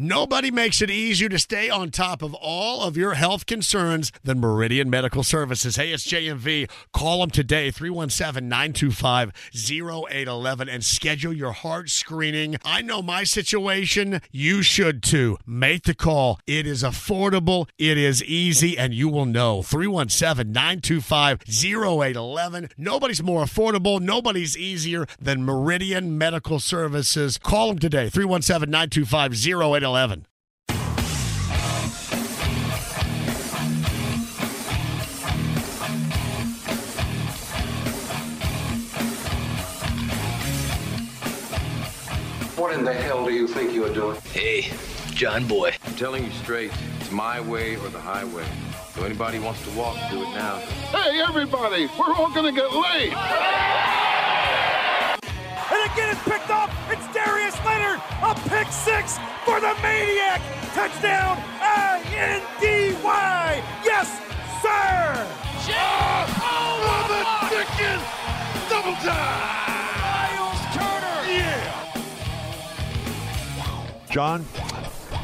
Nobody makes it easier to stay on top of all of your health concerns than Meridian Medical Services. Hey, it's JMV. Call them today, 317 925 0811, and schedule your heart screening. I know my situation. You should too. Make the call. It is affordable, it is easy, and you will know. 317 925 0811. Nobody's more affordable, nobody's easier than Meridian Medical Services. Call them today, 317 925 0811. 11. What in the hell do you think you're doing? Hey, John Boy. I'm telling you straight, it's my way or the highway. So anybody wants to walk, do it now. Hey, everybody, we're all gonna get laid. And again, it's picked up. It's Darius Leonard. A pick six for the Maniac. Touchdown, I-N-D-Y. Yes, sir. Oh, oh the chicken! Double time! Myles Turner. Yeah! John,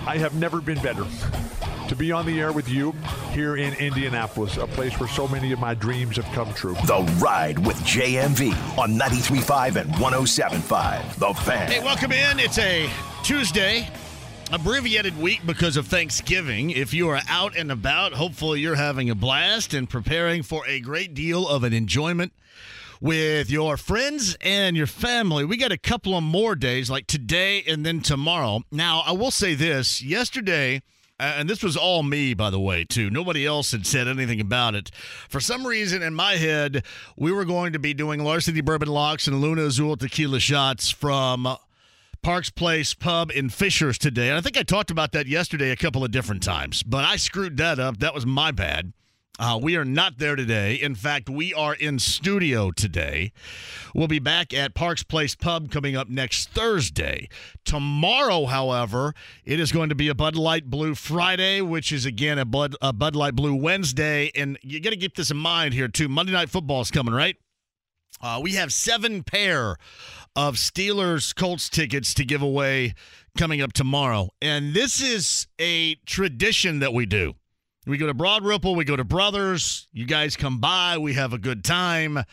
I have never been better to be on the air with you here in Indianapolis, a place where so many of my dreams have come true. The Ride with JMV on 93.5 and 107.5. The Fan. Hey, welcome in. It's a Tuesday, abbreviated week because of Thanksgiving. If you are out and about, hopefully you're having a blast and preparing for a great deal of an enjoyment with your friends and your family. We got a couple of more days, like today and then tomorrow. Now, I will say this yesterday, and this was all me, by the way, too. Nobody else had said anything about it. For some reason, in my head, we were going to be doing Larceny Bourbon Locks and Luna Azul tequila shots from Parks Place Pub in Fishers today. And I think I talked about that yesterday a couple of different times, but I screwed that up. That was my bad. Uh, we are not there today. In fact, we are in studio today. We'll be back at Parks Place Pub coming up next Thursday. Tomorrow, however, it is going to be a Bud Light Blue Friday, which is again a Bud, a Bud Light Blue Wednesday. And you got to keep this in mind here, too. Monday Night Football is coming, right? Uh, we have seven pair of Steelers Colts tickets to give away coming up tomorrow. And this is a tradition that we do. We go to Broad Ripple, we go to Brothers. You guys come by, we have a good time.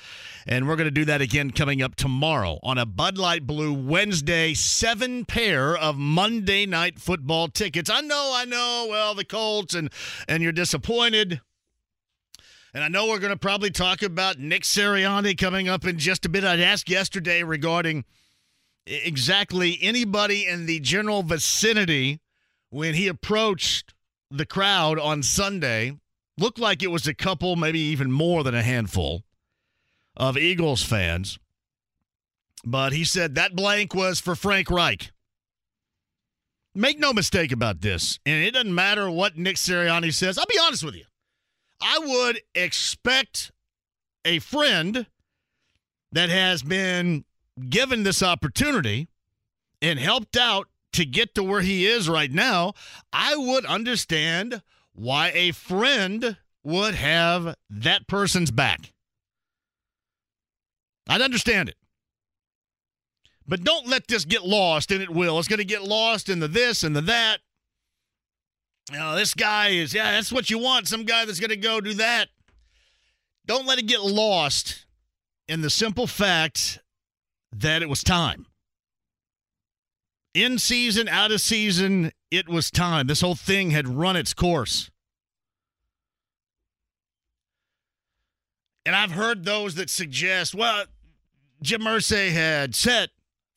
And we're going to do that again coming up tomorrow on a Bud Light Blue Wednesday, seven pair of Monday night football tickets. I know, I know, well, the Colts and and you're disappointed. And I know we're going to probably talk about Nick Sirianni coming up in just a bit. I'd asked yesterday regarding exactly anybody in the general vicinity when he approached the crowd on Sunday. Looked like it was a couple, maybe even more than a handful of Eagles fans. But he said that blank was for Frank Reich. Make no mistake about this. And it doesn't matter what Nick Sirianni says. I'll be honest with you. I would expect a friend that has been given this opportunity and helped out to get to where he is right now, I would understand why a friend would have that person's back. I'd understand it. But don't let this get lost, and it will. It's going to get lost in the this and the that. You know, this guy is, yeah, that's what you want. Some guy that's going to go do that. Don't let it get lost in the simple fact that it was time. In season, out of season, it was time. This whole thing had run its course. And I've heard those that suggest, well, Jim Irsay had set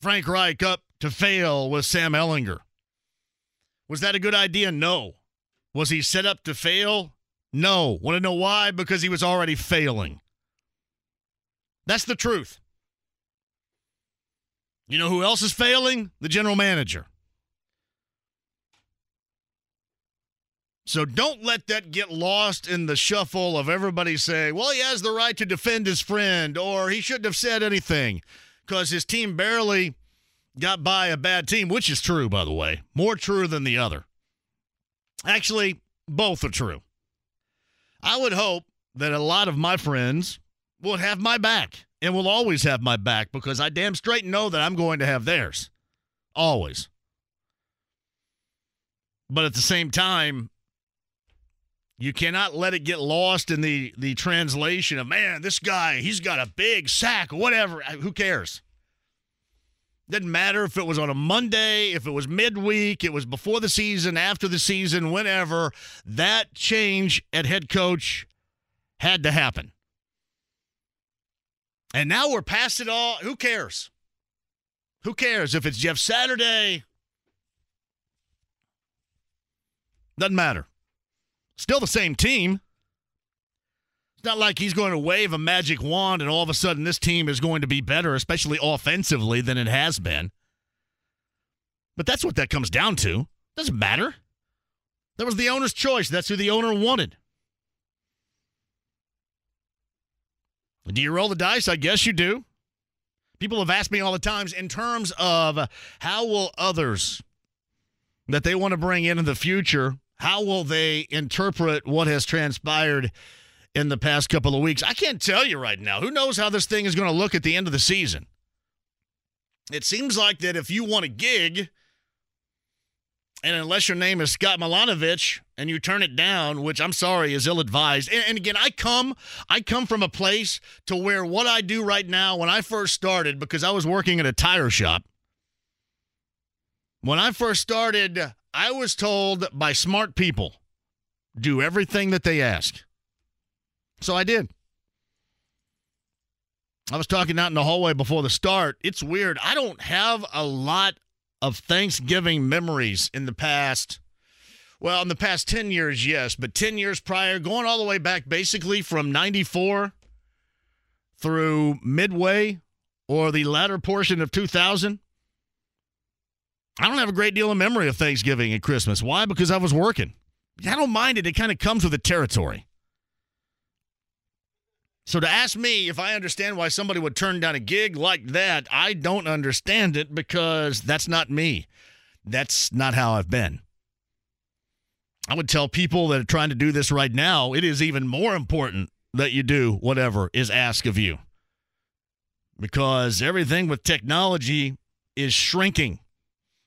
Frank Reich up to fail with Sam Ehlinger. Was that a good idea? No. Was he set up to fail? No. Want to know why? Because he was already failing. That's the truth. You know who else is failing? The general manager. So don't let that get lost in the shuffle of everybody saying, well, he has the right to defend his friend, or he shouldn't have said anything because his team barely got by a bad team, which is true, by the way. More true than the other. Actually, both are true. I would hope that a lot of my friends would have my back and will always have my back because I damn straight know that I'm going to have theirs. Always. But at the same time, you cannot let it get lost in the the translation of man, this guy, he's got a big sack, or whatever. Who cares? Didn't matter if it was on a Monday, if it was midweek, it was before the season, after the season, whenever. That change at head coach had to happen. And now we're past it all. Who cares? Who cares if it's Jeff Saturday? Doesn't matter. Still the same team. It's not like he's going to wave a magic wand and all of a sudden this team is going to be better, especially offensively, than it has been. But that's what that comes down to. Doesn't matter. That was the owner's choice. That's who the owner wanted. Do you roll the dice? I guess you do. People have asked me all the times in terms of how will others that they want to bring in in the future how will they interpret what has transpired in the past couple of weeks? I can't tell you right now. Who knows how this thing is going to look at the end of the season? It seems like that if you want a gig, and unless your name is Scott Milanovich and you turn it down, which I'm sorry is ill advised. And, and, again, I come I come from a place to where what I do right now, when I first started, because I was working at a tire shop. When I first started, I was told by smart people do everything that they ask. So I did. I was talking out in the hallway before the start. It's weird. I don't have a lot of Thanksgiving memories in the past. Well, in the past 10 years, yes, but 10 years prior, going all the way back basically from 94 through midway or the latter portion of 2000, I don't have a great deal of memory of Thanksgiving and Christmas. Why? Because I was working. I don't mind it. It kind of comes with the territory. So to ask me if I understand why somebody would turn down a gig like that, I don't understand it because that's not me. That's not how I've been. I would tell people that are trying to do this right now, it is even more important that you do whatever is asked of you. Because everything with technology is shrinking.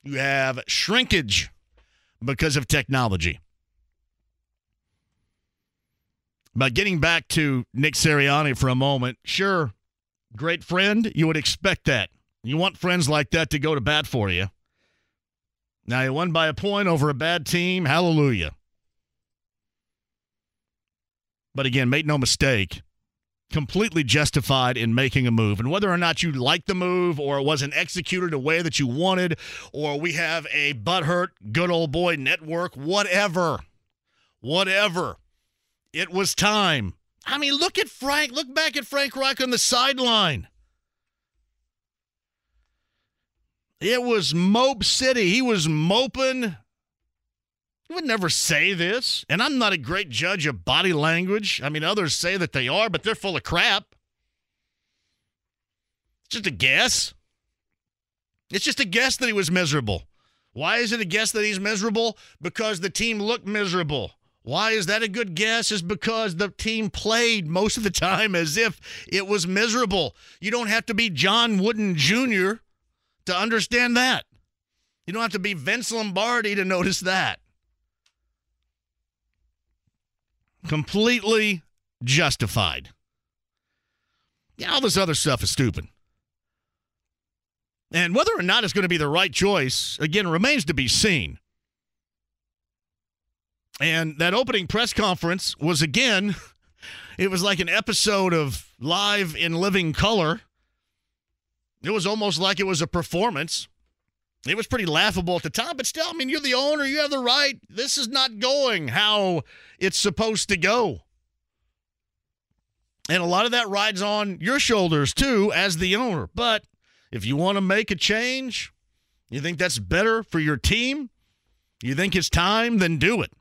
You have shrinkage because of technology. But getting back to Nick Sirianni for a moment, sure, great friend. You would expect that. You want friends like that to go to bat for you. Now, you won by a point over a bad team. Hallelujah. But again, make no mistake, completely justified in making a move. And whether or not you like the move or it wasn't executed a way that you wanted, or we have a butthurt good old boy network, whatever, whatever, it was time. I mean, look at Frank. Look back at Frank Reich on the sideline. It was Mope City. He was moping you would never say this, and I'm not a great judge of body language. I mean, others say that they are, but they're full of crap. It's just a guess. It's just a guess that he was miserable. Why is it a guess that he's miserable? Because the team looked miserable. Why is that a good guess? Is because the team played most of the time as if it was miserable. You don't have to be John Wooden Jr. to understand that. You don't have to be Vince Lombardi to notice that. completely justified. Yeah, all this other stuff is stupid. And whether or not it's going to be the right choice, again, remains to be seen. And that opening press conference was, again, it was like an episode of Live in Living Color. It was almost like it was a performance. It was pretty laughable at the time, but still, I mean, you're the owner, you have the right. This is not going how it's supposed to go. And a lot of that rides on your shoulders too as the owner. But if you want to make a change, you think that's better for your team, you think it's time, then do it.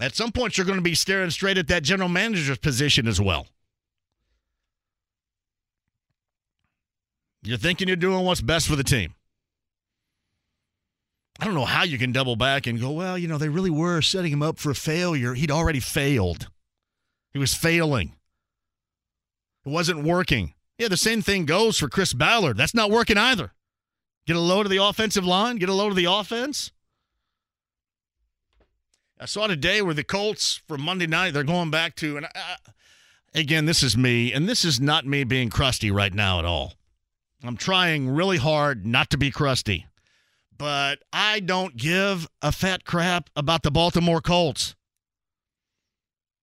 At some point, you're going to be staring straight at that general manager's position as well. You're thinking you're doing what's best for the team. I don't know how you can double back and go, well, you know, they really were setting him up for failure. He'd already failed. He was failing. It wasn't working. Yeah, the same thing goes for Chris Ballard. That's not working either. Get a load of the offensive line, get a load of the offense. I saw today where the Colts for Monday night they're going back to and I, again this is me and this is not me being crusty right now at all. I'm trying really hard not to be crusty, but I don't give a fat crap about the Baltimore Colts.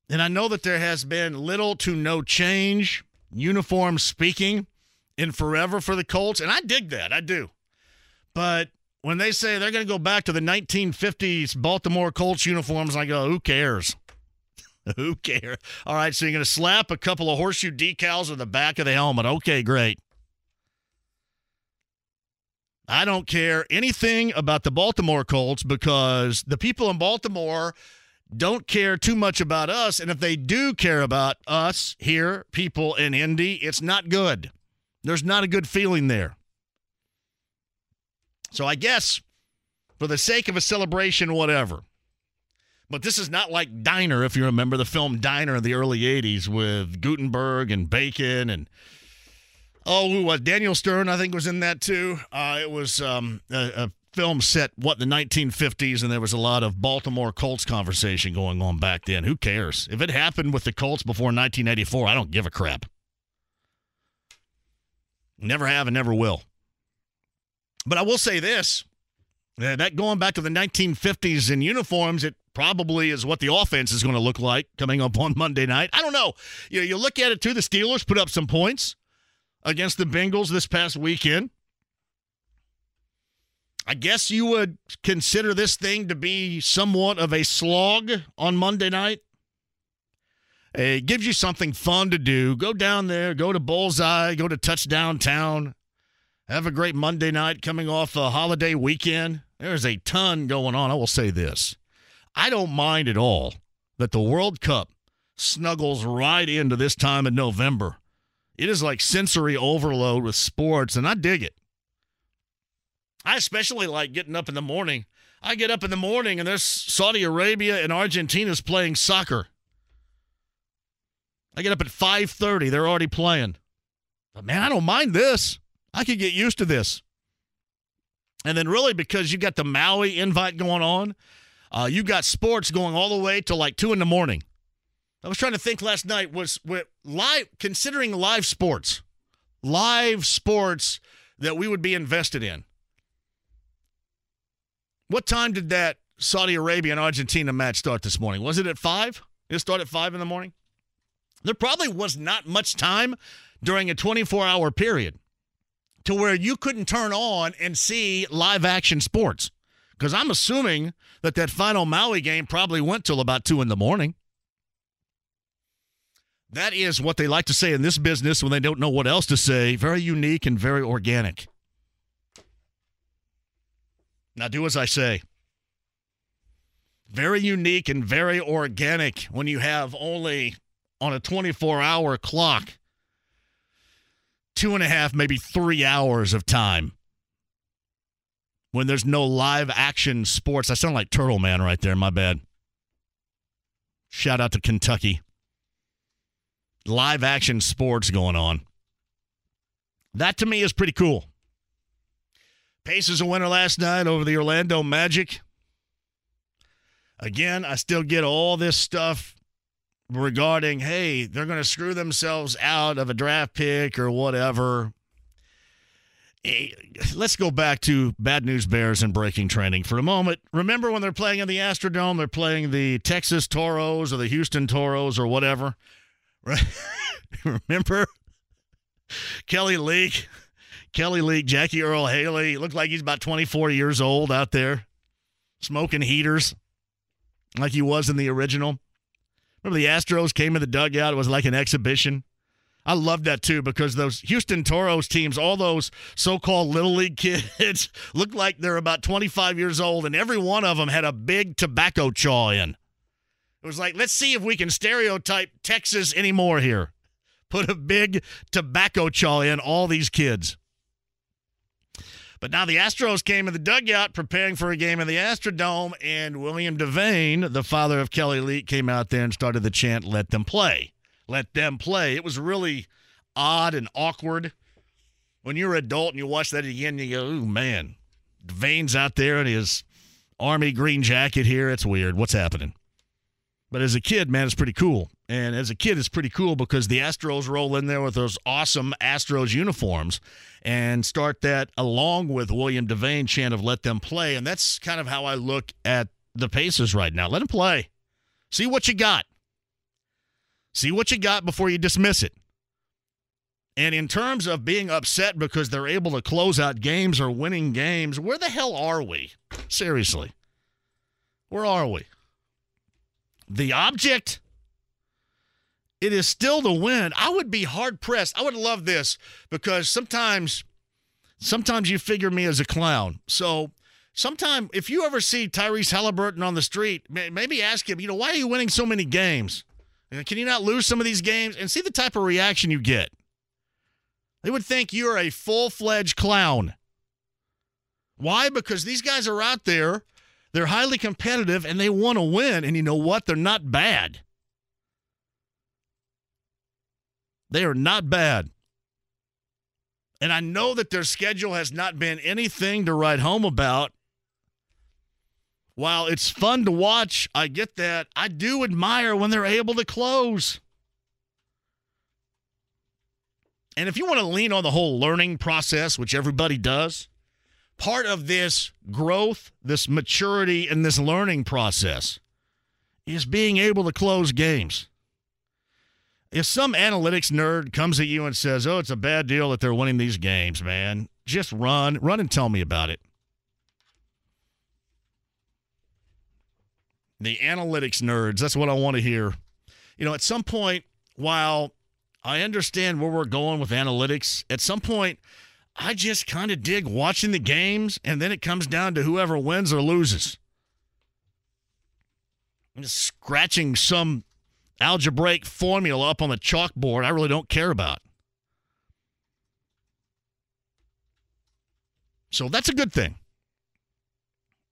And I know that there has been little to no change, uniform speaking, in forever for the Colts, and I dig that. I do. But when they say they're going to go back to the 1950s Baltimore Colts uniforms, I go, who cares? who cares? All right, so you're going to slap a couple of horseshoe decals on the back of the helmet. Okay, great. I don't care anything about the Baltimore Colts because the people in Baltimore don't care too much about us. And if they do care about us here, people in Indy, it's not good. There's not a good feeling there. So I guess for the sake of a celebration, whatever. But this is not like Diner, if you remember the film Diner in the early 80s with Guttenberg and Bacon and oh, was Daniel Stern, I think, was in that too. Uh, it was um, a, a film set, what, the 1950s, and there was a lot of Baltimore Colts conversation going on back then. Who cares? If it happened with the Colts before 1984, I don't give a crap. Never have and never will. But I will say this uh, that going back to the 1950s in uniforms, it probably is what the offense is going to look like coming up on Monday night. I don't know. You, know, you look at it too, the Steelers put up some points against the Bengals this past weekend. I guess you would consider this thing to be somewhat of a slog on Monday night. It gives you something fun to do. Go down there, go to Bullseye, go to Touchdown Town. Have a great Monday night coming off a holiday weekend. There's a ton going on. I will say this I don't mind at all that the World Cup snuggles right into this time in November. It is like sensory overload with sports, and I dig it. I especially like getting up in the morning. I get up in the morning and there's Saudi Arabia and Argentina's playing soccer. I get up at 5:30, they're already playing. But man, I don't mind this. I could get used to this. And then really because you got the Maui invite going on, uh, you got sports going all the way to like two in the morning. I was trying to think last night was live considering live sports, live sports that we would be invested in. What time did that Saudi Arabia and Argentina match start this morning? Was it at five? It started at five in the morning. There probably was not much time during a 24 hour period to where you couldn't turn on and see live action sports. Because I'm assuming that that final Maui game probably went till about two in the morning. That is what they like to say in this business when they don't know what else to say. Very unique and very organic. Now, do as I say. Very unique and very organic when you have only on a 24 hour clock two and a half, maybe three hours of time when there's no live action sports. I sound like Turtle Man right there. My bad. Shout out to Kentucky. Live action sports going on. That to me is pretty cool. Pacers a winner last night over the Orlando Magic. Again, I still get all this stuff regarding, hey, they're going to screw themselves out of a draft pick or whatever. Eh, let's go back to Bad News Bears and breaking training for a moment. Remember when they're playing in the Astrodome, they're playing the Texas Toros or the Houston Toros or whatever? Right? Remember Kelly Leak? Kelly Leak, Jackie Earle Haley. Looked like he's about 24 years old out there smoking heaters like he was in the original. Remember the Astros came in the dugout? It was like an exhibition. I love that too because those Houston Toros teams, all those so called Little League kids, look like they're about 25 years old, and every one of them had a big tobacco chaw in. It was like, let's see if we can stereotype Texas anymore here. Put a big tobacco chaw in all these kids. But now the Astros came in the dugout preparing for a game in the Astrodome, and William Devane, the father of Kelly Leak, came out there and started the chant, Let them play. Let them play. It was really odd and awkward. When you're an adult and you watch that again, you go, oh, man. Devane's out there in his Army green jacket here. It's weird. What's happening? But as a kid, man, it's pretty cool. And as a kid, it's pretty cool because the Astros roll in there with those awesome Astros uniforms and start that along with William Devane chant of let them play. And that's kind of how I look at the Pacers right now. Let them play. See what you got. See what you got before you dismiss it. And in terms of being upset because they're able to close out games or winning games, where the hell are we? Seriously. Where are we? The object, it is still the win. I would be hard pressed. I would love this because sometimes sometimes you figure me as a clown. So sometime if you ever see Tyrese Halliburton on the street, maybe ask him, you know, why are you winning so many games? Can you not lose some of these games? And see the type of reaction you get. They would think you're a full fledged clown. Why? Because these guys are out there, they're highly competitive, and they want to win. And you know what? They're not bad. They are not bad. And I know that their schedule has not been anything to write home about. While it's fun to watch, I get that. I do admire when they're able to close. And if you want to lean on the whole learning process, which everybody does, part of this growth, this maturity, and this learning process is being able to close games. If some analytics nerd comes at you and says, oh, it's a bad deal that they're winning these games, man, just run, run and tell me about it. The analytics nerds, that's what I want to hear. You know, at some point, while I understand where we're going with analytics. At some point, I just kind of dig watching the games, and then it comes down to whoever wins or loses. I'm just scratching some algebraic formula up on the chalkboard I really don't care about. So that's a good thing.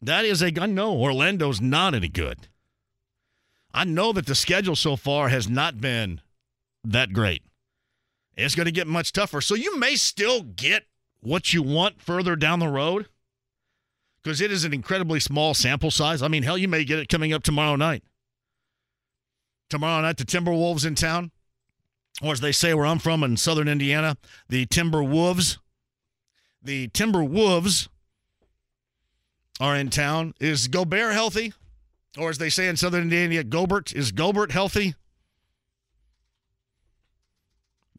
That is a I know Orlando's not any good. I know that the schedule so far has not been that great. It's going to get much tougher. So you may still get what you want further down the road because it is an incredibly small sample size. I mean, hell, you may get it coming up tomorrow night. Tomorrow night, the Timberwolves in town, or as they say where I'm from in southern Indiana, the Timberwolves. The Timberwolves are in town. Is Gobert healthy? Or as they say in southern Indiana, Gobert, is Gobert healthy?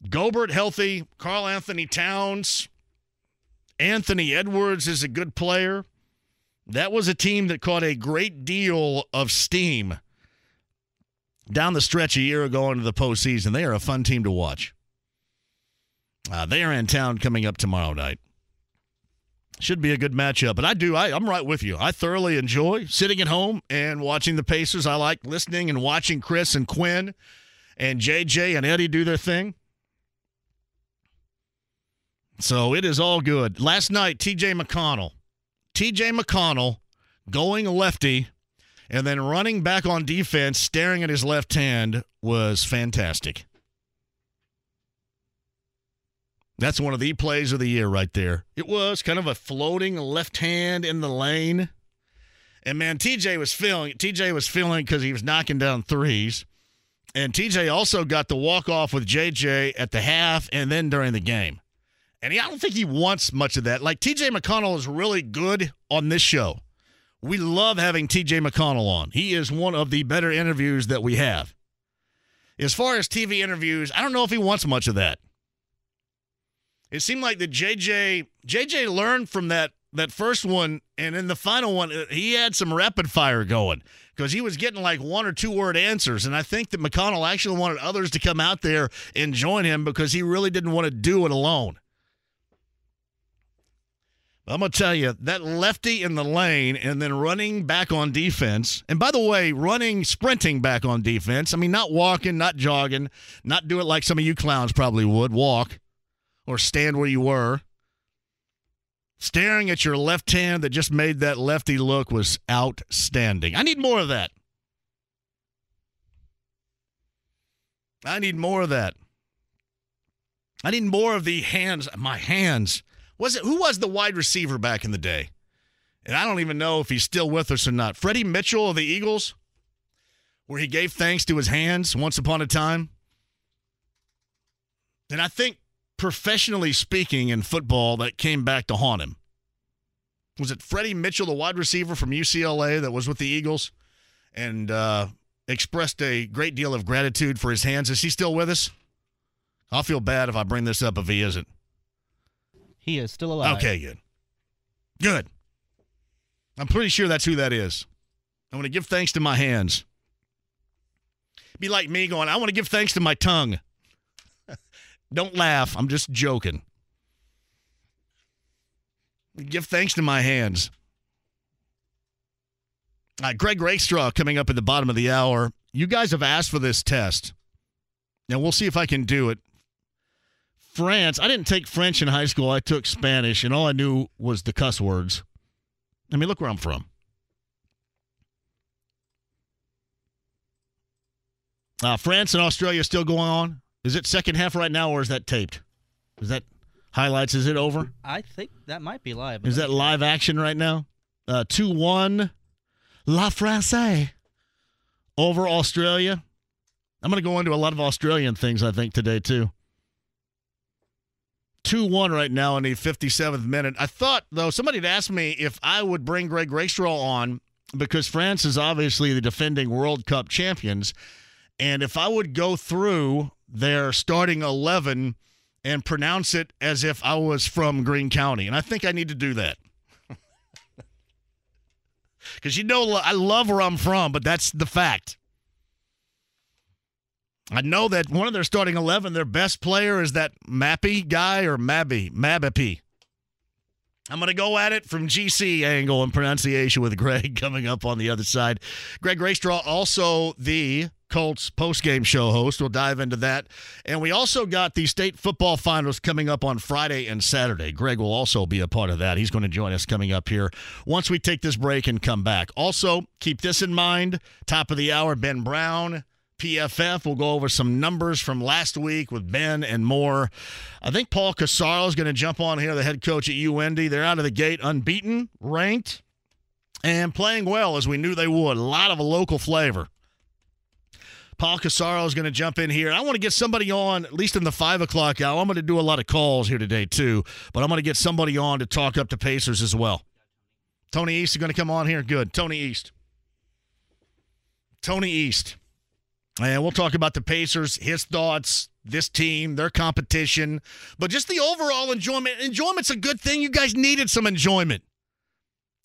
Gobert healthy, Karl-Anthony Towns, Anthony Edwards is a good player. That was a team that caught a great deal of steam down the stretch a year ago into the postseason. They are a fun team to watch. Uh, they are in town coming up tomorrow night. Should be a good matchup. And I do, I, I'm right with you. I thoroughly enjoy sitting at home and watching the Pacers. I like listening and watching Chris and Quinn and JJ and Eddie do their thing. So it is all good. Last night, TJ McConnell, TJ McConnell going lefty and then running back on defense, staring at his left hand was fantastic. That's one of the plays of the year right there. It was kind of a floating left hand in the lane. And man, TJ was feeling TJ was feeling because he was knocking down threes. And TJ also got the walk off with JJ at the half and then during the game. And he, I don't think he wants much of that. Like TJ McConnell is really good on this show. We love having TJ McConnell on. He is one of the better interviews that we have. As far as TV interviews, I don't know if he wants much of that. It seemed like the JJ JJ learned from that that first one, and in the final one, uh, he had some rapid fire going because he was getting like one or two word answers. And I think that McConnell actually wanted others to come out there and join him because he really didn't want to do it alone. I'm going to tell you that lefty in the lane and then running back on defense. And by the way, running, sprinting back on defense. I mean, not walking, not jogging, not do it like some of you clowns probably would walk or stand where you were. Staring at your left hand that just made that lefty look was outstanding. I need more of that. I need more of that. I need more of the hands, my hands was it who was the wide receiver back in the day? And I don't even know if he's still with us or not. Freddie Mitchell of the Eagles, where he gave thanks to his hands once upon a time. And I think professionally speaking in football, that came back to haunt him. Was it Freddie Mitchell, the wide receiver from UCLA that was with the Eagles and uh, expressed a great deal of gratitude for his hands? Is he still with us? I'll feel bad if I bring this up if he isn't. He is still alive. Okay, good. Good. I'm pretty sure that's who that is. I want to give thanks to my hands. Be like me going, I want to give thanks to my tongue. Don't laugh. I'm just joking. Give thanks to my hands. Uh, Greg Rakestraw coming up at the bottom of the hour. You guys have asked for this test. Now we'll see if I can do it. France, I didn't take French in high school. I took Spanish, and all I knew was the cuss words. I mean, look where I'm from. Uh, France and Australia still going on. Is it second half right now, or is that taped? Is that highlights? Is it over? I think that might be live. Is that live action right now? Uh, 2 1, La France over Australia. I'm going to go into a lot of Australian things, I think, today, too. 2 1 right now in the 57th minute. I thought, though, somebody had asked me if I would bring Greg Rakestraw on because France is obviously the defending World Cup champions. And if I would go through their starting 11 and pronounce it as if I was from Greene County. And I think I need to do that. Because you know, I love where I'm from, but that's the fact. I know that one of their starting 11, their best player is that Mappy guy or Mabby, Mabapi. I'm going to go at it from GC angle and pronunciation with Greg coming up on the other side. Greg Rakestraw, also the Colts post-game show host. We'll dive into that. And we also got the state football finals coming up on Friday and Saturday. Greg will also be a part of that. He's going to join us coming up here once we take this break and come back. Also, keep this in mind. Top of the hour, Ben Brown. PFF. We'll go over some numbers from last week with Ben and more. I think Paul Corsaro is going to jump on here, the head coach at UIndy. They're out of the gate unbeaten, ranked, and playing well as we knew they would. A lot of a local flavor. Paul Corsaro is going to jump in here. I want to get somebody on, at least in the five o'clock hour. I'm going to do a lot of calls here today, too, but I'm going to get somebody on to talk up the Pacers as well. Tony East is going to come on here. Good. Tony East. Tony East. And we'll talk about the Pacers, his thoughts, this team, their competition, but just the overall enjoyment. Enjoyment's a good thing. You guys needed some enjoyment.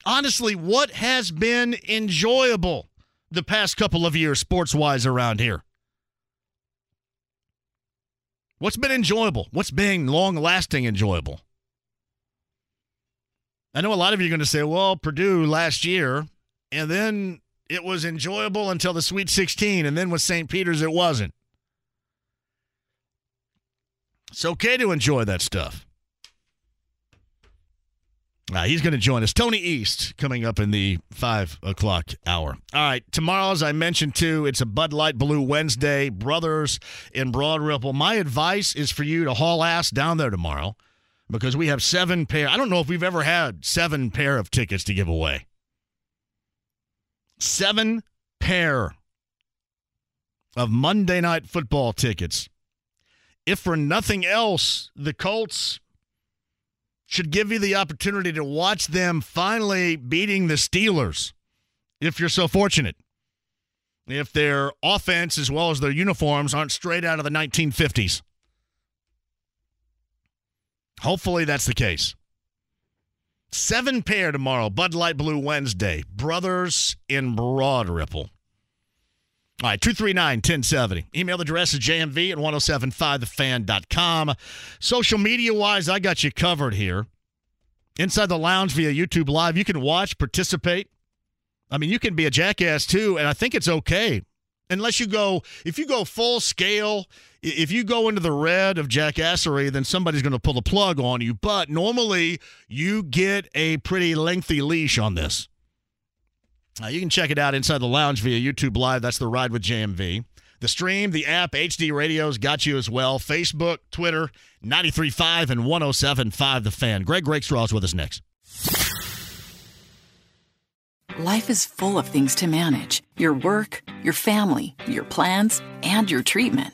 Honestly, what has been enjoyable the past couple of years, sports wise, around here? What's been enjoyable? What's been long lasting enjoyable? I know a lot of you are going to say, well, Purdue last year, and then it was enjoyable until the Sweet 16, and then with St. Peter's, it wasn't. It's okay to enjoy that stuff. Uh, he's going to join us. Tony East coming up in the five o'clock hour. All right. Tomorrow, as I mentioned too, it's a Bud Light Blue Wednesday. Brothers in Broad Ripple. My advice is for you to haul ass down there tomorrow because we have seven pair. I don't know if we've ever had seven pair of tickets to give away. Seven pair of Monday night football tickets. If for nothing else, the Colts should give you the opportunity to watch them finally beating the Steelers, if you're so fortunate. If their offense as well as their uniforms aren't straight out of the 1950s. Hopefully that's the case. Seven pair tomorrow, Bud Light Blue Wednesday. Brothers in Broad Ripple. All right, 239 1070. Email address is jmv at 1075thefan.com. Social media wise, I got you covered here. Inside the lounge via YouTube Live, you can watch, participate. I mean, you can be a jackass too, and I think it's okay. Unless you go, if you go full scale, if you go into the red of jackassery, then somebody's going to pull the plug on you. But normally, you get a pretty lengthy leash on this. Uh, you can check it out inside the lounge via YouTube Live. That's the ride with JMV. The stream, the app, HD Radio's got you as well. Facebook, Twitter, 93.5 and 107.5 The Fan. Greg Rakestraw is with us next. Life is full of things to manage your work, your family, your plans, and your treatment.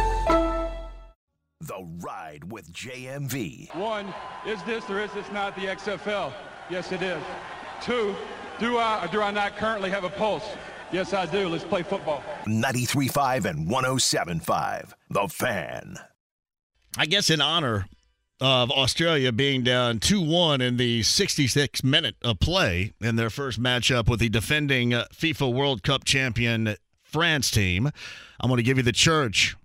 The Ride with JMV. One, is this or is this not the XFL? Yes, it is. Two, do I or do I not currently have a pulse? Yes, I do. Let's play football. 93.5 and 107.5. The Fan. I guess in honor of Australia being down 2 1 in the 66th minute of play in their first matchup with the defending uh, FIFA World Cup champion France team, I'm going to give you the church.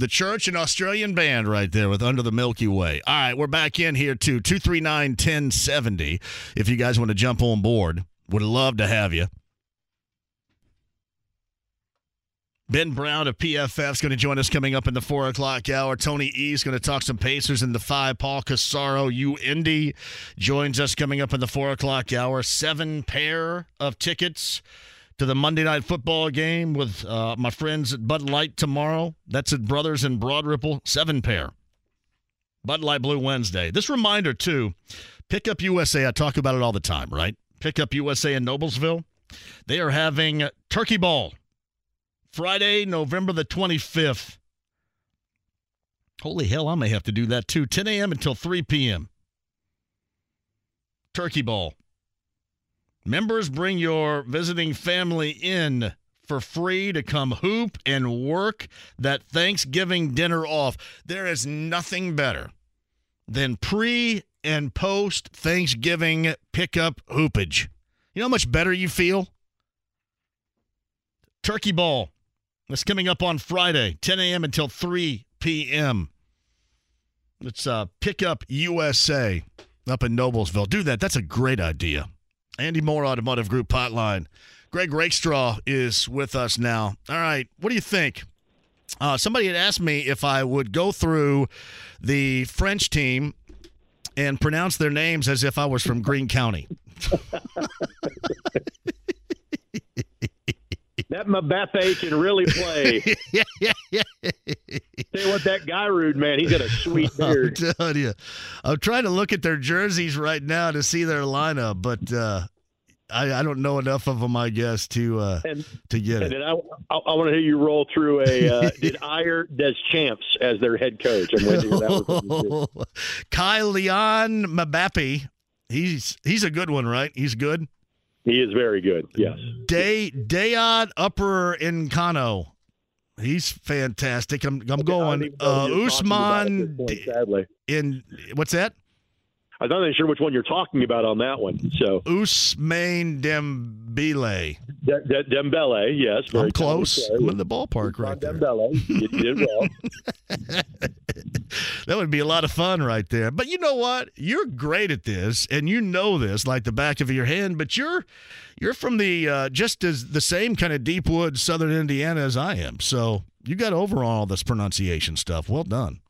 The church and Australian band right there with Under the Milky Way. All right, we're back in here too. 239 1070. If you guys want to jump on board, would love to have you. Ben Brown of PFF is going to join us coming up in the four o'clock hour. Tony E is going to talk some Pacers in the five. Paul Corsaro, U Indy, joins us coming up in the four o'clock hour. Seven pair of tickets to the Monday night football game with uh, my friends at Bud Light tomorrow. That's at Brothers in Broad Ripple. Seven pair. Bud Light Blue Wednesday. This reminder, too Pickup USA, I talk about it all the time, right? Pickup USA in Noblesville. They are having Turkey Ball Friday, November the 25th. Holy hell, I may have to do that too. 10 a.m. until 3 p.m. Turkey Ball. Members bring your visiting family in for free to come hoop and work that Thanksgiving dinner off. There is nothing better than pre and post Thanksgiving pickup hoopage. You know how much better you feel? Turkey Ball. That's coming up on Friday, 10 a.m. until 3 p.m. It's uh, Pick Up USA up in Noblesville. Do that. That's a great idea. Andy Moore Automotive Group Hotline. Greg Rakestraw is with us now. All right. What do you think? Uh, somebody had asked me if I would go through the French team and pronounce their names as if I was from Greene County. That Mbappe can really play. yeah, yeah, yeah. Tell you what, that guy rude man, he's got a sweet beard. I'm telling you, I'm trying to look at their jerseys right now to see their lineup, but uh, I, I don't know enough of them, I guess, to uh, And- to get it. I, I, I want to hear you roll through a uh, Didier Deschamps as their head coach. I'm waiting hear that one from you, too. Kai Leon Mbappe, he's he's a good one, right? He's good. He is very good. Yes. Day Dayad Upper Incano. He's fantastic. I'm I'm I going don't even know uh, who you're talking about at this Usman point, sadly. in what's that? I'm not even sure which one you're talking about on that one. So Usman Dembele. De- De- Dembele, yes, very I'm close. I'm in the ballpark right there. Dembele, you did well. That would be a lot of fun right there. But you know what? You're great at this, and you know this like the back of your hand. But you're you're from the uh, just as the same kind of deep woods, southern Indiana as I am. So you got over all this pronunciation stuff. Well done.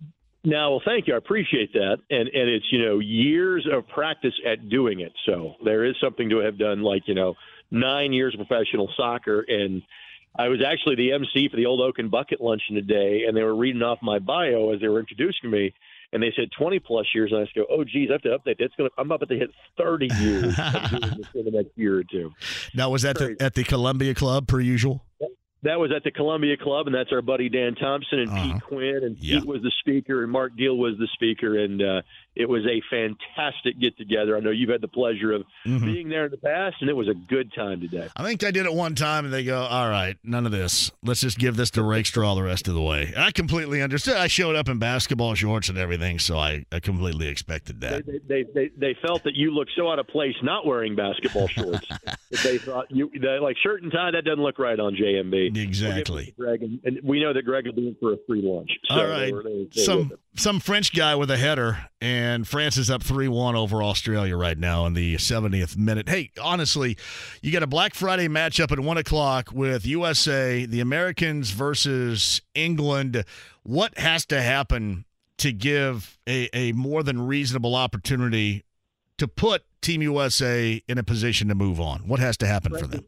Now, well, thank you. I appreciate that, and and it's you know years of practice at doing it. So there is something to have done, like you know nine years of professional soccer, and I was actually the MC for the Old Oaken Bucket Luncheon today, and they were reading off my bio as they were introducing me, and they said twenty plus years, and I just go, oh geez, I have to update. That's gonna I'm about to hit thirty years of doing this in the next year or two. Now was that the, at the Columbia Club per usual? That was at the Columbia Club, and that's our buddy Dan Thompson and Uh-huh. Pete Quinn, and. Pete was the speaker, and Mark Deal was the speaker, and uh, It was a fantastic get together. I know you've had the pleasure of Mhm. being there in the past, and it was a good time today. I think I did it one time, and they go, "All right, none of this. Let's just give this to Rakestraw the rest of the way." I completely understood. I showed up in basketball shorts and everything, so I, I completely expected that. They, they, they, they felt that you looked so out of place not wearing basketball shorts. they thought you they, like shirt and tie. That doesn't look right on JMV. Exactly. Greg, and, and we know that Greg will be in for a free lunch. So All right, they were- they- they some some French guy with a header, and France is up three one over Australia right now in the 70th minute. Hey, honestly, you got a Black Friday matchup at one o'clock with USA, the Americans versus England. What has to happen to give a, a more than reasonable opportunity to put Team USA in a position to move on? What has to happen for them?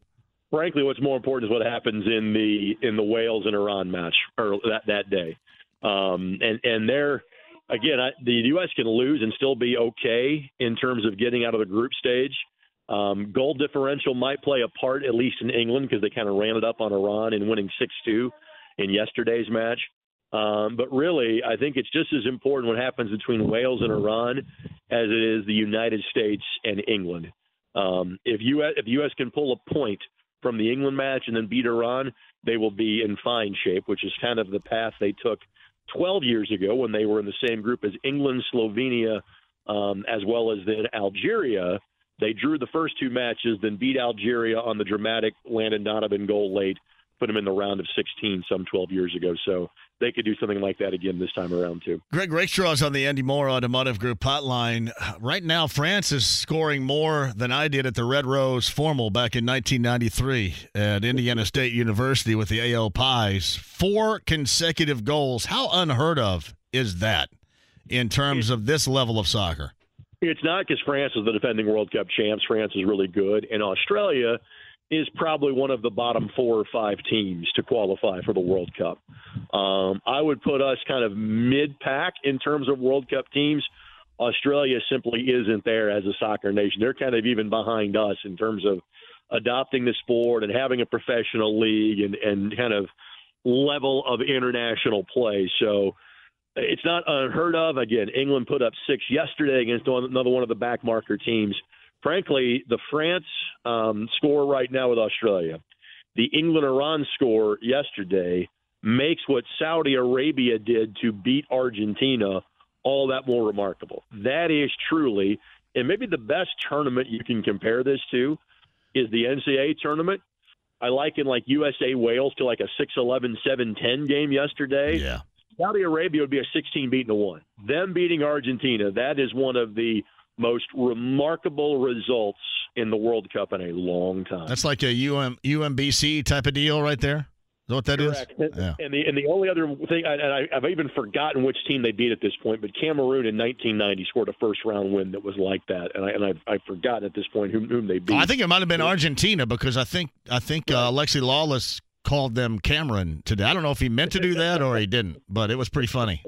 frankly, what's more important is what happens in the in the Wales and Iran match or that that day. Um, and and they're again, I, the U.S. can lose and still be okay in terms of getting out of the group stage. Um, goal differential might play a part, at least in England, because they kind of ran it up on Iran in winning six two in yesterday's match. Um, but really, I think it's just as important what happens between Wales and Iran as it is the United States and England. Um, if U.S. if the U.S. can pull a point from the England match and then beat Iran, they will be in fine shape, which is kind of the path they took 12 years ago when they were in the same group as England, Slovenia, um, as well as then Algeria. They drew the first two matches, then beat Algeria on the dramatic Landon Donovan goal late, put them in the round of 16 some 12 years ago. So they could do something like that again this time around, too. Greg Rakestraw's on the Andy Moore Automotive Group hotline. Right now, France is scoring more than I did at the Red Rose Formal back in 1993 at Indiana State University with the AO Pies. Four consecutive goals. How unheard of is that in terms of this level of soccer? It's not because France is the defending World Cup champs. France is really good, and Australia is probably one of the bottom four or five teams to qualify for the World Cup. Um, I would put us kind of mid-pack in terms of World Cup teams. Australia simply isn't there as a soccer nation. They're kind of even behind us in terms of adopting the sport and having a professional league and, and kind of level of international play. So it's not unheard of. Again, England put up six yesterday against another one of the back marker teams. Frankly, the France um, score right now with Australia, the England Iran score yesterday makes what Saudi Arabia did to beat Argentina all that more remarkable. That is truly, and maybe the best tournament you can compare this to is the NCAA tournament. I liken like USA Wales to like a 6 11, 7 10 game yesterday. Yeah. Saudi Arabia would be a 16 beating to 1. Them beating Argentina, that is one of the most remarkable results in the World Cup in a long time. That's like a UM, UMBC type of deal right there. Is that what that is? Correct. And- Yeah. And the and the only other thing, and I, I've even forgotten which team they beat at this point, but Cameroon in 1990 scored a first round win that was like that, and I and I've, I've forgotten at this point whom, whom they beat. I think it might have been Argentina because I think I think uh, Alexi Lalas called them Cameron today. I don't know if he meant to do that or he didn't, but it was pretty funny.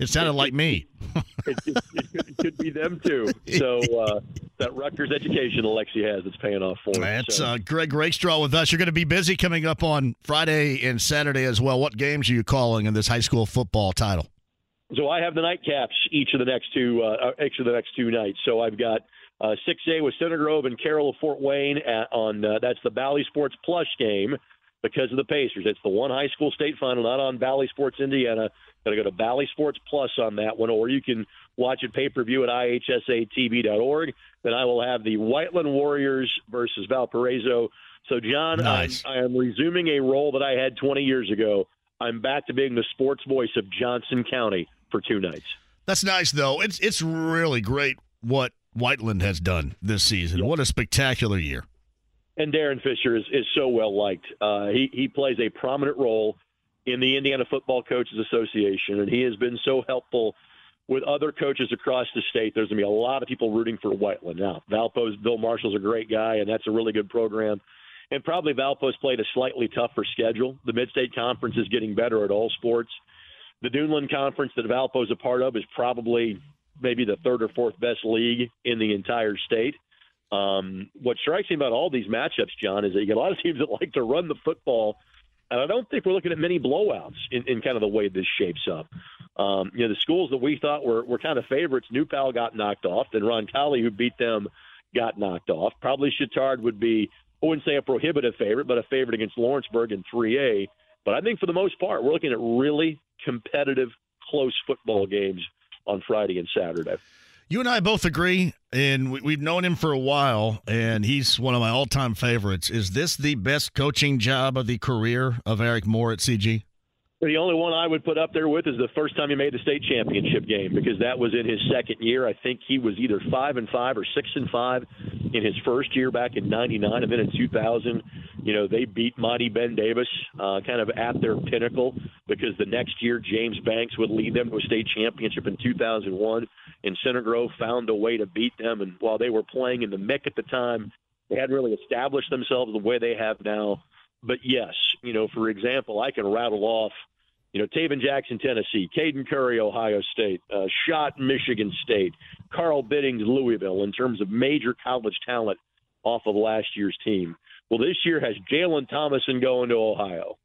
It sounded like me. it, it, it, could, be them too. So uh, that Rutgers education Alexi has, it's paying off for him. That's So- uh, Greg Rakestraw with us. You're going to be busy coming up on Friday and Saturday as well. What games are you calling in this high school football title? So I have the nightcaps each of the next two uh, each of the next two nights. So I've got uh, 6A with Center Grove and Carroll of Fort Wayne at, on uh, that's the Bally Sports Plus game because of the Pacers. It's the one high school state final, not on Bally Sports Indiana. Got to go to Bally Sports Plus on that one, or you can watch it pay per view at ihsatv.org. Then I will have the Whiteland Warriors versus Valparaiso. So John, Nice. I'm, I am resuming a role that I had 20 years ago. I'm back to being the sports voice of Johnson County for two nights. That's nice though. It's it's really great what Whiteland has done this season. What a spectacular year. And Darren Fisher is, is so well liked. Uh, he he plays a prominent role in the Indiana Football Coaches Association, and he has been so helpful with other coaches across the state. There's going to be a lot of people rooting for Whiteland now. Valpo's Bill Marshall's a great guy, and that's a really good program. And probably Valpo's played a slightly tougher schedule. The Mid-State Conference is getting better at all sports. The Duneland Conference that Valpo's a part of is probably maybe the third or fourth best league in the entire state. Um, what strikes me about all these matchups, John, is that you get a lot of teams that like to run the football, and I don't think we're looking at many blowouts in, in kind of the way this shapes up. Um, you know, the schools that we thought were, were kind of favorites, New Pal got knocked off. Then Roncalli, who beat them, got knocked off. Probably Chatard would be, I wouldn't say a prohibitive favorite, but a favorite against Lawrenceburg in 3A. But I think for the most part, we're looking at really competitive, close football games on Friday and Saturday. You and I both agree, and we- we've known him for a while, and he's one of my all-time favorites. Is this the best coaching job of the career of Eric Moore at CG? The only one I would put up there with is the first time he made the state championship game because that was in his second year. I think he was either five and five or six and five in his first year back in '99, and then in 2000, you know they beat Monty Ben Davis uh, kind of at their pinnacle because the next year James Banks would lead them to a state championship in 2001, and Center Grove found a way to beat them. And while they were playing in the MIC at the time, they hadn't really established themselves the way they have now. But yes, you know, for example, I can rattle off you know, Tayven Jackson, Tennessee, Caden Curry, Ohio State, uh, Schott, Michigan State, Carl Biddings, Louisville, in terms of major college talent off of last year's team. Well, this year has Jalen Thomason going to Ohio.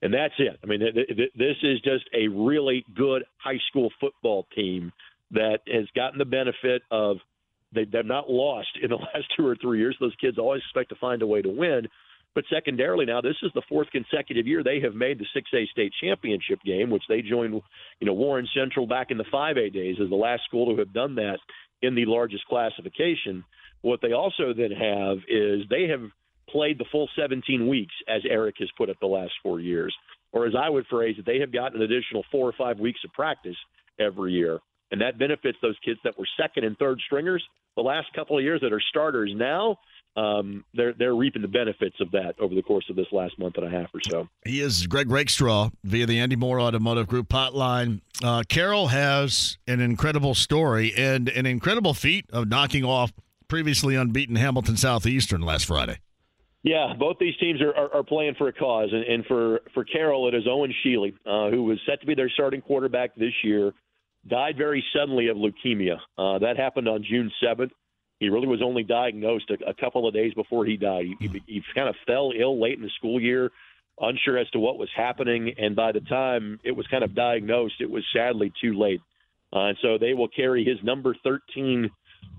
And that's it. I mean, th- th- this is just a really good high school football team that has gotten the benefit of they, they've not lost in the last two or three years. Those kids always expect to find a way to win. But secondarily, now this is the fourth consecutive year they have made the 6A state championship game, which they joined, you know, Warren Central back in the 5A days as the last school to have done that in the largest classification. What they also then have is they have played the full 17 weeks, as Eric has put it the last four years, or as I would phrase it, they have gotten an additional four or five weeks of practice every year, and that benefits those kids that were second and third stringers the last couple of years that are starters now um, they're they're reaping the benefits of that over the course of this last month and a half or so. He is Greg Rakestraw via the Andy Moore Automotive Group hotline. Uh, Carroll has an incredible story and an incredible feat of knocking off previously unbeaten Hamilton Southeastern last Friday. Yeah, both these teams are, are, are playing for a cause, and, and for for Carroll, it is Owen Sheely, uh, who was set to be their starting quarterback this year, died very suddenly of leukemia. Uh, that happened on June seventh. He really was only diagnosed a, a couple of days before he died. He, he, he kind of fell ill late in the school year, unsure as to what was happening, and by the time it was kind of diagnosed, it was sadly too late. Uh, and so they will carry his number 13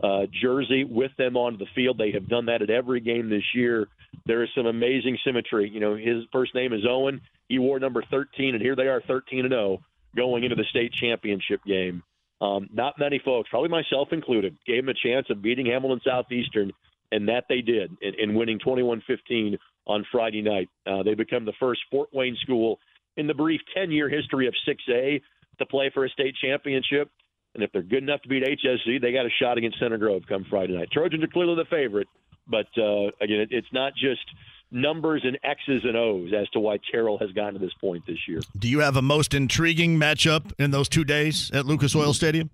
uh, jersey with them onto the field. They have done that at every game this year. There is some amazing symmetry. You know, his first name is Owen. He wore number 13, and here they are, 13 and 0, going into the state championship game. Um, not many folks, probably myself included, gave them a chance of beating Hamilton Southeastern, and that they did in, in winning 21-15 on Friday night. Uh, they become the first Fort Wayne school in the brief 10-year history of 6A to play for a state championship. And if they're good enough to beat HSE, they got a shot against Center Grove come Friday night. Trojans are clearly the favorite, but uh, again, it, it's not just numbers and X's and O's as to why Carroll has gotten to this point this year. Do you have a most intriguing matchup in those two days at Lucas Oil Stadium?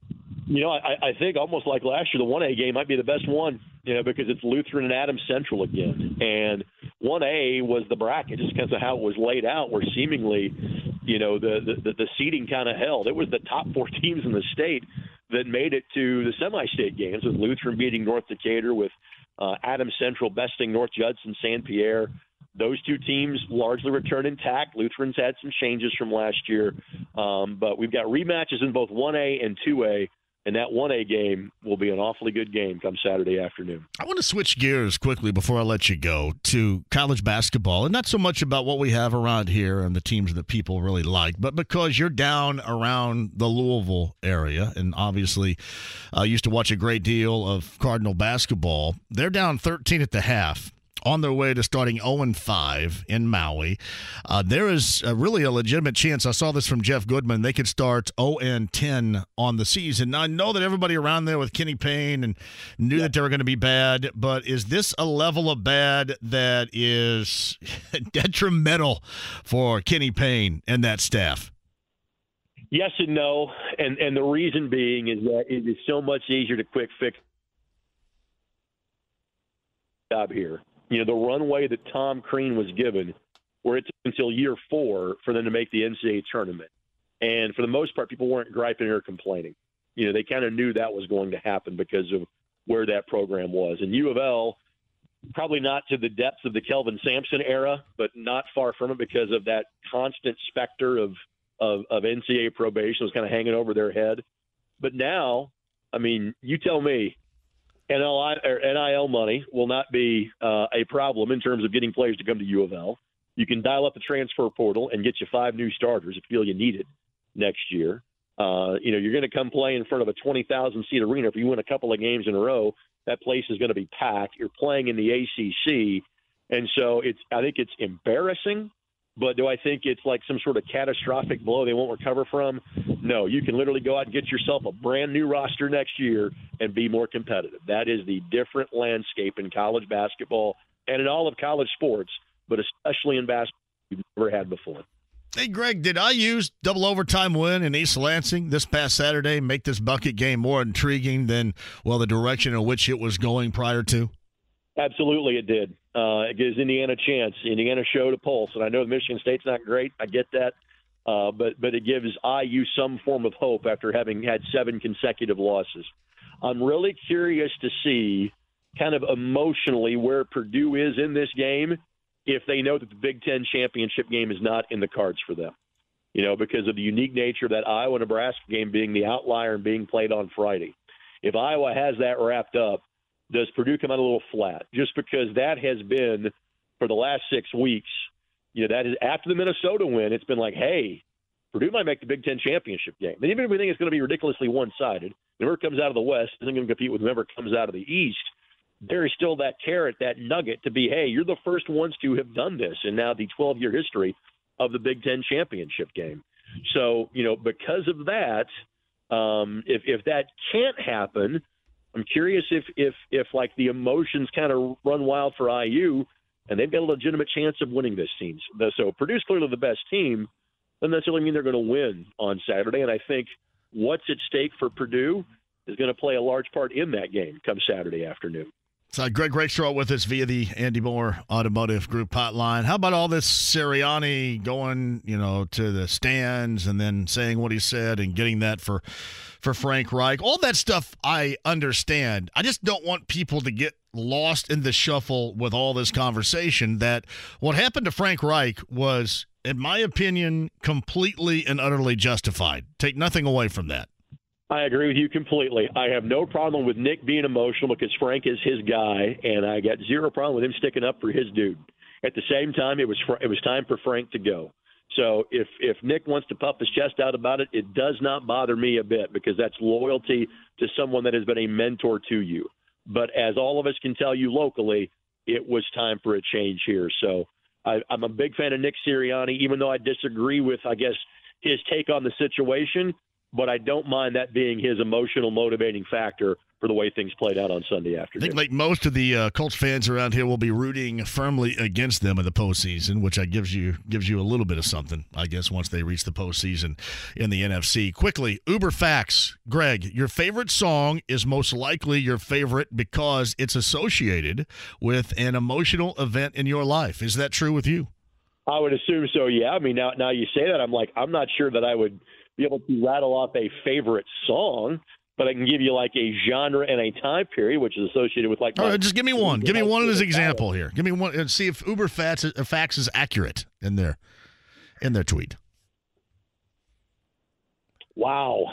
You know, I, I think almost like last year, the 1A game might be the best one, you know, because it's Lutheran and Adams Central again. And 1A was the bracket just because of how it was laid out, where seemingly, you know, the, the, the seeding kind of held. It was the top four teams in the state that made it to the semi state games, with Lutheran beating North Decatur, with uh, Adams Central besting North Judson San Pierre. Those two teams largely returned intact. Lutherans had some changes from last year, um, but we've got rematches in both 1A and 2A and that 1A game will be an awfully good game come Saturday afternoon. I want to switch gears quickly before I let you go to college basketball, and not so much about what we have around here and the teams that people really like, but because you're down around the Louisville area, and obviously uh, used to watch a great deal of Cardinal basketball. They're down 13 at the half on their way to starting 0 5 in Maui. Uh, there is a really a legitimate chance. I saw this from Jeff Goodman. They could start 0 10 on the season. Now, I know that everybody around there with Kenny Payne and knew yeah. that they were going to be bad, but is this a level of bad that is detrimental for Kenny Payne and that staff? Yes and no, and and the reason being is that it is so much easier to quick fix job here you know, the runway that Tom Crean was given, where it's until year four for them to make the NCAA tournament. And for the most part, people weren't griping or complaining. You know, they kind of knew that was going to happen because of where that program was. And U of L, probably not to the depths of the Kelvin Sampson era, but not far from it because of that constant specter of of, of NCAA probation was kind of hanging over their head. But now, I mean, you tell me, NLI, or NIL money will not be uh, a problem in terms of getting players to come to U of L. You can dial up the transfer portal and get you five new starters if you feel you need it next year. Uh, you know, you're going to come play in front of a 20,000 seat arena. If you win a couple of games in a row, that place is going to be packed. You're playing in the ACC, and so it's. I think it's embarrassing, but do I think it's like some sort of catastrophic blow they won't recover from? No, you can literally go out and get yourself a brand new roster next year and be more competitive. That is the different landscape in college basketball and in all of college sports, but especially in basketball you've never had before. Hey, Greg, did IU's double overtime win in East Lansing this past Saturday make this bucket game more intriguing than, well, the direction in which it was going prior to? Absolutely, it did. Uh, it gives Indiana a chance. Indiana showed a pulse, and I know Michigan State's not great. I get that, uh, but but it gives IU some form of hope after having had seven consecutive losses. I'm really curious to see, kind of emotionally, where Purdue is in this game if they know that the Big Ten championship game is not in the cards for them. You know, because of the unique nature of that Iowa Nebraska game being the outlier and being played on Friday. If Iowa has that wrapped up, does Purdue come out a little flat? Just because that has been for the last six weeks, you know, that is after the Minnesota win, it's been like, hey, Purdue might make the Big Ten championship game. And even if we think it's going to be ridiculously one sided, whoever comes out of the West isn't going to compete with whoever comes out of the East there is still that carrot, that nugget to be, hey, you're the first ones to have done this in now the 12 year history of the Big Ten championship game. So, you know, because of that, um, if, if that can't happen, I'm curious if, if, if like the emotions kind of run wild for IU and they've got a legitimate chance of winning this team. So Purdue's clearly the best team. Doesn't necessarily mean they're going to win on Saturday. And I think what's at stake for Purdue is going to play a large part in that game come Saturday afternoon. So Greg Rakestraw with us via the Andy Moore Automotive Group hotline. How about all this Sirianni going, you know, to the stands and then saying what he said and getting that for for Frank Reich? All that stuff I understand. I just don't want people to get lost in the shuffle with all this conversation that what happened to Frank Reich was in my opinion completely and utterly justified. Take nothing away from that. I agree with you completely. I have no problem with Nick being emotional because Frank is his guy, and I got zero problem with him sticking up for his dude. At the same time, it was it was time for Frank to go. So if if Nick wants to puff his chest out about it, it does not bother me a bit because that's loyalty to someone that has been a mentor to you. But as all of us can tell you locally, it was time for a change here. So I, I'm a big fan of Nick Sirianni, even though I disagree with I guess his take on the situation but I don't mind that being his emotional motivating factor for the way things played out on Sunday afternoon. I think like most of the uh, Colts fans around here will be rooting firmly against them in the postseason, which I gives you gives you a little bit of something, I guess, once they reach the postseason in the NFC. Quickly, Uber facts, Greg, your favorite song is most likely your favorite because it's associated with an emotional event in your life. Is that true with you? I would assume so. Yeah. I mean, now now you say that, I'm like, I'm not sure that I would be able to rattle off a favorite song, but I can give you like a genre and a time period, which is associated with like. All right, just give me one. Give me one as an example here. Give me one and see if Uber Facts, uh, Facts is accurate in their in their tweet. Wow.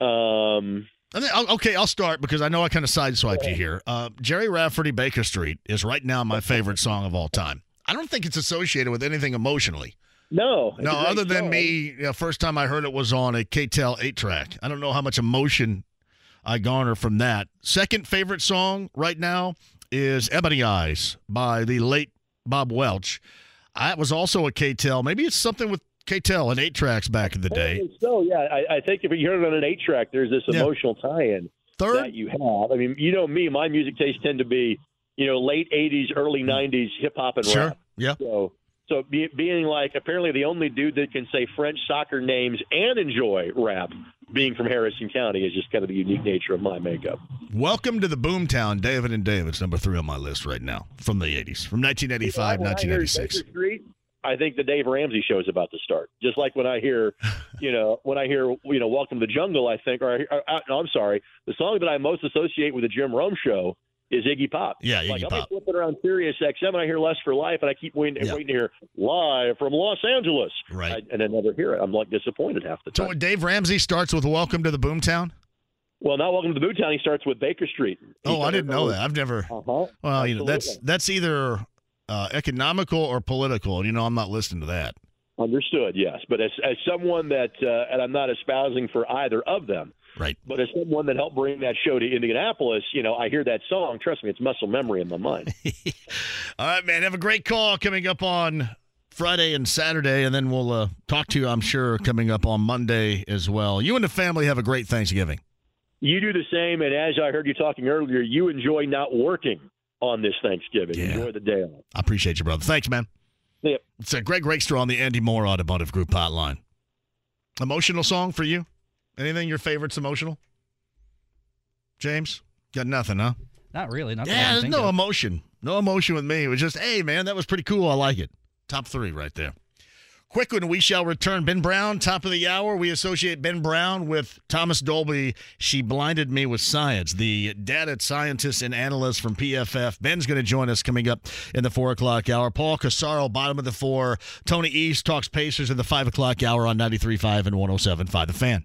Um. Okay, I'll start because I know I kind of sideswiped you here. Uh, Gerry Rafferty Baker Street is right now my favorite song of all time. I don't think it's associated with anything emotionally. No, no. Other than me, you know, first time I heard it was on a KTEL eight track. I don't know how much emotion I garner from that. Second favorite song right now is "Ebony Eyes" by the late Bob Welch. That was also a KTEL. Maybe it's something with KTEL and eight tracks back in the day. So yeah, I, I, think if you heard it on an eight track, there's this emotional yeah. tie-in Third? that you have. I mean, you know me, my music tastes tend to be, you know, late '80s, early hmm. '90s hip hop and sure. rap. Yeah. So so be, being like apparently the only dude that can say French soccer names and enjoy rap, being from Harrison County, is just kind of the unique nature of my makeup. Welcome to the Boomtown, David and David's number three on my list right now from the '80s, from 1985, 1986. I think the Dave Ramsey show is about to start. Just like when I hear, you know, when I hear, you know, Welcome to the Jungle, I think, or, or, or no, I'm sorry, the song that I most associate with the Jim Rome show is Iggy Pop. Yeah, like Iggy I'm flipping around Sirius XM and I hear Lust for Life, and I keep waiting, waiting to hear live from Los Angeles. Right. I, and I never hear it. I'm like disappointed half the time. So Dave Ramsey starts with "Welcome to the Boomtown." Well, not Welcome to the Boomtown. He starts with Baker Street. Oh, I didn't know that. I've never. Uh-huh. Well, you know, that's that's either uh, economical or political, and you know I'm not listening to that. Understood, yes. But as, as someone that, uh, and I'm not espousing for either of them, right? But as someone that helped bring that show to Indianapolis, you know, I hear that song. Trust me, it's muscle memory in my mind. All right, man. Have a great call coming up on Friday and Saturday, and then we'll uh, talk to you. I'm sure coming up on Monday as well. You and the family have a great Thanksgiving. You do the same, and as I heard you talking earlier, you enjoy not working on this Thanksgiving. Enjoy the day off. I appreciate you, brother. Thanks, man. Yep. It's a Greg Rakestraw on the Andy Moore Automotive Group hotline. Emotional song for you? Anything your favorite's emotional? James? Got nothing, huh? Not really. Not Yeah, there's no of. emotion. No emotion with me. It was just, hey, man, that was pretty cool. I like it. Top three right there. Quick one, we shall return. Ben Brown, top of the hour. We associate Ben Brown with Thomas Dolby. She blinded me with science. The data scientist and analyst from PFF. Ben's going to join us coming up in the four o'clock hour. Paul Corsaro, bottom of the four. Tony East talks Pacers in the five o'clock hour on 93.5 and 107.5. The fan.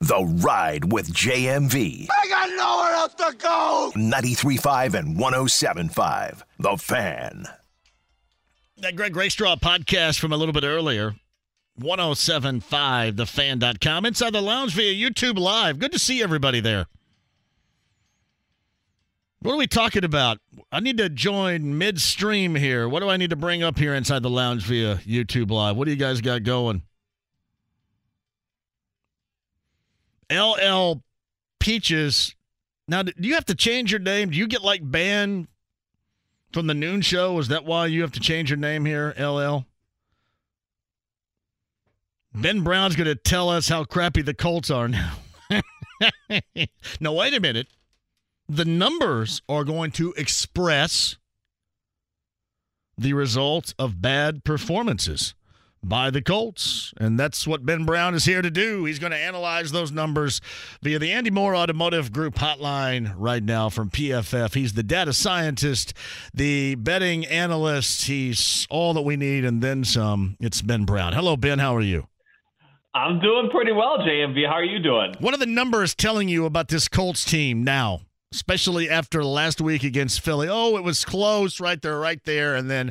The Ride with JMV. I got nowhere else to go. 93.5 and 107.5. The Fan. That Greg Rakestraw podcast from a little bit earlier. 1075thefan.com. Inside the lounge via YouTube Live. Good to see everybody there. What are we talking about? I need to join midstream here. What do I need to bring up here inside the lounge via YouTube Live? What do you guys got going? LL Peaches. Now, do you have to change your name? Do you get like banned from the noon show? Is that why you have to change your name here, LL? Ben Brown's going to tell us how crappy the Colts are now. no, wait a minute. The numbers are going to express the result of bad performances by the Colts. And that's what Ben Brown is here to do. He's going to analyze those numbers via the Andy Moore Automotive Group hotline right now from PFF. He's the data scientist, the betting analyst. He's all that we need and then some. It's Ben Brown. Hello, Ben. How are you? I'm doing pretty well, JMV. How are you doing? What are the numbers telling you about this Colts team now, especially after last week against Philly? Oh, it was close right there, right there. And then,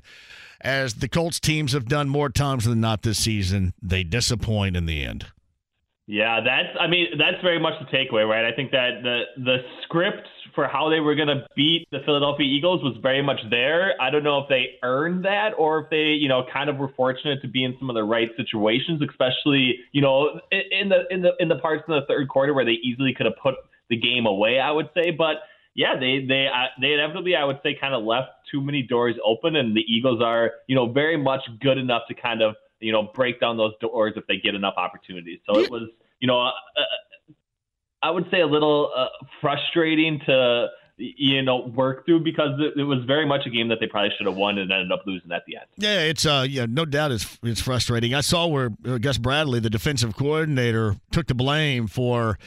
as the Colts teams have done more times than not this season, they disappoint in the end. Yeah, that's. I mean, that's very much the takeaway, right? I think that the the script for how they were going to beat the Philadelphia Eagles was very much there. I don't know if they earned that or if they, you know, kind of were fortunate to be in some of the right situations, especially, you know, in the in the in the parts in the third quarter where they easily could have put the game away. I would say, but yeah, they they uh, they inevitably, I would say, kind of left too many doors open, and the Eagles are, you know, very much good enough to kind of you know break down those doors if they get enough opportunities. So it was, you know, uh, I would say a little uh, frustrating to you know work through because it, was very much a game that they probably should have won and ended up losing at the end. Yeah, it's uh, yeah, no doubt it's it's frustrating. I saw where Gus Bradley, the defensive coordinator, took the blame for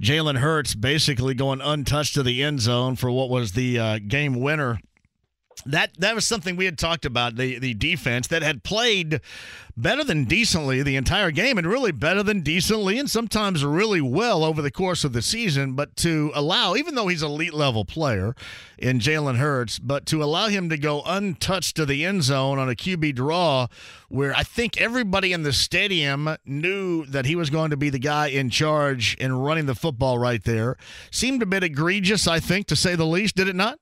Jalen Hurts basically going untouched to the end zone for what was the uh, game winner that that was something we had talked about the the defense that had played better than decently the entire game and really better than decently and sometimes really well over the course of the season. But to allow even though he's elite level player in Jalen Hurts but to allow him to go untouched to the end zone on a QB draw where I think everybody in the stadium knew that he was going to be the guy in charge and running the football right there seemed a bit egregious I think to say the least did it not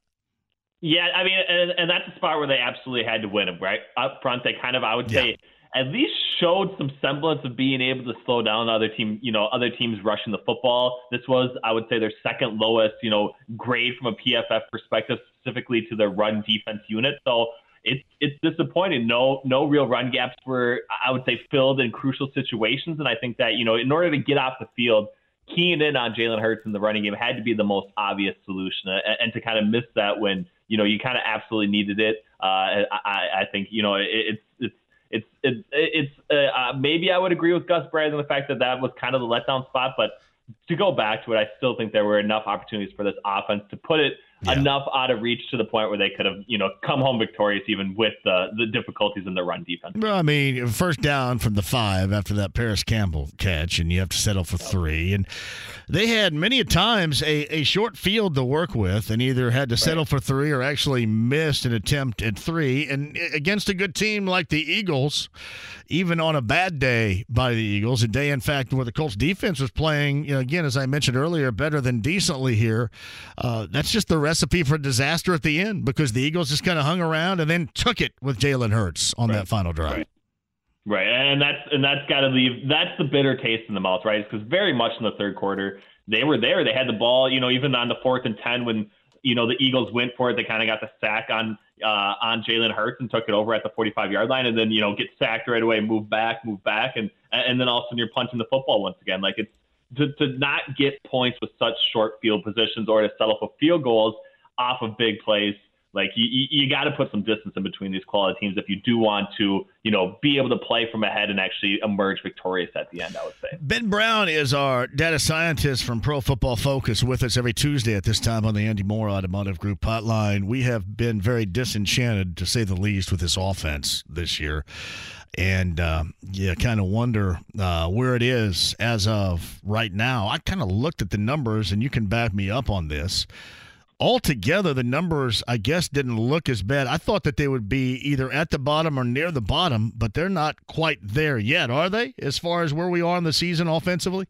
yeah, I mean, and, and that's a spot where they absolutely had to win him, right? Up front, they kind of, I would say, at least showed some semblance of being able to slow down other team, you know, other teams rushing the football. This was, I would say, their second lowest, you know, grade from a PFF perspective, specifically to their run defense unit. So it's it's disappointing. No no real run gaps were, I would say, filled in crucial situations. And I think that you know, in order to get off the field keying in on Jalen Hurts in the running game had to be the most obvious solution, and, and to kind of miss that when you know you kind of absolutely needed it. Uh, I, I think you know it, it's it's it's it's it's uh, uh, maybe I would agree with Gus Bryant on the fact that that was kind of the letdown spot, but to go back to it, I still think there were enough opportunities for this offense to put it yeah. enough out of reach to the point where they could have, you know, come home victorious even with the the difficulties in the run defense. Well, I mean, first down from the five after that Parris Campbell catch, and you have to settle for three. And they had many times a, a short field to work with, and either had to settle right. for three or actually missed an attempt at three. And against a good team like the Eagles, even on a bad day by the Eagles, a day in fact where the Colts defense was playing, you know, again as I mentioned earlier, better than decently here. Uh, that's just the recipe for disaster at the end because the Eagles just kind of hung around and then took it with Jalen Hurts on right. that final drive. Right. Right, and that's and that's got to leave. That's the bitter taste in the mouth, right? Because very much in the third quarter, they were there. They had the ball, you know, even on the fourth and ten when you know the Eagles went for it. They kind of got the sack on uh, on Jalen Hurts and took it over at the 45 yard line, and then you know get sacked right away, move back, move back, and and then all of a sudden you're punching the football once again. Like it's to to not get points with such short field positions or to settle for field goals off of big plays. Like you, you, you got to put some distance in between these quality teams if you do want to, you know, be able to play from ahead and actually emerge victorious at the end. I would say. Ben Brown is our data scientist from Pro Football Focus with us every Tuesday at this time on the Andy Moore Automotive Group hotline. We have been very disenchanted, to say the least, with this offense this year and uh, you kind of wonder uh, where it is as of right now. I kind of looked at the numbers, and you can back me up on this. Altogether, the numbers, I guess, didn't look as bad. I thought that they would be either at the bottom or near the bottom, but they're not quite there yet, are they, as far as where we are in the season offensively?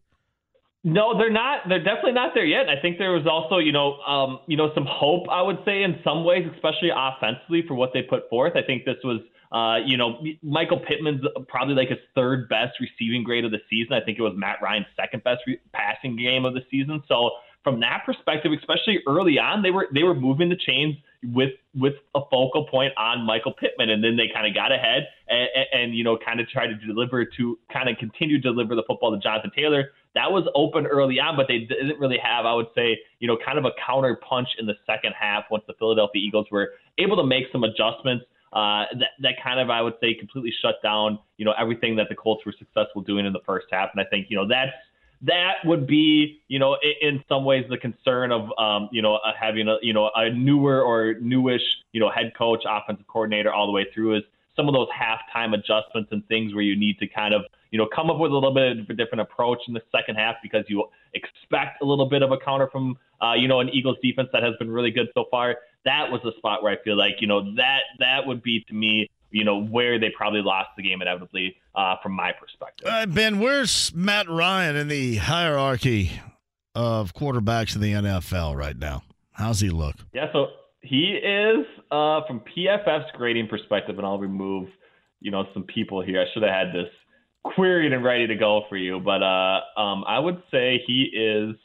No, they're not. They're definitely not there yet. I think there was also, you know, um, you know, some hope. I would say in some ways, especially offensively, for what they put forth. I think this was uh, you know, Michael Pittman's probably like his third best receiving grade of the season. I think it was Matt Ryan's second best re- passing game of the season. So from that perspective, especially early on, they were they were moving the chains with with a focal point on Michael Pittman, and then they kind of got ahead and, and, and you know kind of tried to deliver to kind of continue to deliver the football to Jonathan Taylor. That was open early on, but they didn't really have, I would say, you know, kind of a counter punch in the second half once the Philadelphia Eagles were able to make some adjustments uh, that that kind of I would say completely shut down you know everything that the Colts were successful doing in the first half, and I think you know that's that would be you know in, some ways the concern of um, you know uh, having a you know a newer or newish you know head coach, offensive coordinator all the way through is some of those halftime adjustments and things where you need to kind of you know come up with a little bit of a different approach in the second half because you expect a little bit of a counter from uh, you know an Eagles defense that has been really good so far that was the spot where I feel like you know that that would be to me you know where they probably lost the game inevitably uh, from my perspective. Uh, ben, where's Matt Ryan in the hierarchy of quarterbacks in the NFL right now? How's he look? Yeah, so he is uh, from PFF's grading perspective, and I'll remove you know some people here. I should have had this queried and ready to go for you, but uh, um, I would say he is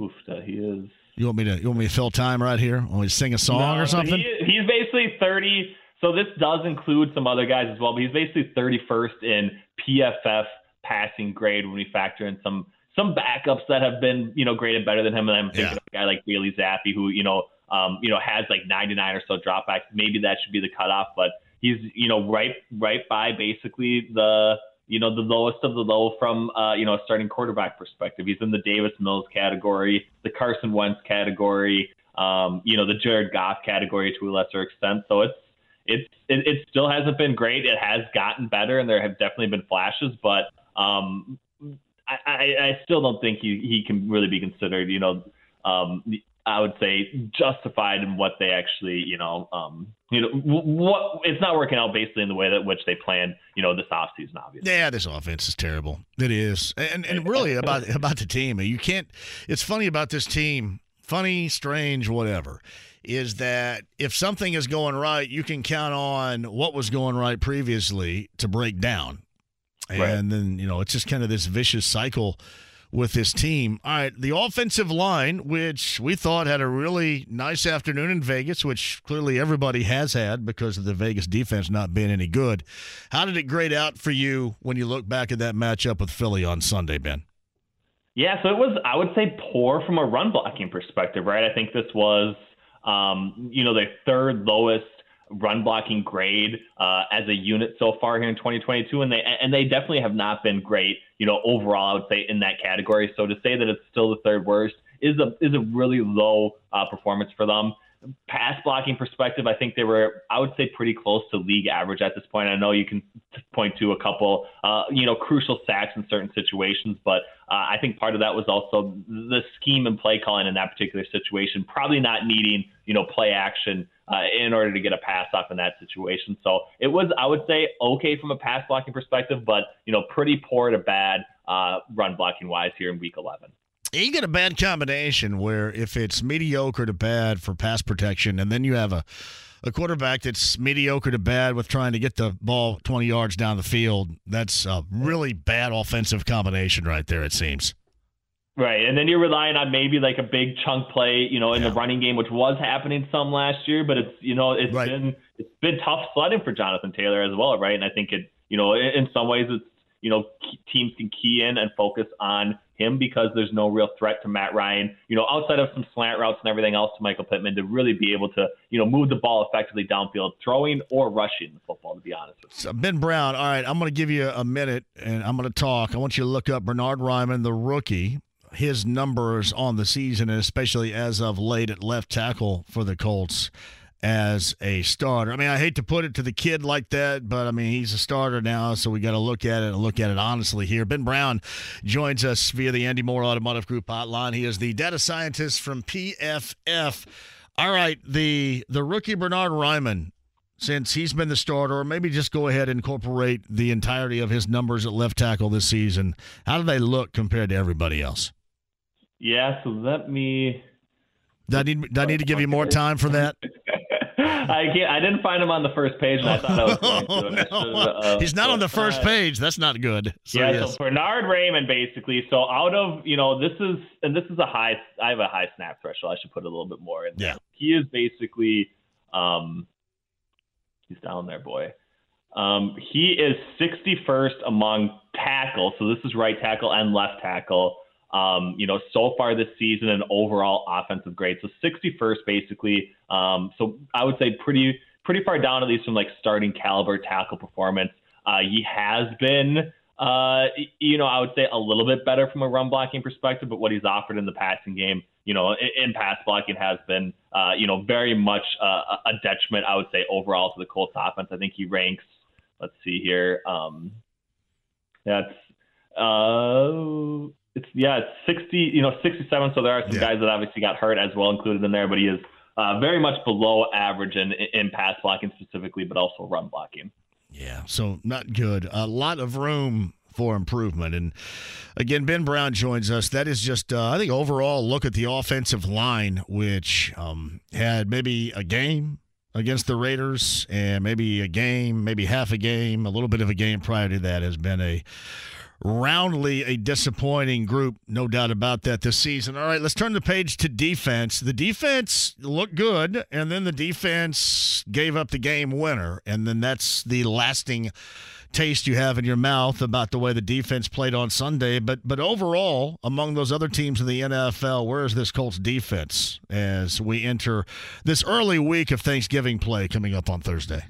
Oofta, he is. You want me to? You want me to fill time right here? Want me to sing a song no, or something? He, he's basically thirty. So this does include some other guys as well, but he's basically thirty first in PFF passing grade when we factor in some some backups that have been you know graded better than him. And I'm thinking yeah. of a guy like Bailey Zappe, who you know um, you know has like 99 or so dropbacks. Maybe that should be the cutoff, but he's you know right right by basically the you know, the lowest of the low from, uh, you know, a starting quarterback perspective. He's in the Davis Mills category, the Carson Wentz category, um, you know, the Jared Goff category to a lesser extent. So it's it's it, it still hasn't been great. It has gotten better, and there have definitely been flashes, but um, I, I, I still don't think he he can really be considered, you know, um, I would say justified in what they actually, you know, um, you know, what it's not working out basically in the way that which they planned, you know, this offseason, obviously. Yeah, this offense is terrible. It is, and and really about about the team, you can't. It's funny about this team. Funny, strange, whatever. Is that if something is going right, you can count on what was going right previously to break down, and right. then you know it's just kind of this vicious cycle with this team. All right, the offensive line, which we thought had a really nice afternoon in Vegas, which clearly everybody has had because of the Vegas defense not being any good. How did it grade out for you when you look back at that matchup with Philly on Sunday, Ben? Yeah, so it was, I would say, poor from a run blocking perspective, right? I think this was, um, you know, the third lowest run blocking grade uh, as a unit so far here in 2022, and they and they definitely have not been great, you know, overall. I would say in that category. So to say that it's still the third worst is a is a really low uh, performance for them pass blocking perspective, I think they were, I would say, pretty close to league average at this point. I know you can point to a couple, uh, you know, crucial sacks in certain situations, but uh, I think part of that was also the scheme and play calling in that particular situation, probably not needing, you know, play action uh, in order to get a pass off in that situation. So it was, I would say, okay from a pass blocking perspective, but, you know, pretty poor to bad uh, run blocking wise here in week 11 you get a bad combination where if it's mediocre to bad for pass protection, and then you have a a quarterback that's mediocre to bad with trying to get the ball 20 yards down the field, that's a really bad offensive combination right there, it seems. Right. And then you're relying on maybe like a big chunk play, you know, in yeah. the running game, which was happening some last year, but it's, you know, it's right. been, it's been tough sledding for Jonathan Taylor as well. Right. And I think it, you know, in, some ways it's, you know, teams can key in and focus on him because there's no real threat to Matt Ryan, you know, outside of some slant routes and everything else to Michael Pittman to really be able to, you know, move the ball effectively downfield, throwing or rushing the football, to be honest with you. So ben Brown, all right, I'm going to give you a minute and I'm going to talk. I want you to look up Bernhard Raimann, the rookie, his numbers on the season, especially as of late at left tackle for the Colts as a starter. I mean, I hate to put it to the kid like that, but I mean, he's a starter now, so we got to look at it and look at it honestly here. Ben Brown joins us via the Andy Moore Automotive Group hotline. He is the data scientist from PFF. All right, the the rookie Bernhard Raimann, since he's been the starter, or maybe just go ahead and incorporate the entirety of his numbers at left tackle this season. How do they look compared to everybody else? Yeah, so let me. Do I need, do I need to give you more time for that? I can't. I didn't find him on the first page, and I thought I was going to. no. uh, He's not on the first page. That's not good. So, yeah. Yes. So Bernhard Raimann, basically. So out of you know, this is and this is a high. I have a high snap threshold. I should put a little bit more in. There. Yeah. He is basically. Um, he's down there, boy. Um, he is 61st among tackles. So this is right tackle and left tackle um, you know, so far this season and overall offensive grade. So 61st basically. Um, so I would say pretty pretty far down at least from like starting caliber tackle performance. Uh, he has been, uh, you know, I would say a little bit better from a run blocking perspective, but what he's offered in the passing game, you know, in, in pass blocking has been, uh, you know, very much uh, a detriment, I would say, overall to the Colts offense. I think he ranks, let's see here, um, that's, uh, it's yeah, it's 60, you know, 67. So there are some yeah. guys that obviously got hurt as well included in there, but he is uh, very much below average in, in pass blocking specifically, but also run blocking. Yeah, so not good. A lot of room for improvement. And again, Ben Brown joins us. That is just, uh, I think, overall look at the offensive line, which um, had maybe a game against the Raiders and maybe a game, maybe half a game, a little bit of a game prior to that has been a roundly a disappointing group, no doubt about that this season. All right, let's turn the page to defense. The defense looked good, and then the defense gave up the game winner, and then that's the lasting taste you have in your mouth about the way the defense played on Sunday. But but overall, among those other teams in the NFL, where is this Colts defense as we enter this early week of Thanksgiving play coming up on Thursday?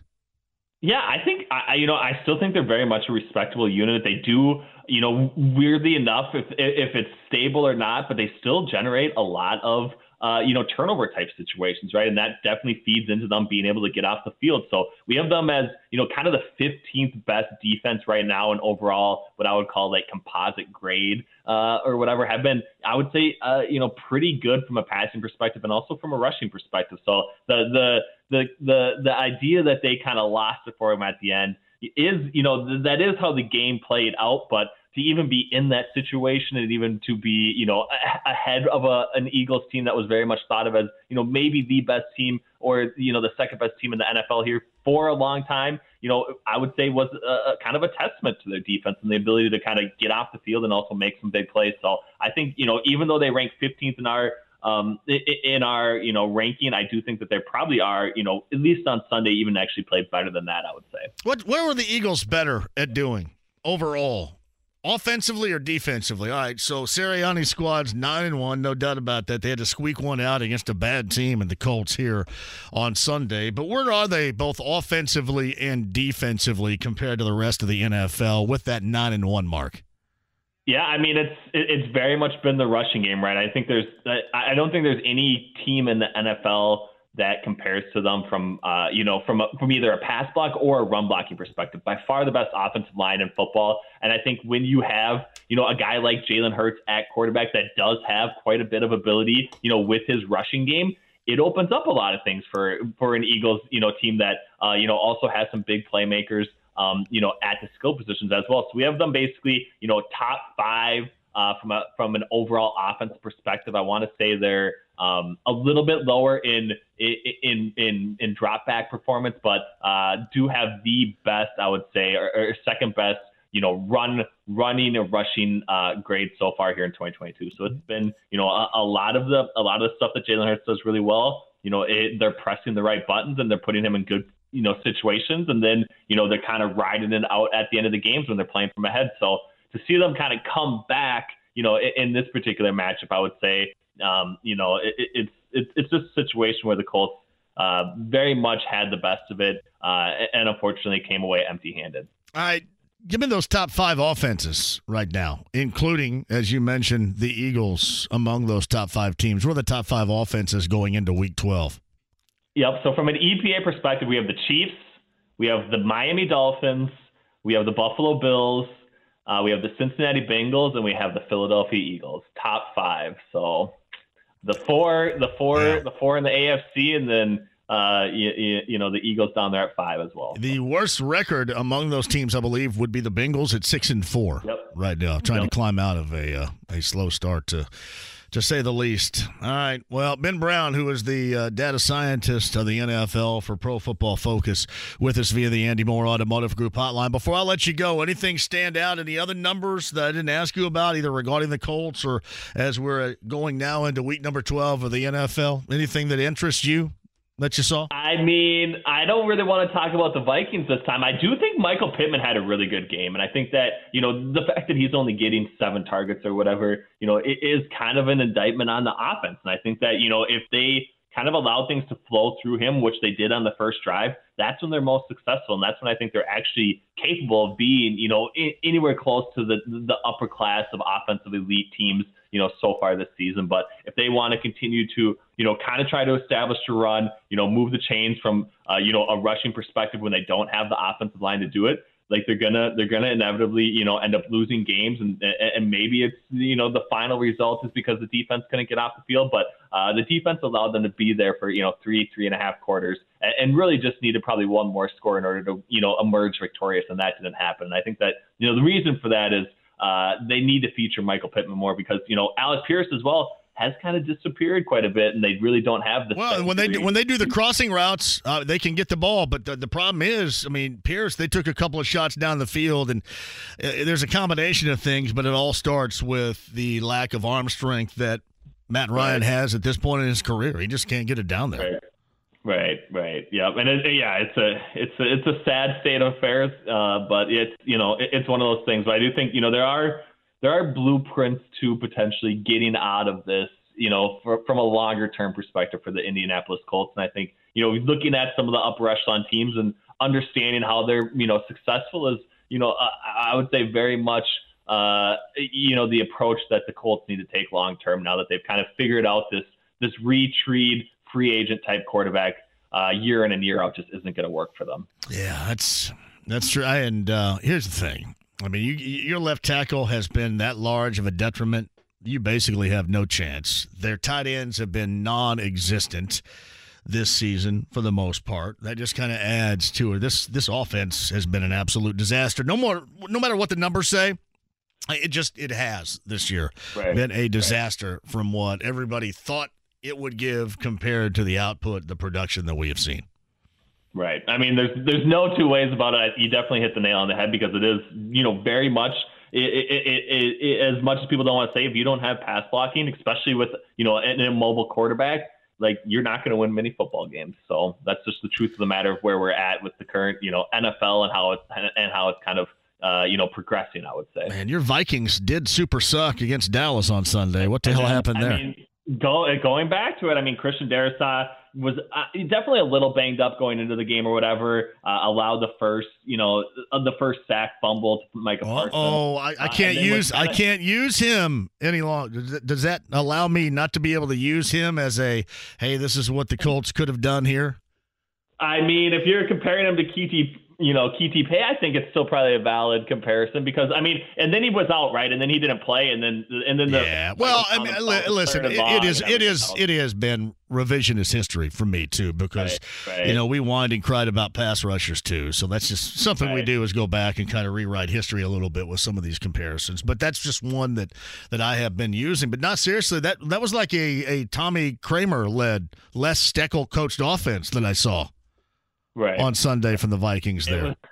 Yeah, I think I, you know I still think they're very much a respectable unit. They do you know, weirdly enough, if if it's stable or not, but they still generate a lot of uh, you know, turnover type situations, right? And that definitely feeds into them being able to get off the field. So we have them as, you know, kind of the 15th best defense right now in overall, what I would call like composite grade uh, or whatever, have been, I would say, uh, you know, pretty good from a passing perspective and also from a rushing perspective. So the, the, the, the, the idea that they kind of lost it for him at the end is, you know, th- that is how the game played out, but to even be in that situation and even to be, you know, a- ahead of a, an Eagles team that was very much thought of as, you know, maybe the best team or, you know, the second best team in the NFL here for a long time, you know, I would say was a, a kind of a testament to their defense and the ability to kind of get off the field and also make some big plays. So I think, you know, even though they rank 15th in our um, in our you know ranking, I do think that they probably are you know at least on Sunday even actually played better than that. I would say. What what were the Eagles better at doing overall? Offensively or defensively? All right, so Sirianni's squad's nine and one, no doubt about that. They had to squeak one out against a bad team in the Colts here on Sunday. But where are they both offensively and defensively compared to the rest of the NFL with that nine and one mark? Yeah, I mean it's it's very much been the rushing game, right? I think there's I don't think there's any team in the NFL that compares to them from uh, you know from from either a pass block or a run blocking perspective. By far the best offensive line in football, and I think when you have you know a guy like Jalen Hurts at quarterback that does have quite a bit of ability, you know, with his rushing game, it opens up a lot of things for for an Eagles you know team that uh, you know also has some big playmakers um, you know at the skill positions as well. So we have them basically you know top five uh, from a from an overall offense perspective. I want to say they're um, a little bit lower in in in in drop back performance, but uh, do have the best, I would say, or, or second best, you know, run running and rushing uh, grade so far here in 2022. So it's been, you know, a, a lot of the a lot of the stuff that Jalen Hurts does really well. You know, it, they're pressing the right buttons and they're putting him in good you know situations, and then you know they're kind of riding it out at the end of the games when they're playing from ahead. So to see them kind of come back, you know, in, in this particular matchup, I would say um, you know, it, it, it's it's just a situation where the Colts uh, very much had the best of it, uh, and unfortunately came away empty-handed. All right, give me those top five offenses right now, including, as you mentioned, the Eagles among those top five teams. What are the top five offenses going into Week 12? Yep. So from an EPA perspective, we have the Chiefs, we have the Miami Dolphins, we have the Buffalo Bills, uh, we have the Cincinnati Bengals, and we have the Philadelphia Eagles. Top five. So the four, the four, yeah. the four in the AFC, and then uh, you, you, know the Eagles down there at five as well. The worst record among those teams, I believe, would be the Bengals at six and four yep. right now, trying yep. to climb out of a uh, a slow start to to say the least. All right. Well, Ben Brown, who is the uh, data scientist of the NFL for Pro Football Focus, with us via the Andy Moore Automotive Group hotline. Before I let you go, anything stand out? Any other numbers that I didn't ask you about, either regarding the Colts or as we're going now into week number 12 of the NFL? Anything that interests you? That you saw? I mean, I don't really want to talk about the Vikings this time. I do think Michael Pittman had a really good game, and I think that you know the fact that he's only getting seven targets or whatever, you know, it is kind of an indictment on the offense. And I think that you know if they kind of allow things to flow through him, which they did on the first drive, that's when they're most successful, and that's when I think they're actually capable of being, you know, anywhere close to the the upper class of offensive elite teams you know, so far this season. But if they want to continue to, you know, kind of try to establish a run, you know, move the chains from, uh, you know, a rushing perspective when they don't have the offensive line to do it, like they're gonna they're gonna inevitably you know end up losing games. And and maybe it's you know the final result is because the defense couldn't get off the field. But uh, the defense allowed them to be there for you know three three and a half quarters. And, and really just needed probably one more score in order to you know emerge victorious and that didn't happen. And I think that you know the reason for that is uh, they need to feature Michael Pittman more because you know Alec Pierce as well has kind of disappeared quite a bit, and they really don't have the. Well, when they do, when they do the crossing routes, uh, they can get the ball, but the, the, problem is, I mean, Pierce they took a couple of shots down the field, and uh, there's a combination of things, but it all starts with the lack of arm strength that Matt Ryan right. has at this point in his career. He just can't get it down there. Right. Right, right, yeah, and it, yeah, it's a it's a it's a sad state of affairs, uh, but it's you know it, it's one of those things. But I do think you know there are there are blueprints to potentially getting out of this, you know, for, from a longer term perspective for the Indianapolis Colts, and I think you know looking at some of the upper echelon teams and understanding how they're you know successful is you know I, I would say very much uh, you know the approach that the Colts need to take long term now that they've kind of figured out this this retreat free agent type quarterback uh, year in and year out just isn't going to work for them. Yeah, that's that's true. And uh, here's the thing. I mean, you, your left tackle has been that large of a detriment. You basically have no chance. Their tight ends have been non-existent this season for the most part. That just kind of adds to it. This this offense has been an absolute disaster. No more, no matter what the numbers say. It just it has this year right. been a disaster right. from what everybody thought it would give compared to the output, the production that we have seen. Right. I mean, there's there's no two ways about it. You definitely hit the nail on the head because it is, you know, very much it, it, it, as much as people don't want to say, if you don't have pass blocking, especially with you know an immobile quarterback, like you're not going to win many football games. So that's just the truth of the matter of where we're at with the current you know NFL and how it's and how it's kind of uh, you know, progressing, I would say. Man, your Vikings did super suck against Dallas on Sunday. What the hell happened there? I mean, go, going back to it, I mean, Christian Darrisaw was uh, definitely a little banged up going into the game or whatever. Uh, allowed the first, you know, uh, the first sack fumble to Micah Parsons. Oh, I, I can't use I can't use him any longer. Does that allow me not to be able to use him as a hey, this is what the Colts could have done here? I mean, if you're comparing him to Kwity you know, Kwity Paye, I think it's still probably a valid comparison because I mean, and then he was out right, and then he didn't play, and then and then the yeah. Well, I mean, listen, it, it is it is it has been revisionist history for me too because right, right. you know we whined and cried about pass rushers too, so that's just something right. we do is go back and kind of rewrite history a little bit with some of these comparisons. But that's just one that that I have been using, but not seriously. That that was like a a Tommy Kramer led, Les Steckel coached offense that I saw right. on Sunday from the Vikings there.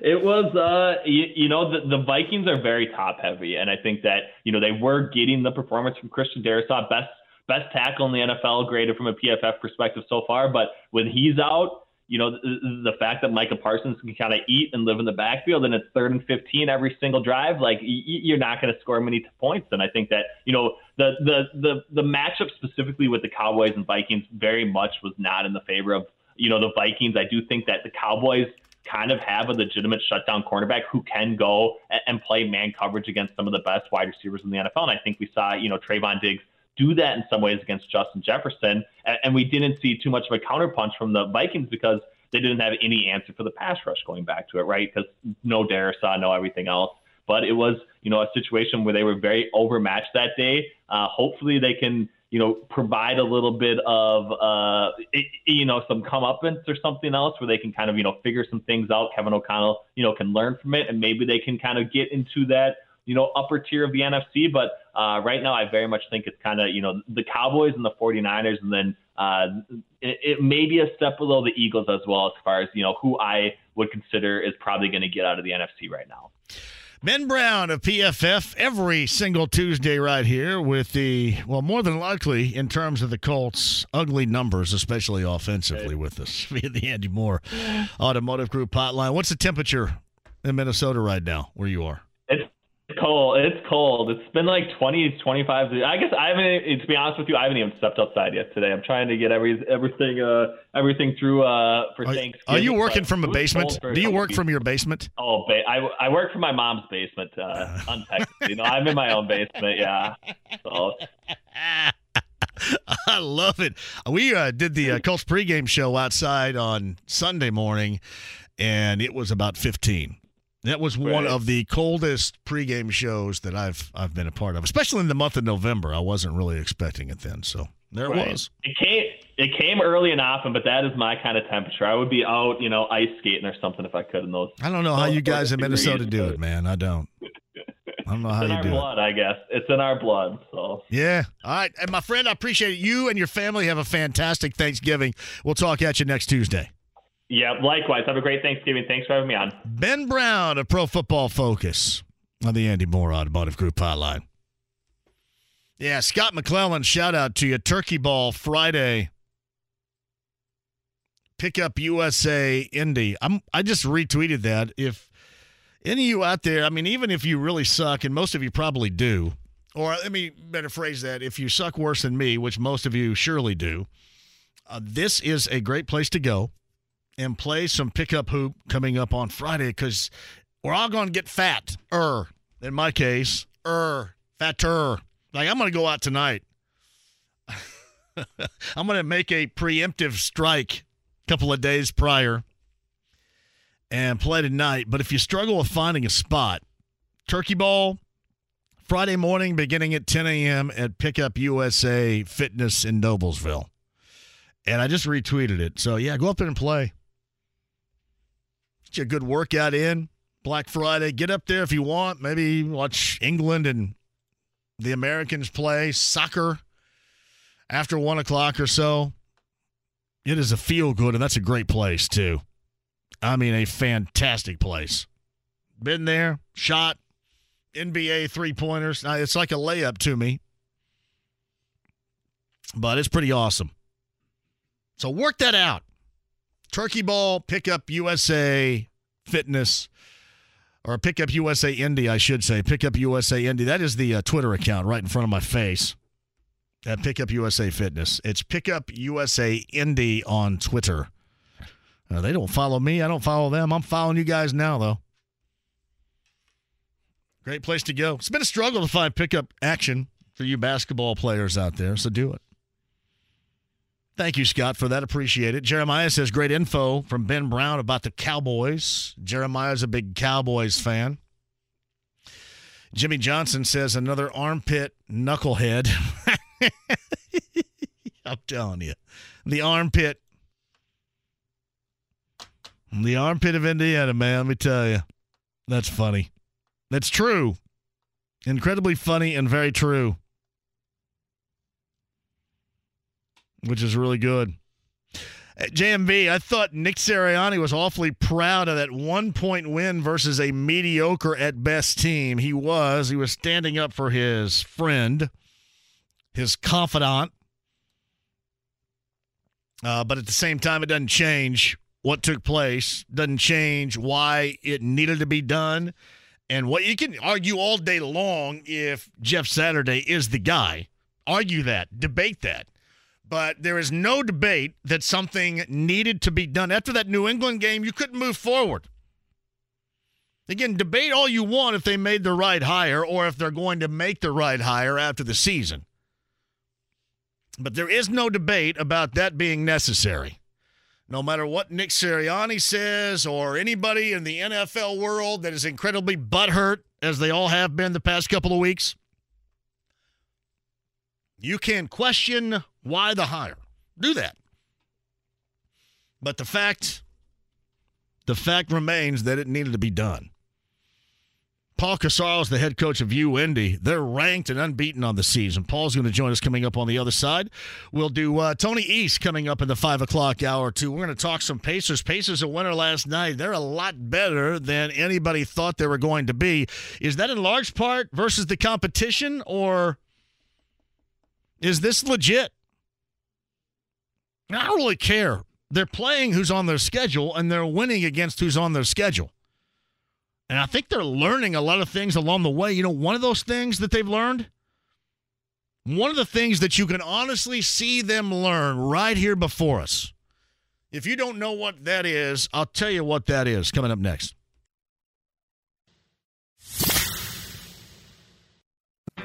It was, uh, you, you, know, the, the Vikings are very top heavy, and I think that you know they were getting the performance from Christian Darrisaw, best best tackle in the NFL, graded from a PFF perspective so far. But when he's out, you know, the, the fact that Micah Parsons can kind of eat and live in the backfield, and it's third and fifteen every single drive, like you're not going to score many points. And I think that you know the the the the matchup specifically with the Cowboys and Vikings very much was not in the favor of you know, the Vikings, I do think that the Cowboys kind of have a legitimate shutdown cornerback who can go and play man coverage against some of the best wide receivers in the NFL. And I think we saw, you know, Trevon Diggs do that in some ways against Justin Jefferson. And we didn't see too much of a counterpunch from the Vikings because they didn't have any answer for the pass rush going back to it, right? Because no Darrisaw, no everything else. But it was, you know, a situation where they were very overmatched that day. Uh, hopefully they can you know, provide a little bit of, uh, you know, some comeuppance or something else where they can kind of, you know, figure some things out. Kevin O'Connell, you know, can learn from it and maybe they can kind of get into that, you know, upper tier of the NFC. But uh, right now, I very much think it's kind of, you know, the Cowboys and the 49ers and then uh, it, it may be a step below the Eagles as well as far as, you know, who I would consider is probably going to get out of the NFC right now. Ben Brown of PFF every single Tuesday right here with the, well, more than likely in terms of the Colts' ugly numbers, especially offensively with us via the Andy Moore Automotive Group hotline. What's the temperature in Minnesota right now where you are? Cold. It's cold. It's been like 20, 25. I guess I haven't. To be honest with you, I haven't even stepped outside yet today. I'm trying to get every everything uh everything through uh for are, Thanksgiving. Are you working from a basement? Do you work from your basement? Oh, ba- I I work from my mom's basement. Uh, untechnically, you know, I'm in my own basement. Yeah. So. I love it. We uh, did the uh, Colts pregame show outside on Sunday morning, and it was about 15. That was one of the coldest pregame shows that I've I've been a part of, especially in the month of November. I wasn't really expecting it then, so there right. it was. It came it came early and often, but that is my kind of temperature. I would be out, you know, ice skating or something if I could in those. I don't know how you guys in Minnesota do it, man. I don't. I don't know how it's you in do our blood, I guess. It's in our blood. So Yeah. All right. And my friend, I appreciate it. You and your family have a fantastic Thanksgiving. We'll talk at you next Tuesday. Yeah, likewise. Have a great Thanksgiving. Thanks for having me on. Ben Brown of Pro Football Focus on the Andy Moore Automotive Group hotline. Yeah, Scott McClellan, shout out to you. Turkey Ball Friday. Pick up USA Indy. I'm I just retweeted that. If any of you out there, I mean, even if you really suck, and most of you probably do, or let me better phrase that, if you suck worse than me, which most of you surely do, uh, this is a great place to go and play some pickup hoop coming up on Friday because we're all going to get fat. Er, in my case, er, fatter. Like I'm going to go out tonight. I'm going to make a preemptive strike a couple of days prior and play tonight. But if you struggle with finding a spot, Turkey Ball, Friday morning beginning at 10 a.m. at Pickup USA Fitness in Noblesville. And I just retweeted it. So, yeah, go up there and play. Get a good workout in. Black Friday. Get up there if you want. Maybe watch England and the Americans play soccer after one o'clock or so. It is a feel good, and that's a great place, too. I mean, a fantastic place. Been there, shot NBA three pointers. It's like a layup to me, but it's pretty awesome. So work that out. Turkey Ball, Pickup USA Fitness, or Pickup USA Indy, I should say. Pickup USA Indy. That is the uh, Twitter account right in front of my face at Pickup USA Fitness. It's Pickup USA Indy on Twitter. Uh, they don't follow me. I don't follow them. I'm following you guys now, though. Great place to go. It's been a struggle to find pickup action for you basketball players out there, so do it. Thank you, Scott, for that. Appreciate it. Jeremiah says great info from Ben Brown about the Cowboys. Jeremiah's a big Cowboys fan. Jimmy Johnson says another armpit knucklehead. I'm telling you. The armpit. The armpit of Indiana, man. Let me tell you. That's funny. That's true. Incredibly funny and very true. Which is really good. JMV, I thought Nick Sirianni was awfully proud of that one point win versus a mediocre at best team. He was. He was standing up for his friend, his confidant. Uh, but at the same time, it doesn't change what took place, doesn't change why it needed to be done. And what you can argue all day long if Jeff Saturday is the guy, argue that, debate that. But there is no debate that something needed to be done. After that New England game, you couldn't move forward. Again, debate all you want if they made the right hire or if they're going to make the right hire after the season. But there is no debate about that being necessary. No matter what Nick Sirianni says or anybody in the NFL world that is incredibly butthurt, as they all have been the past couple of weeks, you can question why the hire. Do that. But the fact the fact remains that it needed to be done. Paul Corsaro is the head coach of UIndy. They're ranked and unbeaten on the season. Paul's going to join us coming up on the other side. We'll do uh, Tony East coming up in the 5 o'clock hour, too. We're going to talk some Pacers. Pacers a winner last night. They're a lot better than anybody thought they were going to be. Is that in large part versus the competition, or is this legit? I don't really care. They're playing who's on their schedule, and they're winning against who's on their schedule. And I think they're learning a lot of things along the way. You know, one of those things that they've learned, one of the things that you can honestly see them learn right here before us. If you don't know what that is, I'll tell you what that is coming up next.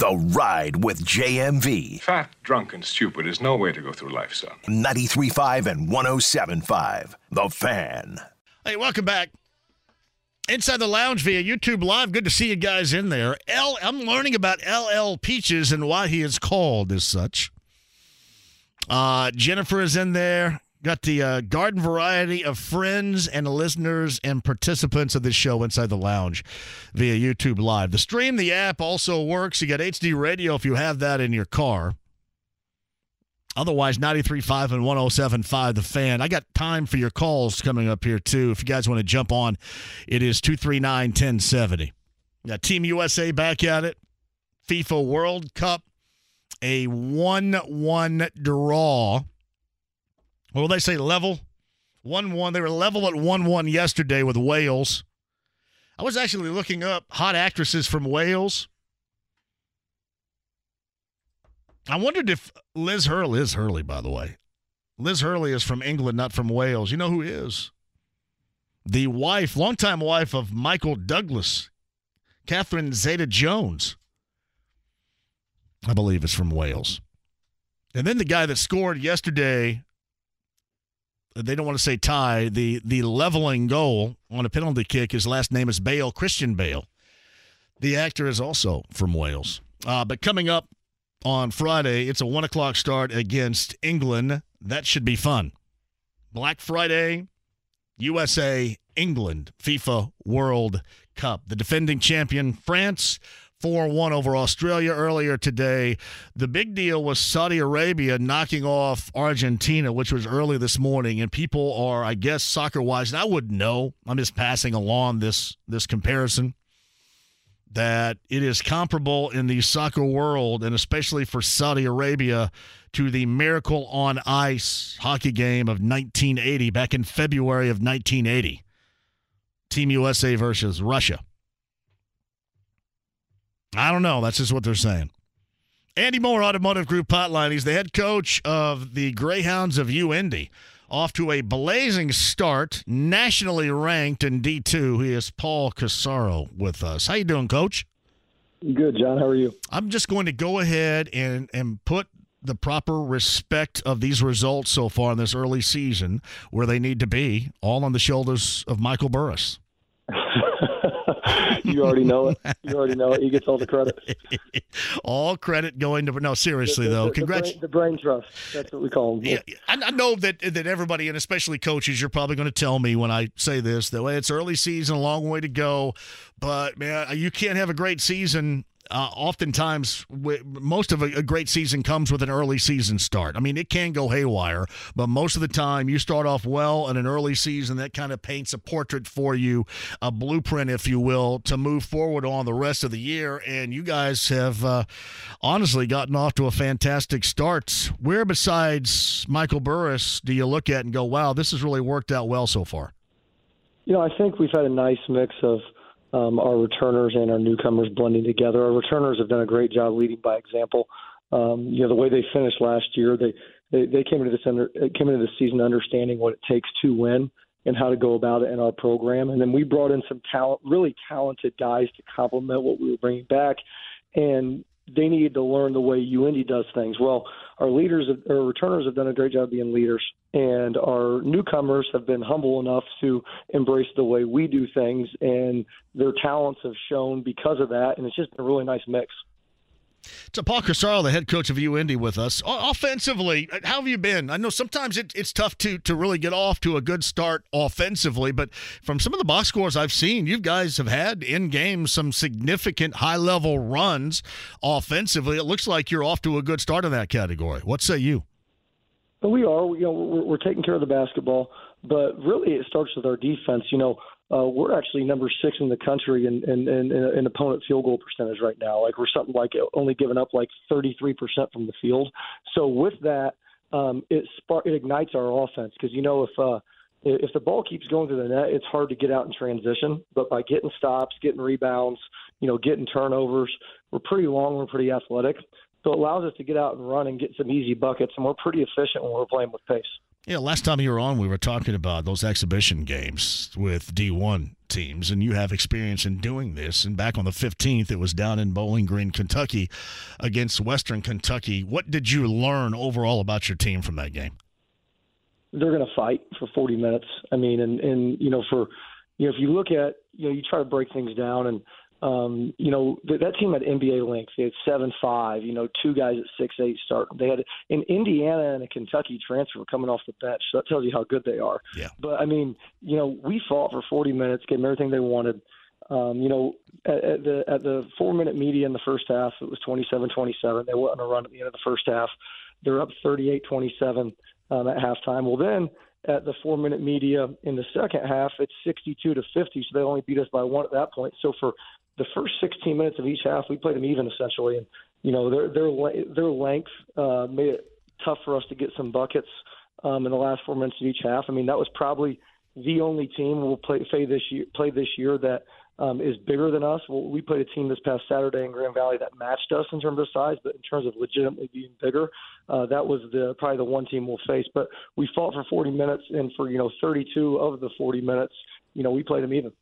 The Ride with JMV. Fat, drunk, and stupid is no way to go through life, son. 93.5 and 107.5. The Fan. Hey, welcome back. Inside the Lounge via YouTube Live. Good to see you guys in there. L, I'm learning about LL Peaches and why he is called as such. Uh, Jennifer is in there. Got the uh, garden variety of friends and listeners and participants of this show inside the lounge via YouTube Live. The stream, the app also works. You got HD radio if you have that in your car. Otherwise, 93.5 and 107.5 The Fan. I got time for your calls coming up here, too. If you guys want to jump on, it is 239 1070. Got Team USA back at it. FIFA World Cup, a 1 1 draw what they say? Level? 1 1. They were level at 1 1 yesterday with Wales. I was actually looking up hot actresses from Wales. I wondered if Liz Hurley, Liz Hurley, by the way. Liz Hurley is from England, not from Wales. You know who is? The wife, longtime wife of Michael Douglas, Catherine Zeta Jones, I believe is from Wales. And then the guy that scored yesterday they don't want to say tie the the leveling goal on a penalty kick. His last name is Bale, Christian Bale. The actor is also from Wales. Uh, but coming up on Friday, it's a one o'clock start against England. That should be fun. Black Friday, USA, England, FIFA World Cup. The defending champion, France, 4 1 over Australia earlier today. The big deal was Saudi Arabia knocking off Argentina, which was early this morning. And people are, I guess, soccer wise, and I wouldn't know. I'm just passing along this, this comparison that it is comparable in the soccer world, and especially for Saudi Arabia, to the Miracle on Ice hockey game of 1980, back in February of 1980. Team USA versus Russia. I don't know. That's just what they're saying. Andy Moore, Automotive Group Hotline. He's the head coach of the Greyhounds of UIndy. Off to a blazing start, nationally ranked in D2. He is Paul Corsaro with us. How you doing, Coach? Good, John. How are you? I'm just going to go ahead and, and put the proper respect of these results so far in this early season where they need to be, all on the shoulders of Michael Burris. you already know it. You already know it. He gets all the credit. all credit going to no. Seriously the, the, though, congrats. The brain, the brain trust. That's what we call them. Yeah, I know that that everybody and especially coaches, you're probably going to tell me when I say this that way it's early season, a long way to go. But man, you can't have a great season uh, oftentimes most of a, a, great season comes with an early season start. I mean, it can go haywire, but most of the time you start off well in an early season that kind of paints a portrait for you, a blueprint, if you will, to move forward on the rest of the year. And you guys have uh, honestly gotten off to a fantastic start. Where besides Michael Burris do you look at and go, wow, this has really worked out well so far? You know, I think we've had a nice mix of um, our returners and our newcomers blending together. Our returners have done a great job leading by example. Um, you know, the way they finished last year, they they, they came into this under, came into this season understanding what it takes to win and how to go about it in our program. And then we brought in some talent, really talented guys to complement what we were bringing back. And they needed to learn the way UIndy does things. Well, our leaders, our returners have done a great job being leaders, and our newcomers have been humble enough to embrace the way we do things, and their talents have shown because of that, and it's just been a really nice mix. So Paul Corsaro, the head coach of UIndy, with us. offensively, how have you been? I know sometimes it, it's tough to to really get off to a good start offensively, but from some of the box scores I've seen, you guys have had in games some significant high level runs offensively. It looks like you're off to a good start in that category. What say you? Well, we are. You know, we're, we're taking care of the basketball, but really it starts with our defense. You know, uh, we're actually number six in the country in, in, in, in opponent field goal percentage right now. Like we're something like only giving up like 33% from the field. So with that, um, it spark it ignites our offense because you know if uh, if the ball keeps going to the net, it's hard to get out in transition. But by getting stops, getting rebounds, you know, getting turnovers, we're pretty long, we're pretty athletic. So it allows us to get out and run and get some easy buckets, and we're pretty efficient when we're playing with pace. Yeah, last time you were on, we were talking about those exhibition games with D1 teams, and you have experience in doing this. And back on the 15th, it was down in Bowling Green, Kentucky, against Western Kentucky. What did you learn overall about your team from that game? They're going to fight for 40 minutes. I mean, and and you know, for you know, if you look at you know, you try to break things down, and Um, you know, th- that team had NBA length. They had seven five. You know, two guys at six eight start. They had an Indiana and a Kentucky transfer coming off the bench. So that tells you how good they are. Yeah. But I mean, you know, we fought for 40 minutes, gave them everything they wanted. Um, you know, at, at the at the four minute media in the first half, it was 27-27. They went on a run at the end of the first half. They're up 38-27 um, at halftime. Well, then at the four minute media in the second half, it's 62 to 50. So they only beat us by one at that point. So for the first 16 minutes of each half, we played them even essentially, and you know their their their length uh, made it tough for us to get some buckets um, in the last four minutes of each half. I mean that was probably the only team we'll play, play this year play this year that um, is bigger than us. Well, we played a team this past Saturday in Grand Valley that matched us in terms of size, but in terms of legitimately being bigger, uh, that was the probably the one team we'll face. But we fought for 40 minutes, and for you know 32 of the 40 minutes, you know we played them even.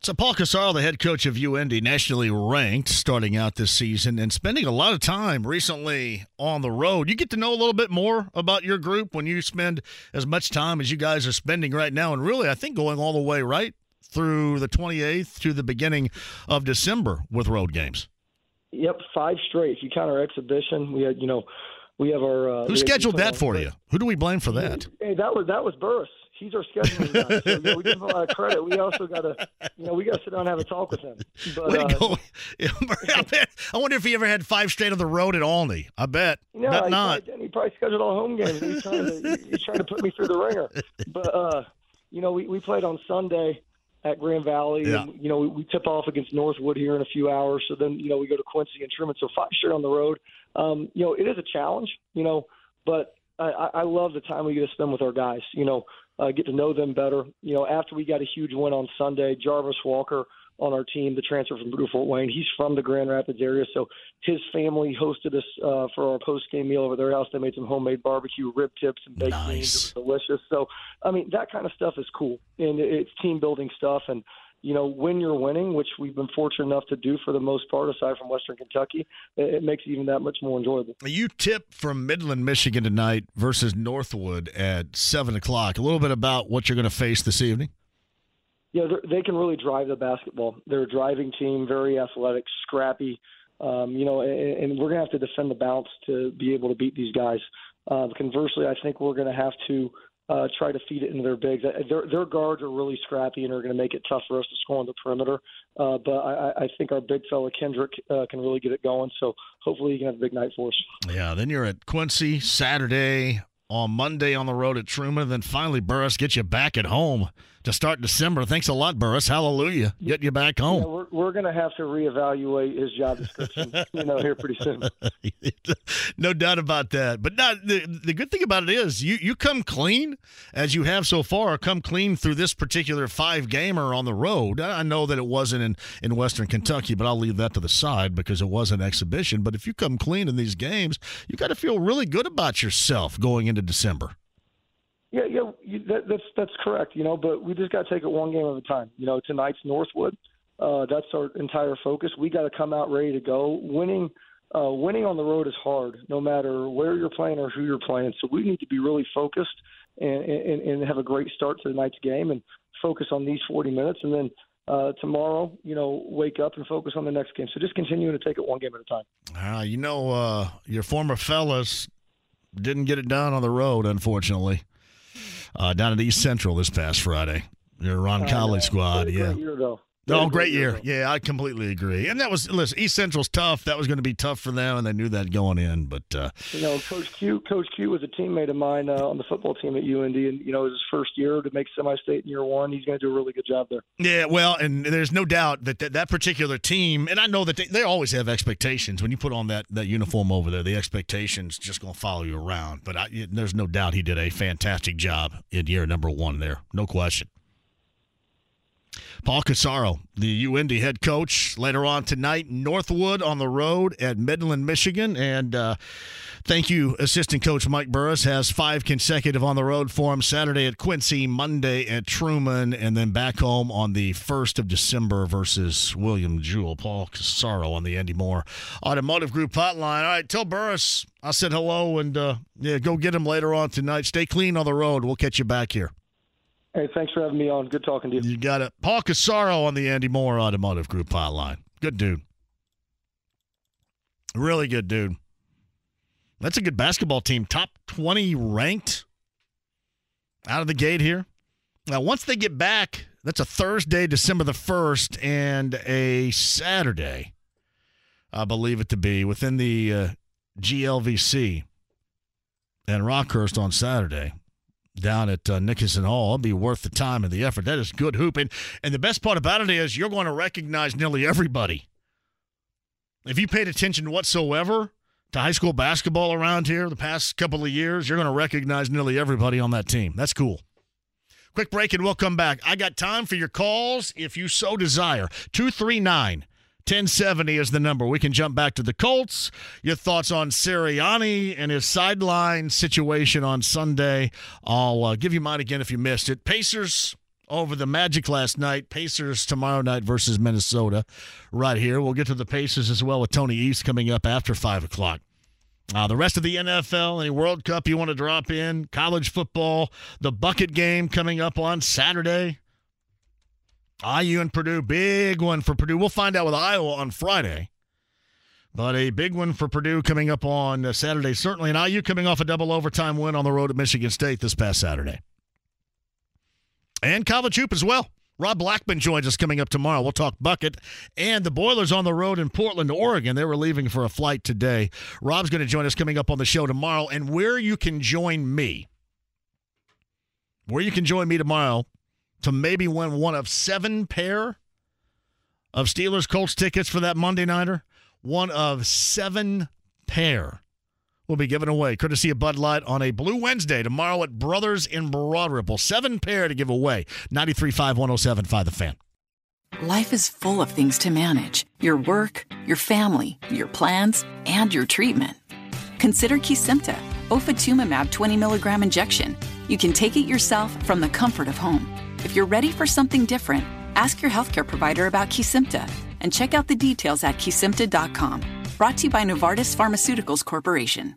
So Paul Corsaro, the head coach of UIndy, nationally ranked starting out this season and spending a lot of time recently on the road. You get to know a little bit more about your group when you spend as much time as you guys are spending right now, and really, I think going all the way right through the 28th to the beginning of December with road games. Yep, five straight. If you count our exhibition, we had, you know, we have our. Uh, Who scheduled that for you? Who do we blame for that? Hey, that was that was Burris. He's our scheduling guy. So, you know, we give him a lot of credit. We also got to, you know, we got to sit down and have a talk with him. But, Way uh, go. I, wonder if he ever had five straight on the road at Olney. I bet. No, Bet not. Probably, he probably scheduled all home games. He's trying to he's trying to put me through the ringer. But uh, you know, we, we played on Sunday at Grand Valley, Yeah. and you know we, we tip off against Northwood here in a few hours. So then you know we go to Quincy and Truman. So five straight on the road. Um, you know, it is a challenge. You know, but I, I I love the time we get to spend with our guys. You know, uh, get to know them better. You know, after we got a huge win on Sunday, Jarvis Walker on our team, the transfer from Blue Fort Wayne. He's from the Grand Rapids area, so his family hosted us uh, for our post game meal over their house. They made some homemade barbecue, rib tips, and baked beans. It was delicious. So, I mean, that kind of stuff is cool, and it's team building stuff. And you know, when you're winning, which we've been fortunate enough to do for the most part, aside from Western Kentucky, it, it makes it even that much more enjoyable. You tip from Midland, Michigan tonight versus Northwood at 7 o'clock. A little bit about what you're going to face this evening. Yeah, they're- they can really drive the basketball. They're a driving team, very athletic, scrappy. Um, you know, and, and we're to have to defend the bounce to be able to beat these guys. Uh, conversely, I think we're to have to uh, try to feed it into their bigs. Uh, Their, their guards are really scrappy and are going to make it tough for us to score on the perimeter. Uh, but I, I- I think our big fella Kendrick uh, can really get it going. So hopefully he can have a big night for us. Yeah, then you're at Quincy Saturday, on Monday on the road at Truman, then finally Burris gets you back at home to start December. Thanks a lot, Burris. Hallelujah. Getting you back home. Yeah, we're we're going to have to reevaluate his job description, you know, here pretty soon. no doubt about that. But not, the the good thing about it is you you come clean as you have so far. Come clean through this particular five gamer on the road. I know that it wasn't in in Western Kentucky, but I'll leave that to the side because it was an exhibition. But if you come clean in these games, you got to feel really good about yourself going into December. Yeah, yeah, you, that, that's that's correct. You know, but we just got to take it one game at a time. You know, tonight's Northwood. Uh, that's our entire focus. We got to come out ready to go. Winning, uh, winning on the road is hard, no matter where you're playing or who you're playing. So we need to be really focused and, and, and have a great start to tonight's game and focus on these 40 minutes, and then uh, tomorrow, you know, wake up and focus on the next game. So just continuing to take it one game at a time. Uh, you know, uh, your former fellas didn't get it done on the road, unfortunately. Uh, down at East Central this past Friday. Your Roncalli squad, yeah. year, though. Oh, great year. though. Yeah, I completely agree. And that was listen, East Central's tough. That was going to be tough for them, and they knew that going in. But uh, You know, Coach Q. Coach Q was a teammate of mine uh, on the football team at UIndy, and you know, it was his first year to make semi-state in year one. He's going to do a really good job there. yeah, well, and there's no doubt that that, that particular team, and I know that they, they always have expectations. When you put on that, that uniform over there, the expectations just going to follow you around. But I, there's no doubt he did a fantastic job in year number one there. No question. Paul Corsaro, the UIndy head coach, later on tonight, Northwood on the road at Midland, Michigan. And uh, thank you, assistant coach Mike Burris has five consecutive on the road for him Saturday at Quincy, Monday at Truman, and then back home on the 1st of December versus William Jewell. Paul Corsaro on the Andy Moore Automotive Group hotline. All right, tell Burris I said hello and uh, yeah, go get him later on tonight. Stay clean on the road. We'll catch you back here. Hey, thanks for having me on. Good talking to you. You got it. Paul Corsaro on the Andy Moore Automotive Group hotline. Good dude. Really good dude. That's a good basketball team. Top 20 ranked out of the gate here. Now, once they get back, that's a Thursday, December the 1st, and a Saturday, I believe it to be, within the uh, GLVC and Rockhurst on Saturday down at uh, Nicoson Hall. It'll be worth the time and the effort. That is good hooping. And the best part about it is you're going to recognize nearly everybody. If you paid attention whatsoever to high school basketball around here the past couple of years, you're going to recognize nearly everybody on that team. That's cool. Quick break and we'll come back. I got time for your calls if you so desire. 239 1070 is the number. We can jump back to the Colts. Your thoughts on Sirianni and his sideline situation on Sunday. I'll uh, give you mine again if you missed it. Pacers over the Magic last night. Pacers tomorrow night versus Minnesota right here. We'll get to the Pacers as well with Tony East coming up after 5 o'clock. Uh, the rest of the NFL, any World Cup you want to drop in, college football, the bucket game coming up on Saturday. IU and Purdue, big one for Purdue. We'll find out with Iowa on Friday. But a big one for Purdue coming up on Saturday, certainly. And IU coming off a double overtime win on the road at Michigan State this past Saturday. And hoop as well. Rob Blackman joins us coming up tomorrow. We'll talk bucket and the Boilers on the road in Portland, Oregon. They were leaving for a flight today. Rob's going to join us coming up on the show tomorrow. And where you can join me, where you can join me tomorrow to maybe win one of seven pair of Steelers Colts tickets for that Monday nighter. One of seven pair will be given away, courtesy of Bud Light, on a Blue Wednesday tomorrow at Brothers in Broad Ripple. Seven pair to give away. 93.5, 107.5 The Fan. Life is full of things to manage your work, your family, your plans, and your treatment. Consider Kesimpta, ofatumumab 20 milligram injection. You can take it yourself from the comfort of home. If you're ready for something different, ask your healthcare provider about Kesimpta and check out the details at kesimpta.com. Brought to you by Novartis Pharmaceuticals Corporation.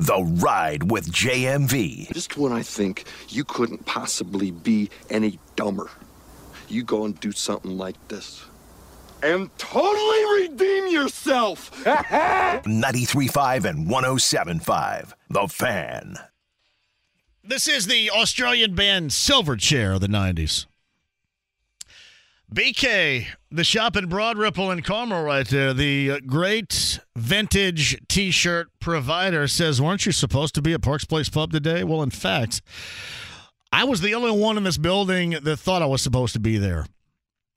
The Ride with JMV. Just when I think you couldn't possibly be any dumber, you go and do something like this. And totally redeem yourself! 93.5 and 107.5. The Fan. This is the Australian band Silverchair of the 90s. BK, the shop in Broad Ripple and Carmel, right there. The uh, great vintage t shirt provider says, Weren't you supposed to be at Parks Place Pub today? Well, in fact, I was the only one in this building that thought I was supposed to be there.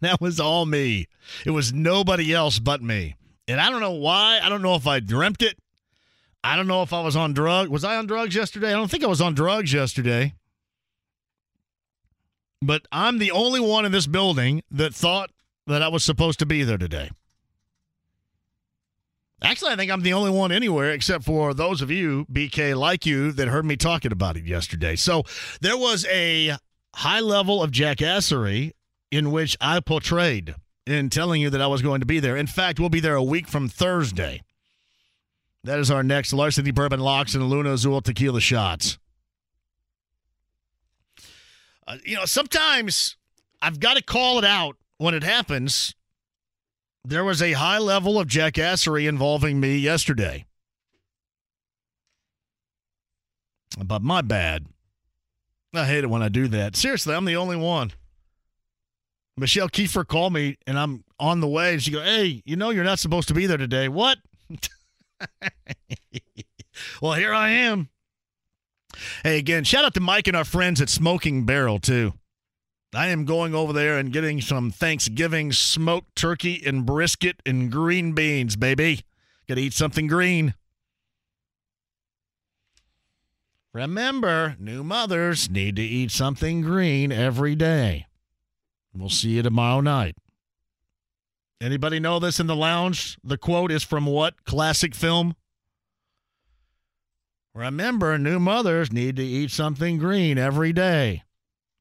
that was all me. It was nobody else but me. And I don't know why. I don't know if I dreamt it. I don't know if I was on drugs. Was I on drugs yesterday? I don't think I was on drugs yesterday. But I'm the only one in this building that thought that I was supposed to be there today. Actually, I think I'm the only one anywhere except for those of you, BK, like you, that heard me talking about it yesterday. So there was a high level of jackassery in which I portrayed in telling you that I was going to be there. In fact, we'll be there a week from Thursday. That is our next Larceny Bourbon Locks and Luna Azul Tequila Shots. Uh, you know, sometimes I've got to call it out when it happens. There was a high level of jackassery involving me yesterday. But my bad. I hate it when I do that. Seriously, I'm the only one. Michelle Kiefer called me and I'm on the way. And she go, Hey, you know you're not supposed to be there today. What? well, here I am. Hey, again, shout out to Mike and our friends at Smoking Barrel, too. I am going over there and getting some Thanksgiving smoked turkey and brisket and green beans, baby. Got to eat something green. Remember, new mothers need to eat something green every day. We'll see you tomorrow night. Anybody know this in the lounge? The quote is from what classic film? Remember, new mothers need to eat something green every day.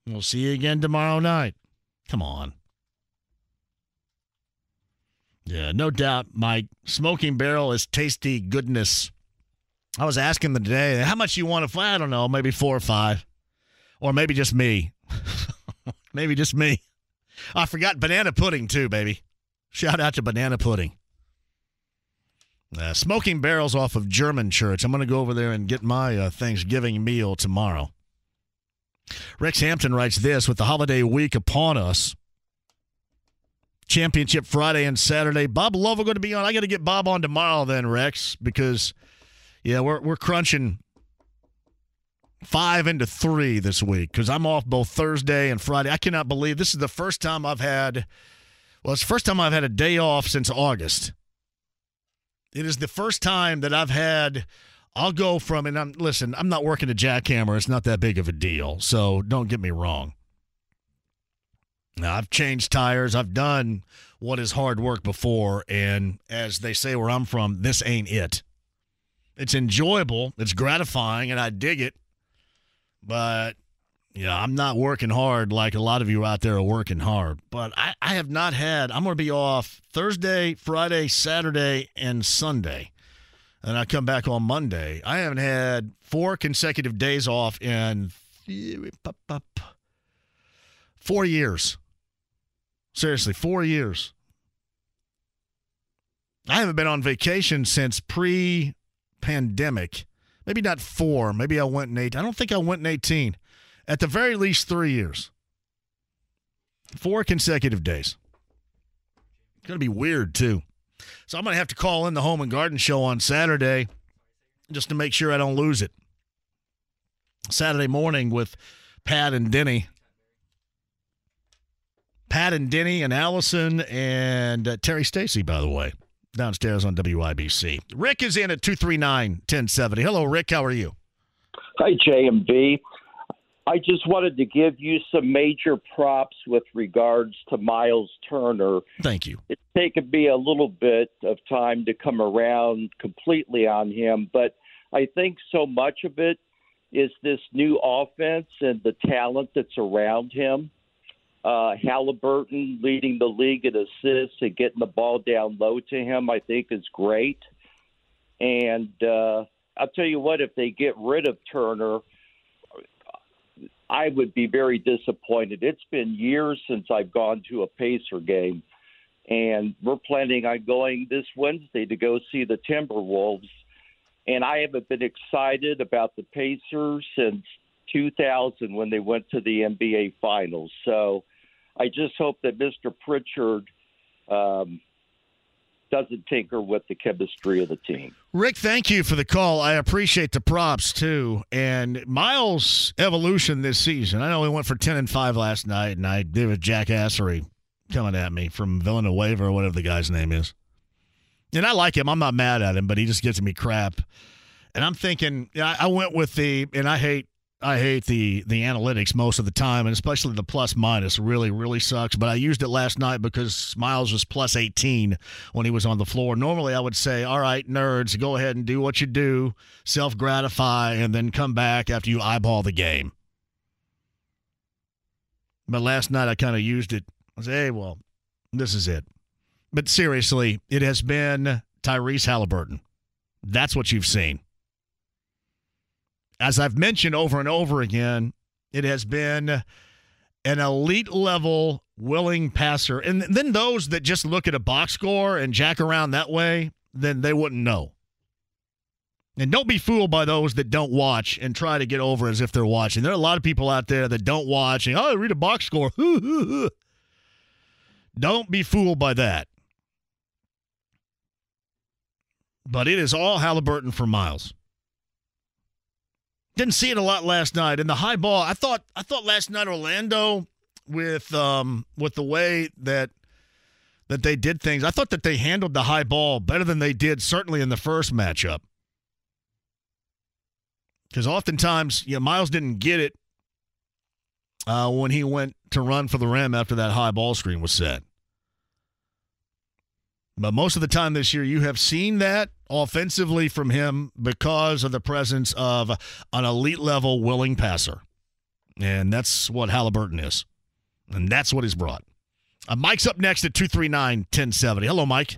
We'll see you again tomorrow night. Come on. Yeah, no doubt, Mike. Smoking Barrel is tasty goodness. I was asking them today, how much you want to, I don't know, maybe four or five. Or maybe just me. maybe just me. I forgot banana pudding, too, baby. Shout out to banana pudding. Uh, smoking barrels off of German Church. I'm going to go over there and get my uh, Thanksgiving meal tomorrow. Rex Hampton writes this with the holiday week upon us. Championship Friday and Saturday. Bob Love going to be on. I got to get Bob on tomorrow then, Rex, because yeah, we're we're crunching five into three this week because I'm off both Thursday and Friday. I cannot believe this is the first time I've had. Well, it's the first time I've had a day off since August. It is the first time that I've had. I'll go from and I'm listen. I'm not working a jackhammer. It's not that big of a deal. So don't get me wrong. Now, I've changed tires. I've done what is hard work before. And as they say where I'm from, this ain't it. It's enjoyable, it's gratifying, and I dig it. But, yeah, I'm not working hard like a lot of you out there are working hard. But I, I have not had, I'm going to be off Thursday, Friday, Saturday, and Sunday. And I come back on Monday. I haven't had four consecutive days off in four years. Seriously, four years. I haven't been on vacation since pre pandemic. Maybe not four. Maybe I went in eight. I don't think I went in 18. At the very least, three years. Four consecutive days. It's going to be weird, too. So I'm going to have to call in the Home and Garden Show on Saturday just to make sure I don't lose it. Saturday morning with Pat and Denny. Pat and Denny and Allison and uh, Terry Stacy, by the way, downstairs on WIBC. Rick is in at 239 1070. Hello, Rick. How are you? Hi, JMV. I just wanted to give you some major props with regards to Myles Turner. Thank you. It's taken me a little bit of time to come around completely on him, but I think so much of it is this new offense and the talent that's around him. Uh, Halliburton leading the league in assists and getting the ball down low to him, I think, is great. And uh, I'll tell you what, if they get rid of Turner, I would be very disappointed. It's been years since I've gone to a Pacer game, and we're planning on going this Wednesday to go see the Timberwolves. And I haven't been excited about the Pacers since 2000 when they went to the NBA Finals. So I just hope that Mr. Pritchard um, doesn't tinker with the chemistry of the team. Rick, thank you for the call. I appreciate the props too. And Myles' evolution this season. I know he went for ten and five last night, and I did a jackassery coming at me from Villanueva or whatever the guy's name is. And I like him. I'm not mad at him, but he just gives me crap. And I'm thinking, I went with the, and I hate I hate the the analytics most of the time, and especially the plus minus really really sucks. But I used it last night because Myles was plus 18 when he was on the floor. Normally, I would say, "All right, nerds, go ahead and do what you do, self gratify, and then come back after you eyeball the game." But last night, I kind of used it. I said, "Hey, well, this is it." But seriously, it has been Tyrese Halliburton. That's what you've seen as I've mentioned over and over again, it has been an elite level willing passer. And then those that just look at a box score and jack around that way, then they wouldn't know. And don't be fooled by those that don't watch and try to get over as if they're watching. There are a lot of people out there that don't watch and, oh, I read a box score. don't be fooled by that. But it is all Halliburton for Myles. Didn't see it a lot last night. And the high ball, I thought I thought last night Orlando with um with the way that that they did things, I thought that they handled the high ball better than they did certainly in the first matchup. Because oftentimes, you know, Myles didn't get it uh, when he went to run for the rim after that high ball screen was set. But most of the time this year, you have seen that offensively from him because of the presence of an elite level willing passer. And that's what Halliburton is. And that's what he's brought. Uh, Mike's up next at 239 1070. Hello, Mike.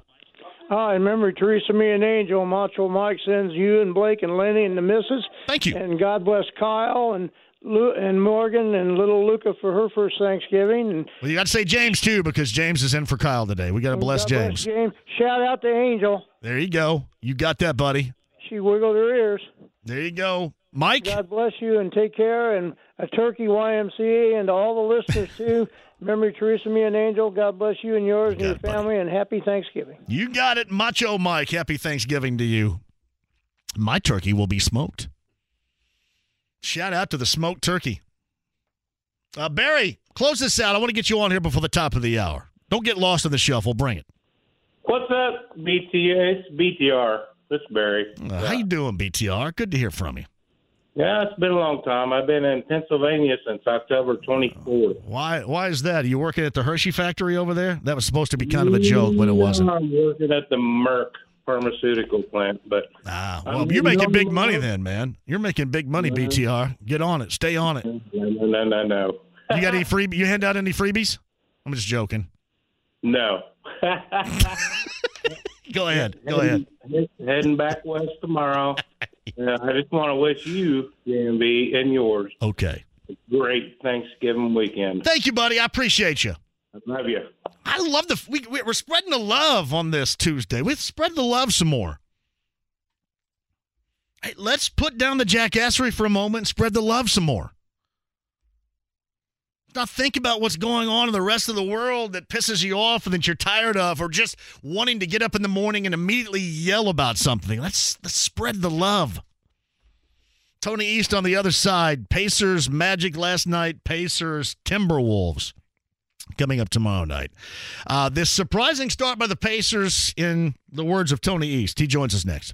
Hi, remember Teresa, me, and Angel. Macho Mike sends you and Blake and Lenny and the missus. Thank you. And God bless Kyle and Lu- and Morgan and little Luca for her first Thanksgiving. And Well, you got to say James, too, because James is in for Kyle today. We got to bless God James. Bless James. Shout out to Angel. There you go. You got that, buddy. She wiggled her ears. There you go. Mike? God bless you and take care. And a turkey YMCA and to all the listeners, too. Remember Teresa, me, and Angel. God bless you and yours and your family. And happy Thanksgiving. You got it, Macho Mike. Happy Thanksgiving to you. My turkey will be smoked. Shout out to the smoked turkey. Uh, Barry, close this out. I want to get you on here before the top of the hour. Don't get lost in the shuffle. Bring it. What's up, BTR? It's BTR. This is Barry. Uh, How you doing, BTR? Good to hear from you. Yeah, it's been a long time. I've been in Pennsylvania since October 24th. Why? Why is that? Are you working at the Hershey factory over there? That was supposed to be kind of a joke, but it wasn't. I'm working at the Merck pharmaceutical plant, but ah, Well, you're making big money then, man. You're making big money. BTR. Get on it. Stay on it. No, no, no, no. You got any free? You hand out any freebies? I'm just joking. No. Go ahead. Go ahead. Heading back west tomorrow. Yeah, I just want to wish you, JMV, and yours Okay. a great Thanksgiving weekend. Thank you, buddy. I appreciate you. I love you. I love the we, we- we're spreading the love on this Tuesday. Let's spread the love some more. Hey, let's put down the jackassery for a moment and spread the love some more. Not think about what's going on in the rest of the world that pisses you off and that you're tired of, or just wanting to get up in the morning and immediately yell about something. Let's let's spread the love. Tony East on the other side. Pacers Magic last night. Pacers Timberwolves coming up tomorrow night. Uh, this surprising start by the Pacers, in the words of Tony East. He joins us next.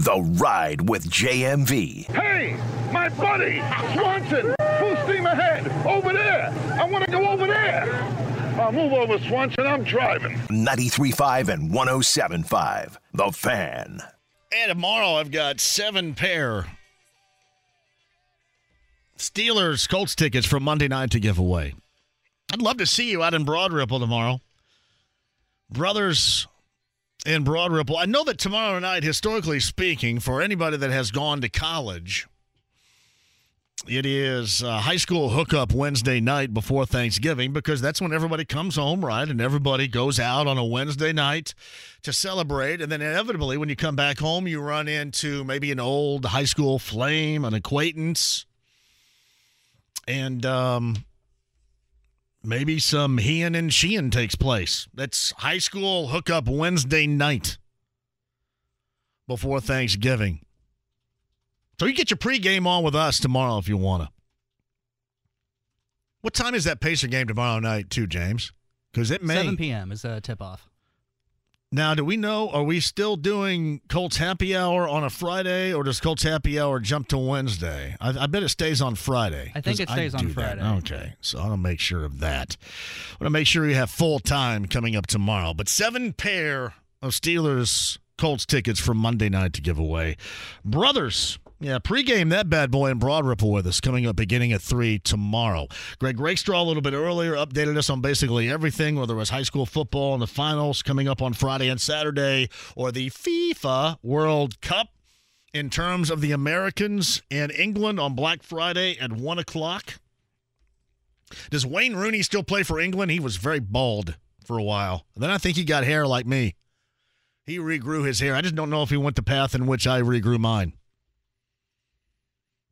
The Ride with JMV. Hey, my buddy, Swanson, full steam ahead, over there. I want to go over there. I'll move over, Swanson. I'm driving. 93.5 and 107.5. The Fan. And tomorrow I've got seven pair Steelers Colts tickets from Monday night to give away. I'd love to see you out in Broad Ripple tomorrow. Brothers in Broad Ripple. I know that tomorrow night, historically speaking, for anybody that has gone to college, it is uh, high school hookup Wednesday night before Thanksgiving because that's when everybody comes home, right? And everybody goes out on a Wednesday night to celebrate. And then inevitably, when you come back home, you run into maybe an old high school flame, an acquaintance, and um, maybe some heeing and sheeing takes place. That's high school hookup Wednesday night before Thanksgiving. So you get your pregame on with us tomorrow if you want to. What time is that Pacer game tomorrow night, too, James? Because it may. 7 p.m. is uh, a tip off. Now, do we know? Are we still doing Colts Happy Hour on a Friday, or does Colts Happy Hour jump to Wednesday? I, I bet it stays on Friday. I think it stays on do that. Friday. Okay, so I want to make sure of that. I want to make sure you have full time coming up tomorrow. But seven pair of Steelers Colts tickets for Monday night to give away. Brothers Yeah, pregame that bad boy in Broad Ripple with us coming up beginning at 3 tomorrow. Greg Rakestraw a little bit earlier updated us on basically everything, whether it was high school football and the finals coming up on Friday and Saturday or the FIFA World Cup in terms of the Americans and England on Black Friday at 1 o'clock. Does Wayne Rooney still play for England? He was very bald for a while. Then I think he got hair like me. He regrew his hair. I just don't know if he went the path in which I regrew mine.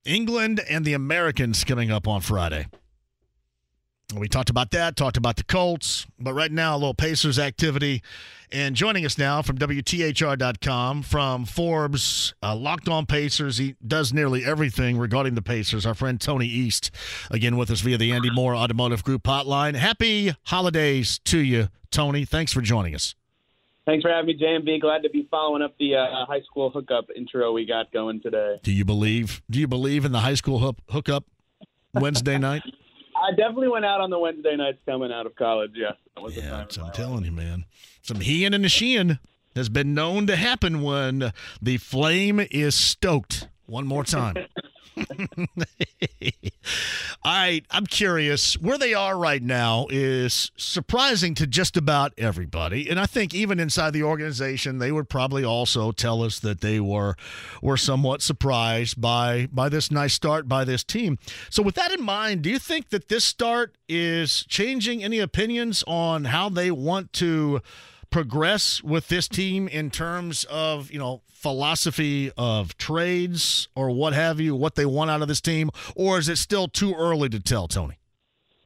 England and the Americans coming up on Friday. We talked about that, talked about the Colts, but right now, a little Pacers activity. And joining us now from WTHR.com, from Forbes, uh, Locked On Pacers. He does nearly everything regarding the Pacers. Our friend Tony East, again with us via the Andy Moore Automotive Group hotline. Happy holidays to you, Tony. Thanks for joining us. Thanks for having me, JMV. Glad to be following up the uh, high school hookup intro we got going today. Do you believe? Do you believe in the high school hook, hookup Wednesday night? I definitely went out on the Wednesday nights coming out of college. Yes, that was the Yeah, time I'm telling you, man. Some heeing and a sheeing has been known to happen when the flame is stoked. One more time. All right, I'm curious. Where they are right now is surprising to just about everybody, and I think even inside the organization, they would probably also tell us that they were were somewhat surprised by by this nice start by this team. So, with that in mind, do you think that this start is changing any opinions on how they want to? Progress with this team in terms of you know philosophy of trades or what have you what they want out of this team or is it still too early to tell tony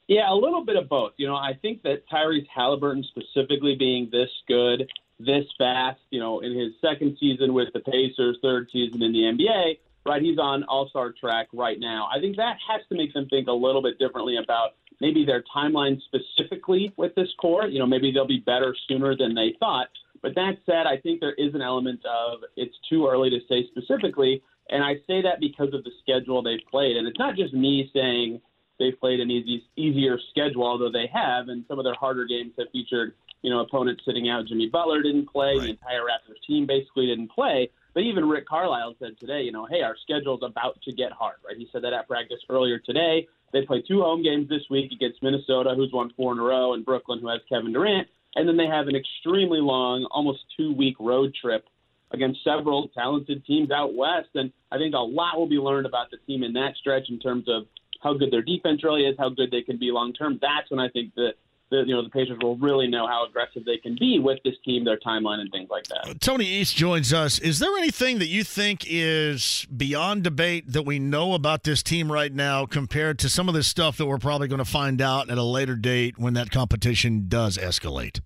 Yeah, a little bit of both. You know, I think that Tyrese Halliburton specifically being this good, this fast, you know, in his second season with the Pacers, third season in the NBA, right? He's on all star track right now. I think that has to make them think a little bit differently about maybe their timeline specifically with this core. You know, maybe they'll be better sooner than they thought. But that said, I think there is an element of it's too early to say specifically. And I say that because of the schedule they've played. And it's not just me saying they've played an easy, easier schedule, although they have, and some of their harder games have featured, you know, opponents sitting out. Jimmy Butler didn't play. The entire Raptors team basically didn't play. But even Rick Carlisle said today, you know, hey, our schedule's about to get hard, right? He said that at practice earlier today. They play two home games this week against Minnesota, who's won four in a row, and Brooklyn, who has Kevin Durant. And then they have an extremely long, almost two week road trip against several talented teams out west. And I think a lot will be learned about the team in that stretch in terms of how good their defense really is, how good they can be long term. That's when I think that the you know the Pacers will really know how aggressive they can be with this team, their timeline, and things like that. tony east joins us is there anything that you think is beyond debate that we know about this team right now compared to some of this stuff that we're probably going to find out at a later date when that competition does escalate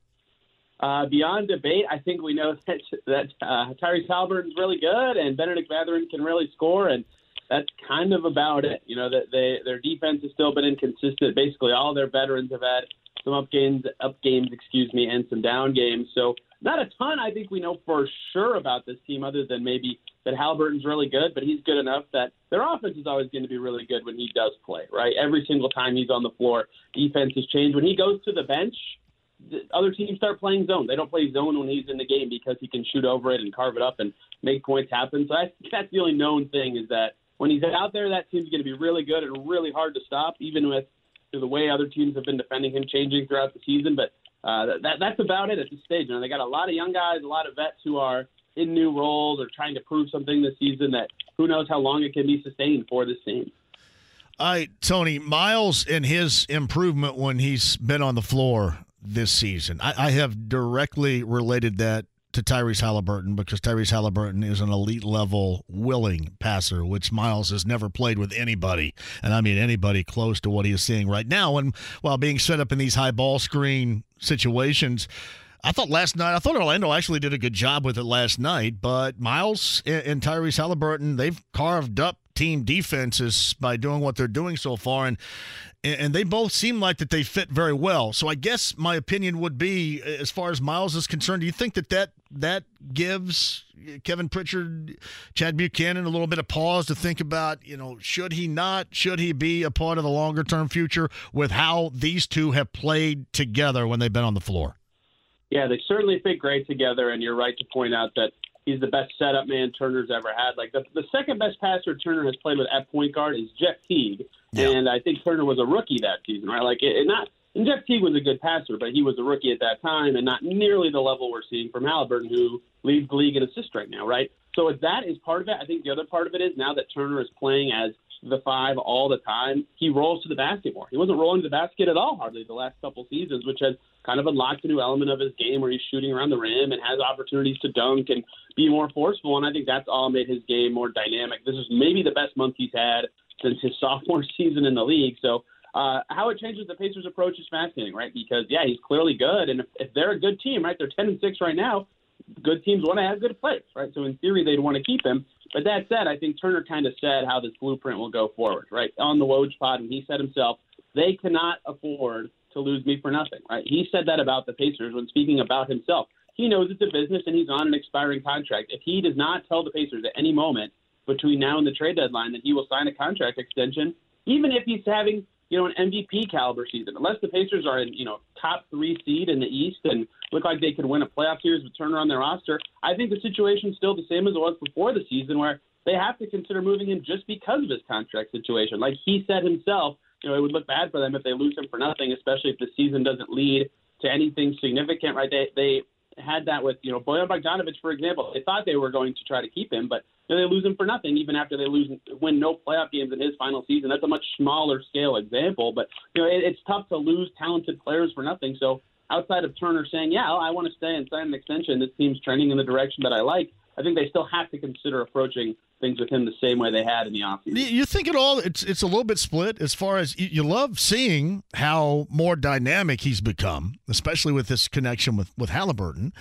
Uh, beyond debate, I think we know that that uh, Tyrese Halliburton's really good and Benedict Mathurin can really score, and that's kind of about it. You know that they their defense has still been inconsistent. Basically, all their veterans have had some up games, up games, excuse me, and some down games. So not a ton. I think we know for sure about this team, other than maybe that Halliburton's really good, but he's good enough that their offense is always going to be really good when he does play. Right, every single time he's on the floor, defense has changed. When he goes to the bench the other teams start playing zone. They don't play zone when he's in the game because he can shoot over it and carve it up and make points happen. So I think that's the only known thing is that when he's out there, that team's going to be really good and really hard to stop, even with the way other teams have been defending him changing throughout the season. But uh, that, that's about it at this stage. You know, they got a lot of young guys, a lot of vets who are in new roles or trying to prove something this season that who knows how long it can be sustained for this team. Right, Tony, Myles and his improvement when he's been on the floor this season. I, I have directly related that to Tyrese Halliburton because Tyrese Halliburton is an elite level willing passer, which Myles has never played with anybody. And I mean anybody close to what he is seeing right now. And while being set up in these high ball screen situations, I thought last night, I thought Orlando actually did a good job with it last night, but Myles and, Tyrese Halliburton, they've carved up team defenses by doing what they're doing so far. And and they both seem like that they fit very well. So I guess my opinion would be, as far as Myles is concerned, do you think that that, that gives Kevin Pritchard, Chad Buchanan a little bit of pause to think about, you know, should he not, should he be a part of the longer term future with how these two have played together when they've been on the floor? Yeah, they certainly fit great together, and you're right to point out that he's the best setup man Turner's ever had. Like the, the second best passer Turner has played with at point guard is Jeff Teague, and I think Turner was a rookie that season, right? Like it, it not. And Jeff Teague was a good passer, but he was a rookie at that time, and not nearly the level we're seeing from Halliburton, who leads the league in assists right now, right? So if that is part of it, I think the other part of it is now that Turner is playing as the five all the time, he rolls to the basket more. He wasn't rolling to the basket at all hardly the last couple seasons, which has kind of unlocked a new element of his game where he's shooting around the rim and has opportunities to dunk and be more forceful. And I think that's all made his game more dynamic. This is maybe the best month he's had since his sophomore season in the league. So uh, how it changes the Pacers' approach is fascinating, right? Because yeah, he's clearly good, and if, if they're a good team, right, they're ten and six right now. Good teams want to have good players, right? So in theory, they'd want to keep him. But that said, I think Turner kind of said how this blueprint will go forward, right? On the Woj pod, and he said himself, they cannot afford to lose me for nothing, right? He said that about the Pacers when speaking about himself. He knows it's a business and he's on an expiring contract. If he does not tell the Pacers at any moment between now and the trade deadline that he will sign a contract extension, even if he's having you know, an MVP caliber season. Unless the Pacers are in, you know, top three seed in the East and look like they could win a playoff series with Turner on their roster, I think the situation's still the same as it was before the season, where they have to consider moving him just because of his contract situation. Like he said himself, you know, it would look bad for them if they lose him for nothing, especially if the season doesn't lead to anything significant. Right? They they had that with you know Bojan Bogdanovic, for example. They thought they were going to try to keep him, but know, they lose him for nothing, even after they lose win no playoff games in his final season. That's a much smaller scale example, but you know it, it's tough to lose talented players for nothing. So outside of Turner saying, "Yeah, I want to stay and sign an extension," this team's trending in the direction that I like. I think they still have to consider approaching things with him the same way they had in the offseason. You think it all? It's it's a little bit split as far as you, love seeing how more dynamic he's become, especially with this connection with with Halliburton,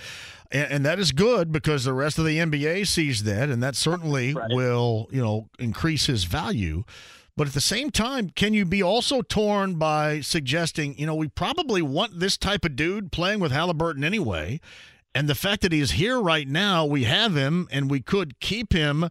and, and that is good because the rest of the NBA sees that, and that certainly right. will you know increase his value. But at the same time, can you be also torn by suggesting, you know, we probably want this type of dude playing with Halliburton anyway? And the fact that he's here right now, we have him and we could keep him.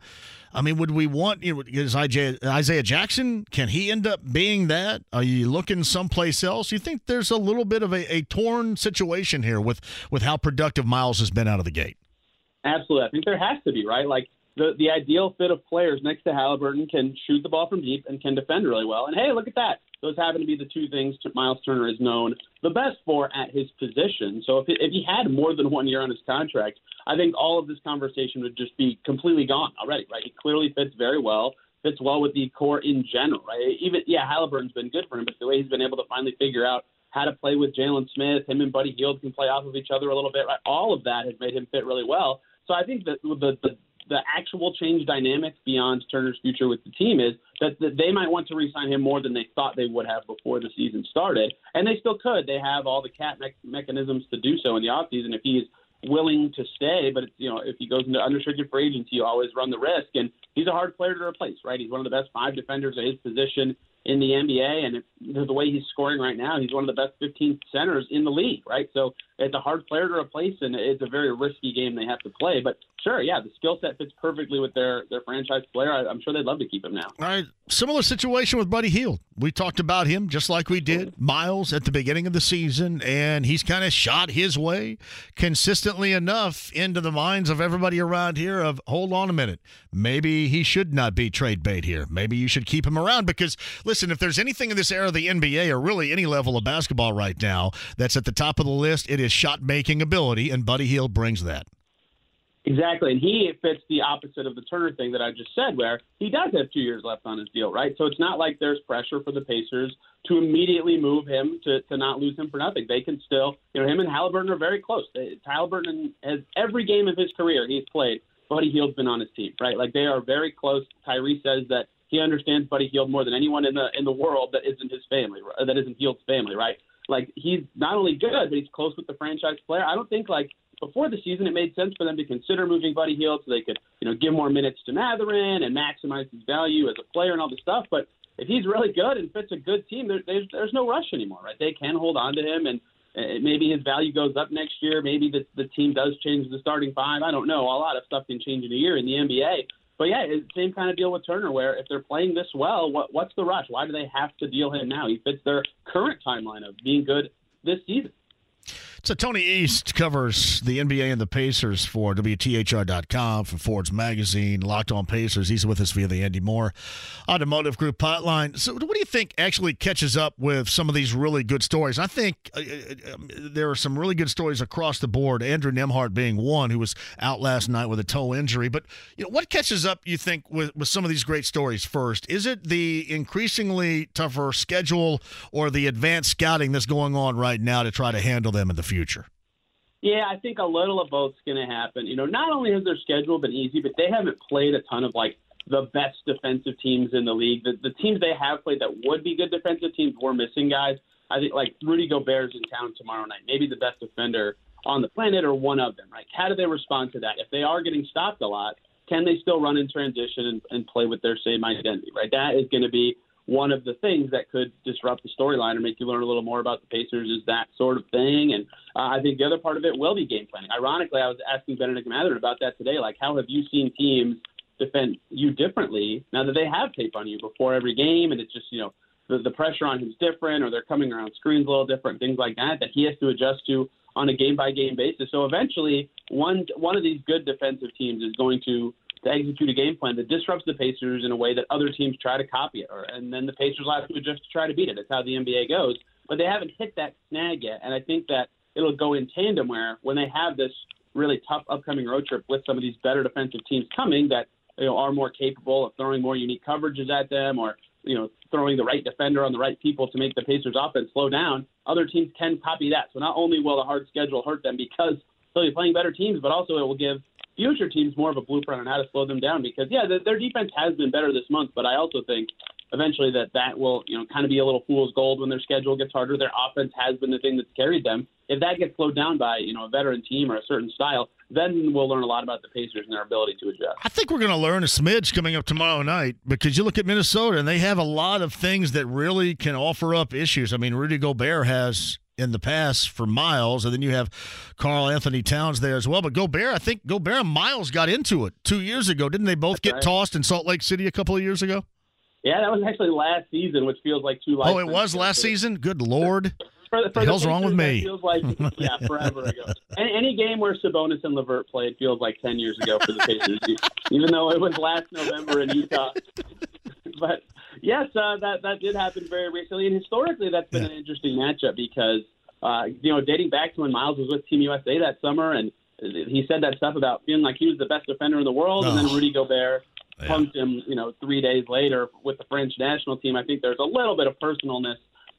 I mean, would we want you know, is Isaiah, Jackson? Can he end up being that? Are you looking someplace else? You think there's a little bit of a, a torn situation here with with how productive Myles has been out of the gate? Absolutely, I think there has to be right. Like the the ideal fit of players next to Halliburton can shoot the ball from deep and can defend really well. And hey, look at that. Those happen to be the two things Myles Turner is known the best for at his position. So if, if he had more than one year on his contract, I think all of this conversation would just be completely gone already, right? He clearly fits very well, fits well with the core in general, right? Even, yeah, Halliburton's been good for him, but the way he's been able to finally figure out how to play with Jalen Smith, him and Buddy Hield can play off of each other a little bit, right? All of that has made him fit really well. So I think that the, the the actual change dynamic beyond Turner's future with the team is that, that they might want to re-sign him more than they thought they would have before the season started, and they still could. They have all the cap me- mechanisms to do so in the offseason if he's willing to stay. But it's, you know, if he goes into unrestricted free agency, you always run the risk. And he's a hard player to replace, right? He's one of the best five defenders at his position in the NBA, and if, the way he's scoring right now, he's one of the best 15 centers in the league, right? So it's a hard player to replace, and it's a very risky game they have to play. But sure, yeah, the skill set fits perfectly with their their franchise player. I, am sure they'd love to keep him now. All right, similar situation with Buddy Hield. We talked about him just like we did Miles at the beginning of the season, and he's kind of shot his way consistently enough into the minds of everybody around here. Of hold on a minute, maybe he should not be trade bait here. Maybe you should keep him around because listen, if there's anything in this era of the NBA or really any level of basketball right now that's at the top of the list, it is shot making ability, and Buddy Hield brings that. Exactly, and he fits the opposite of the Turner thing that I just said, where he does have two years left on his deal, right? So it's not like there's pressure for the Pacers to immediately move him to, to not lose him for nothing. They can still, you know, him and Halliburton are very close. Halliburton has every game of his career he's played. Buddy Hield's been on his team, right? Like they are very close. Tyree says that he understands Buddy Hield more than anyone in the in the world that isn't his family, that isn't Hield's family, right? Like he's not only good, but he's close with the franchise player. I don't think like before the season, it made sense for them to consider moving Buddy Hield so they could, you know, give more minutes to Mathurin and maximize his value as a player and all this stuff. But if he's really good and fits a good team, there, there's there's no rush anymore, right? They can hold on to him, and uh, maybe his value goes up next year. Maybe the the team does change the starting five. I don't know. A lot of stuff can change in a year in the NBA. But yeah, same kind of deal with Turner, where if they're playing this well, what what's the rush? Why do they have to deal him now? He fits their current timeline of being good this season. So Tony East covers the NBA and the Pacers for WTHR.com, for Forbes Magazine, Locked On Pacers. He's with us via the Andy Moore Automotive Group hotline. So what do you think actually catches up with some of these really good stories? I think uh, uh, um, there are some really good stories across the board. Andrew Nembhard being one who was out last night with a toe injury. But you know, what catches up, you think, with, with some of these great stories first? Is it the increasingly tougher schedule or the advanced scouting that's going on right now to try to handle them in the future? Yeah, I think a little of both's going to happen. You know, not only has their schedule been easy, but they haven't played a ton of like the best defensive teams in the league. The, the teams they have played that would be good defensive teams were missing guys. I think like Rudy Gobert's in town tomorrow night, maybe the best defender on the planet or one of them. Right? How do they respond to that? If they are getting stopped a lot, can they still run in transition and, and play with their same identity? Right? That is going to be one of the things that could disrupt the storyline or make you learn a little more about the Pacers is that sort of thing. And uh, I think the other part of it will be game planning. Ironically, I was asking Benedict Mather about that today. Like, how have you seen teams defend you differently now that they have tape on you before every game? And it's just, you know, the, the pressure on him's different or they're coming around screens a little different, things like that, that he has to adjust to on a game by game basis. So eventually, one one of these good defensive teams is going to to execute a game plan that disrupts the Pacers in a way that other teams try to copy it, or, and then the Pacers will have to adjust to try to beat it. That's how the NBA goes. But they haven't hit that snag yet, and I think that it'll go in tandem where when they have this really tough upcoming road trip with some of these better defensive teams coming that you know are more capable of throwing more unique coverages at them, or you know throwing the right defender on the right people to make the Pacers offense slow down. Other teams can copy that. So not only will the hard schedule hurt them because they'll be playing better teams, but also it will give future teams more of a blueprint on how to slow them down because yeah, the, their defense has been better this month, but I also think eventually that that will you know kind of be a little fool's gold when their schedule gets harder. Their offense has been the thing that's carried them. If that gets slowed down by you know a veteran team or a certain style, then we'll learn a lot about the Pacers and their ability to adjust. I think we're going to learn a smidge coming up tomorrow night because you look at Minnesota and they have a lot of things that really can offer up issues. I mean, Rudy Gobert has in the past for Myles, and then you have Karl-Anthony Towns there as well. But Gobert, I think Gobert and Myles got into it two years ago. Didn't they both That's get right. tossed in Salt Lake City a couple of years ago? Yeah, that was actually last season, which feels like two. Oh, it was last season? Good Lord. For, The for the hell's wrong with me? Feels like yeah, forever ago. Any, any game where Sabonis and LeVert played feels like ten years ago for the Pacers, even though it was last November in Utah. but yes, uh, that that did happen very recently, and historically, that's been an interesting matchup because uh, you know dating back to when Myles was with Team USA that summer, and he said that stuff about feeling like he was the best defender in the world, and then Oh. Rudy Gobert punked him, you know, three days later with the French national team. I think there's a little bit of personalness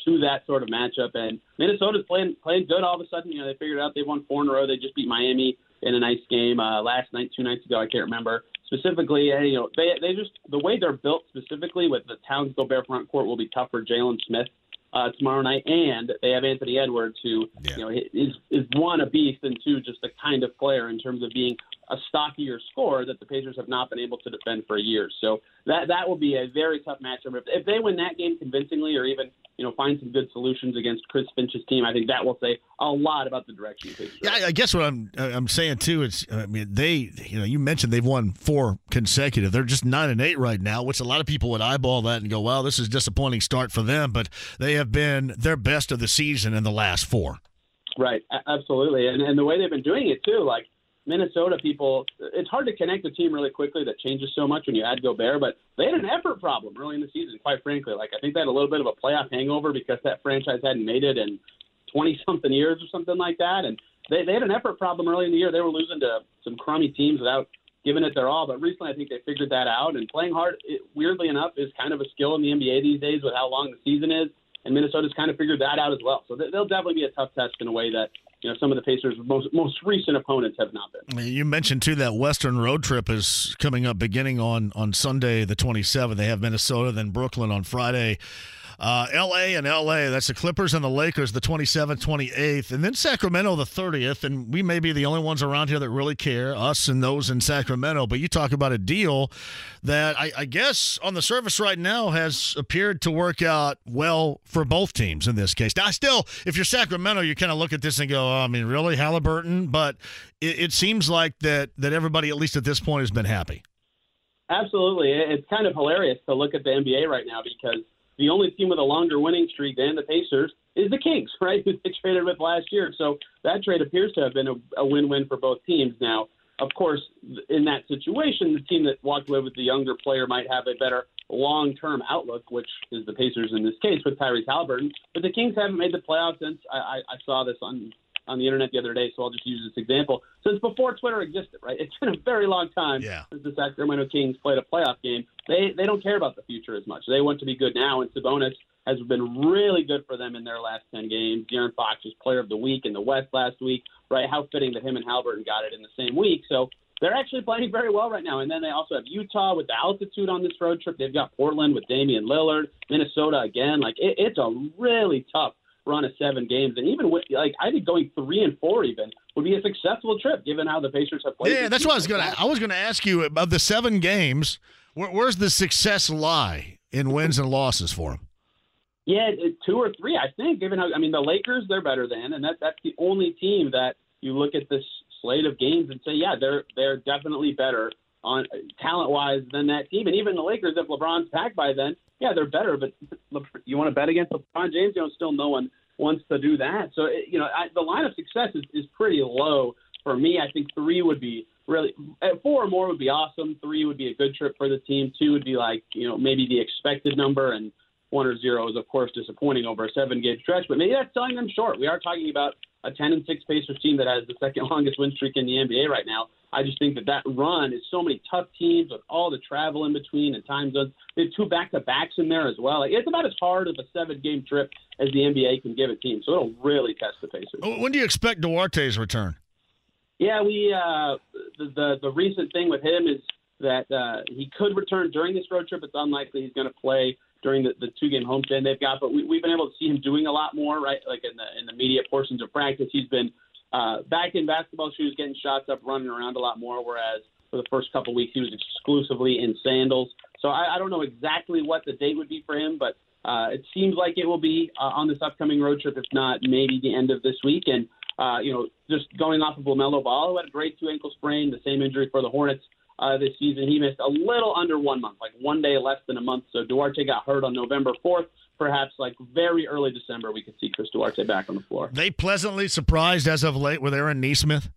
to that sort of matchup. And Minnesota's playing playing good all of a sudden. You know, they figured out they won four in a row. They just beat Miami in a nice game uh, last night, two nights ago. I can't remember specifically. uh, You know, they they just the way they're built specifically with the Towns Gobert front court will be tough for Jalen Smith. Uh, tomorrow night, and they have Anthony Edwards, who you know is is one a beast, and two just the kind of player in terms of being a stockier score that the Pacers have not been able to defend for years. So that that will be a very tough matchup. If, if they win that game convincingly, or even you know find some good solutions against Chris Finch's team, I think that will say a lot about the direction the Pacers. Yeah, I- I guess what I'm I'm saying too is I mean they you know you mentioned they've won four consecutive. They're just nine and eight right now, which a lot of people would eyeball that and go, "Wow, this is a disappointing start for them." But they have been their best of the season in the last four. Right, absolutely, and and the way they've been doing it too, like Minnesota people, it's hard to connect a team really quickly that changes so much when you add Gobert, but they had an effort problem early in the season. Quite frankly, like I think they had a little bit of a playoff hangover because that franchise hadn't made it in twenty something years or something like that, and they they had an effort problem early in the year. They were losing to some crummy teams without giving it their all, but recently I think they figured that out. And playing hard, it, weirdly enough, is kind of a skill in the NBA these days with how long the season is and Minnesota's kind of figured that out as well. So they- they'll definitely be a tough test in a way that you know some of the Pacers' most most recent opponents have not been. You mentioned too that Western road trip is coming up beginning on on Sunday the 27th. They have Minnesota, then Brooklyn on Friday. Uh, L.A. and L.A. That's the Clippers and the Lakers, the 27th, 28th, and then Sacramento, the 30th. And we may be the only ones around here that really care, us and those in Sacramento. But you talk about a deal that I, I guess on the surface right now has appeared to work out well for both teams in this case. Now, still, if you're Sacramento, you kind of look at this and go, oh, I mean, really, Halliburton? But it, it seems like that that everybody, at least at this point, has been happy. Absolutely, it's kind of hilarious to look at the NBA right now because the only team with a longer winning streak than the Pacers is the Kings, right? Who they traded with last year. So that trade appears to have been a, a win-win for both teams. Now, of course, in that situation, the team that walked away with the younger player might have a better long-term outlook, which is the Pacers in this case with Tyrese Halliburton. But the Kings haven't made the playoffs since I, I, I saw this on on the internet the other day, so I'll just use this example. Since before Twitter existed, right? It's been a very long time yeah. since the Sacramento Kings played a playoff game. They they don't care about the future as much. They want to be good now, and Sabonis has been really good for them in their last 10 games. De'Aaron Fox was player of the week in the West last week, right? How fitting that him and Halliburton got it in the same week. So they're actually playing very well right now. And then they also have Utah with the altitude on this road trip. They've got Portland with Damian Lillard, Minnesota again. Like it, it's a really tough run of seven games, and even with like I think going three and four even would be a successful trip given how the Pacers have played. Yeah, that's what I was gonna. I was gonna ask you about the seven games. Where, where's the success lie in wins and losses for them? Yeah, two or three, I think. Given how I mean, the Lakers they're better than, and that that's the only team that you look at this slate of games and say, yeah, they're they're definitely better on talent wise than that team. And even the Lakers, if LeBron's back by then, yeah, they're better. But you want to bet against LeBron James? You know, still no one wants to do that. So you know, I, the line of success is, is pretty low for me. I think three would be really eh, four or more would be awesome. Three would be a good trip for the team. Two would be like you know maybe the expected number and one or zero is of course disappointing over a seven game stretch, but maybe that's selling them short. We are talking about a 10 and 6 Pacers team that has the second longest win streak in the NBA right now. I just think that that run is so many tough teams with all the travel in between and time zones. They have two back to backs in there as well. Like, it's about as hard of a seven game trip as the NBA can give a team. So it'll really test the Pacers. When do you expect Duarte's return? Yeah, we uh, the, the the recent thing with him is that uh, he could return during this road trip. It's unlikely he's going to play during the, the two game homestand they've got. But we, we've been able to see him doing a lot more, right? Like in the in the media portions of practice, he's been uh, back in basketball shoes, getting shots up, running around a lot more. Whereas for the first couple weeks, he was exclusively in sandals. So I, I don't know exactly what the date would be for him, but uh, it seems like it will be uh, on this upcoming road trip, if not maybe the end of this week. And uh, you know, just going off of LaMelo Ball, who had a great two ankle sprain, the same injury for the Hornets uh, this season. He missed a little under one month, like one day less than a month. So Duarte got hurt on November 4th. Perhaps like very early December, we could see Chris Duarte back on the floor. They pleasantly surprised as of late with Aaron Nesmith.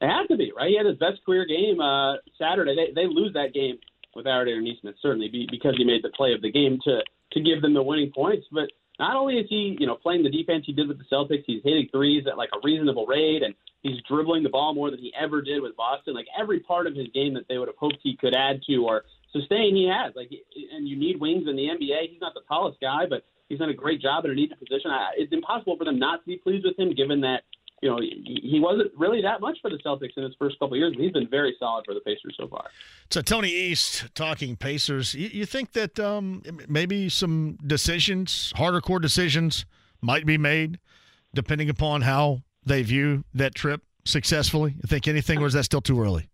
It had to be right. He had his best career game uh, Saturday. They they lose that game without Aaron Nesmith certainly because he made the play of the game to to give them the winning points. But not only is he, you know, playing the defense he did with the Celtics, he's hitting threes at like a reasonable rate, and he's dribbling the ball more than he ever did with Boston. Like every part of his game that they would have hoped he could add to or sustain, he has. Like, and you need wings in the NBA. He's not the tallest guy, but he's done a great job in a needed position. It's impossible for them not to be pleased with him, given that you know, he wasn't really that much for the Celtics in his first couple of years, he's been very solid for the Pacers so far. So Tony East talking Pacers. You, you think that um, maybe some decisions, harder core decisions, might be made depending upon how they view that trip successfully? You think anything, or is that still too early?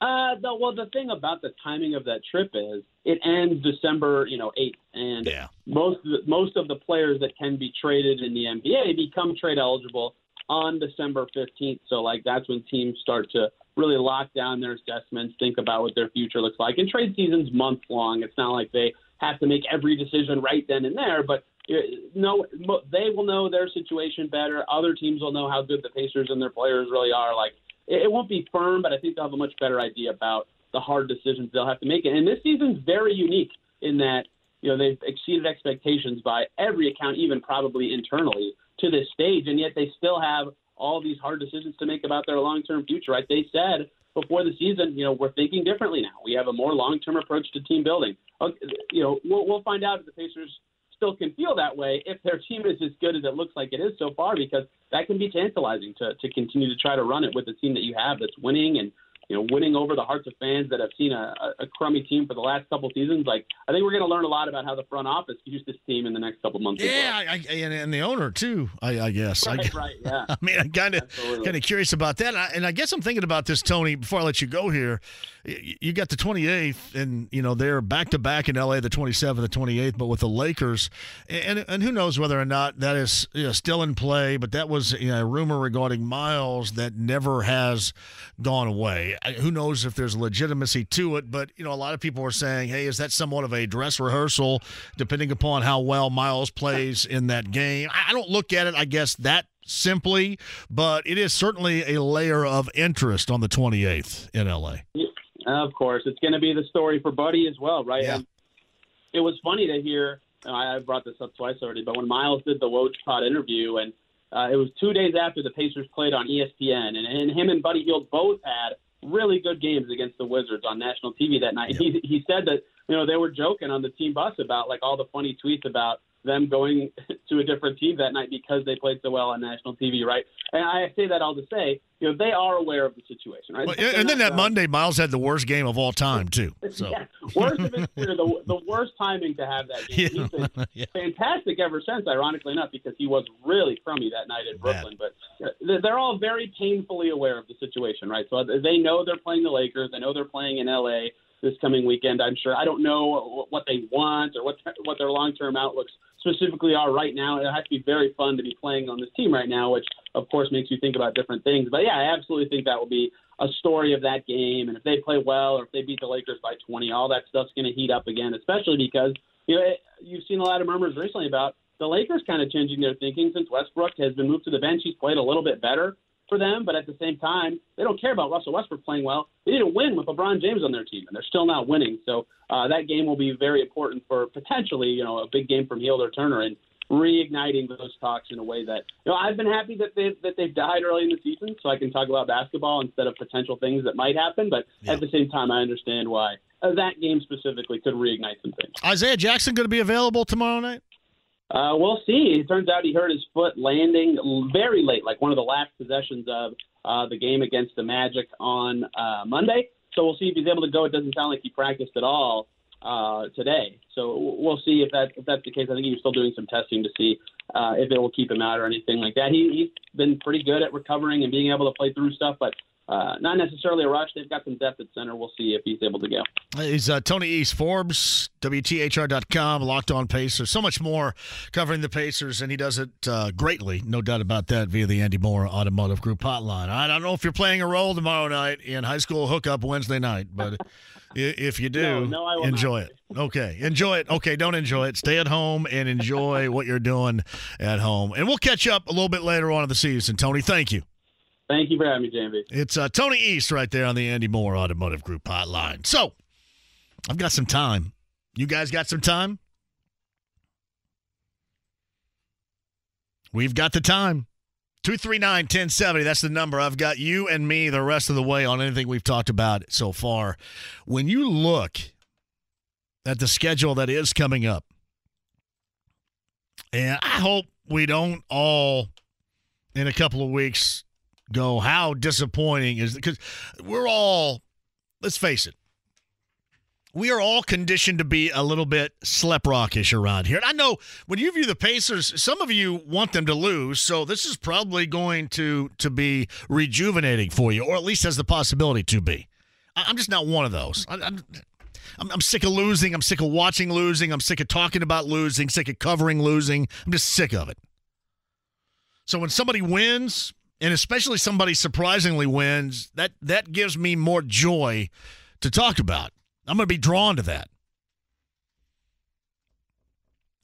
Uh, the, well, the thing about the timing of that trip is it ends December, you know, eighth, and yeah. most of the, most of the players that can be traded in the NBA become trade eligible on December 15th. So, like, that's when teams start to really lock down their assessments, think about what their future looks like. And trade season's month long. It's not like they have to make every decision right then and there, but no, they will know their situation better. Other teams will know how good the Pacers and their players really are. Like, it won't be firm, but I think they'll have a much better idea about the hard decisions they'll have to make. And this season's very unique in that you know they've exceeded expectations by every account, even probably internally to this stage, and yet they still have all these hard decisions to make about their long-term future. Right? They said before the season, you know, we're thinking differently now. We have a more long-term approach to team building. You know, we'll, we'll find out if the Pacers still can feel that way if their team is as good as it looks like it is so far, because that can be tantalizing to to continue to try to run it with the team that you have that's winning and you know, winning over the hearts of fans that have seen a, a crummy team for the last couple seasons. Like, I think we're going to learn a lot about how the front office views this team in the next couple months. Yeah, well. I, I, and, and the owner too. I, I guess. Right, I, right. Yeah. I mean, I'm kind of kind of curious about that, and I, and I guess I'm thinking about this, Tony. Before I let you go here, you got the 28th, and you know they're back to back in LA, the 27th, the 28th, but with the Lakers, and and who knows whether or not that is you know, still in play. But that was you know, a rumor regarding Myles that never has gone away. Who knows if there's legitimacy to it, but you know, a lot of people are saying, "Hey, is that somewhat of a dress rehearsal, depending upon how well Myles plays in that game?" I don't look at it, I guess, that simply, but it is certainly a layer of interest on the 28th in LA. Of course, it's going to be the story for Buddy as well, right? Yeah. It was funny to hear. I I brought this up twice already, but when Myles did the Woj Pod interview, and uh, it was two days after the Pacers played on ESPN, and, and him and Buddy Hield both had really good games against the Wizards on national TV that night. He he said that you know they were joking on the team bus about like all the funny tweets about them going to a different team that night because they played so well on national TV, right? And I say that all to say, you know, they are aware of the situation, right? Well, and then that dumb. Monday, Myles had the worst game of all time too. So Yeah, worst of his career, the, the worst timing to have that game. He's been fantastic ever since, ironically enough, because he was really crummy that night in Brooklyn. But uh, they're- they're all very painfully aware of the situation, right? So they know they're playing the Lakers. They know they're playing in L.A. this coming weekend. I'm sure. I don't know what they want or what what their long term outlooks specifically are right now. It has to be very fun to be playing on this team right now, which of course makes you think about different things. But yeah, I absolutely think that will be a story of that game. And if they play well or if they beat the Lakers by 20, all that stuff's going to heat up again, especially because you know you've seen a lot of murmurs recently about the Lakers kind of changing their thinking since Westbrook has been moved to the bench. He's played a little bit better for them, but at the same time, they don't care about Russell Westbrook playing well. They need to win with LeBron James on their team, and they're still not winning. So uh, that game will be very important for potentially, you know, a big game from Hield or Turner and reigniting those talks in a way that you know I've been happy that they've that they've died early in the season, so I can talk about basketball instead of potential things that might happen. But at the same time, I understand why uh, that game specifically could reignite some things. Isaiah Jackson going to be available tomorrow night. Uh, we'll see. It turns out he hurt his foot landing very late, like one of the last possessions of uh, the game against the Magic on uh, Monday. So we'll see if he's able to go. It doesn't sound like he practiced at all uh, today. So we'll see if that if that's the case. I think he was still doing some testing to see uh, if it will keep him out or anything like that. He, he's been pretty good at recovering and being able to play through stuff, but uh, not necessarily a rush. They've got some depth at center. We'll see if he's able to go. He's uh, Tony East, Forbes, WTHR.com, Locked On Pacers. So much more covering the Pacers, and he does it uh, greatly, no doubt about that, via the Andy Moore Automotive Group hotline. I don't know if you're playing a role tomorrow night in high school hookup Wednesday night, but if you do, No, no, enjoy it. Okay, enjoy it. Okay, don't enjoy it. Stay at home and enjoy what you're doing at home. And we'll catch up a little bit later on in the season. Tony, thank you. Thank you for having me, JMV. It's uh, Tony East right there on the Andy Moore Automotive Group hotline. So, I've got some time. You guys got some time? We've got the time. 239 1070. That's the number. I've got you and me the rest of the way on anything we've talked about so far. When you look at the schedule that is coming up, and I hope we don't all, in a couple of weeks, go, how disappointing is because we're all, let's face it, we are all conditioned to be a little bit schleprockish around here. And I know when you view the Pacers, some of you want them to lose, so this is probably going to to be rejuvenating for you, or at least has the possibility to be. I- I'm just not one of those. I, I'm, I'm, I'm sick of losing. I'm sick of watching losing. I'm sick of talking about losing. Sick of covering losing. I'm just sick of it. So when somebody wins, and especially somebody surprisingly wins, that that gives me more joy to talk about. I'm going to be drawn to that.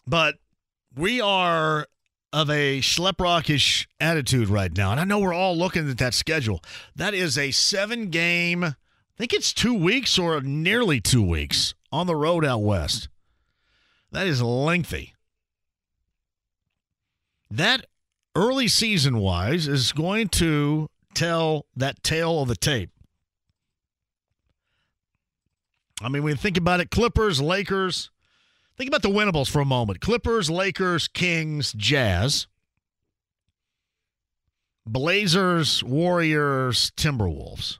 But we are of a schleprockish attitude right now, and I know we're all looking at that schedule. That is a seven game, I think it's two weeks or nearly two weeks on the road out west. That is lengthy. That early season wise is going to tell that tale of the tape. I mean, when you think about it, Clippers, Lakers. Think about the winnables for a moment. Clippers, Lakers, Kings, Jazz. Blazers, Warriors, Timberwolves.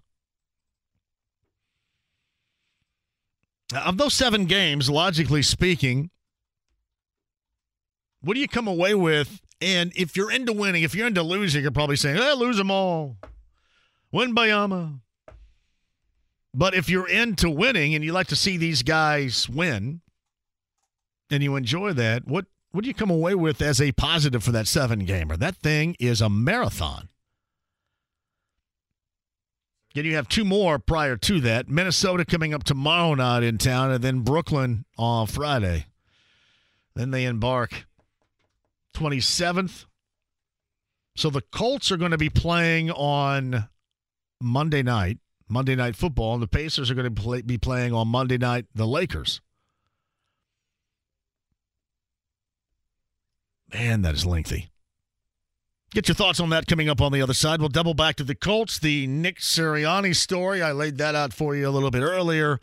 Of those seven games, logically speaking, what do you come away with? And if you're into winning, if you're into losing, you're probably saying, eh, lose them all. Wembanyama. But if you're into winning and you like to see these guys win and you enjoy that, what what do you come away with as a positive for that seven gamer? That thing is a marathon. Again, you have two more prior to that. Minnesota coming up tomorrow night in town, and then Brooklyn on Friday. Then they embark 27th. So the Colts are going to be playing on Monday night, Monday night football, and the Pacers are going to play, be playing on Monday night, the Lakers. Man, that is lengthy. Get your thoughts on that coming up on the other side. We'll double back to the Colts, the Nick Sirianni story. I laid that out for you a little bit earlier.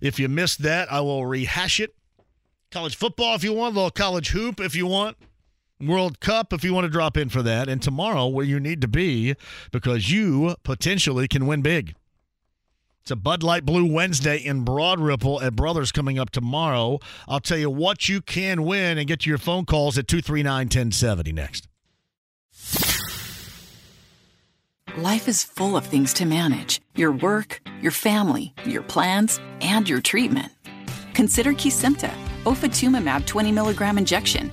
If you missed that, I will rehash it. College football if you want, a little college hoop if you want. World Cup if you want to drop in for that. And tomorrow, where you need to be because you potentially can win big. It's a Bud Light Blue Wednesday in Broad Ripple at Brothers coming up tomorrow. I'll tell you what you can win and get to your phone calls at 239 1070 next. Life is full of things to manage your work, your family, your plans, and your treatment. Consider Kesimpta, ofatumumab 20 milligram injection.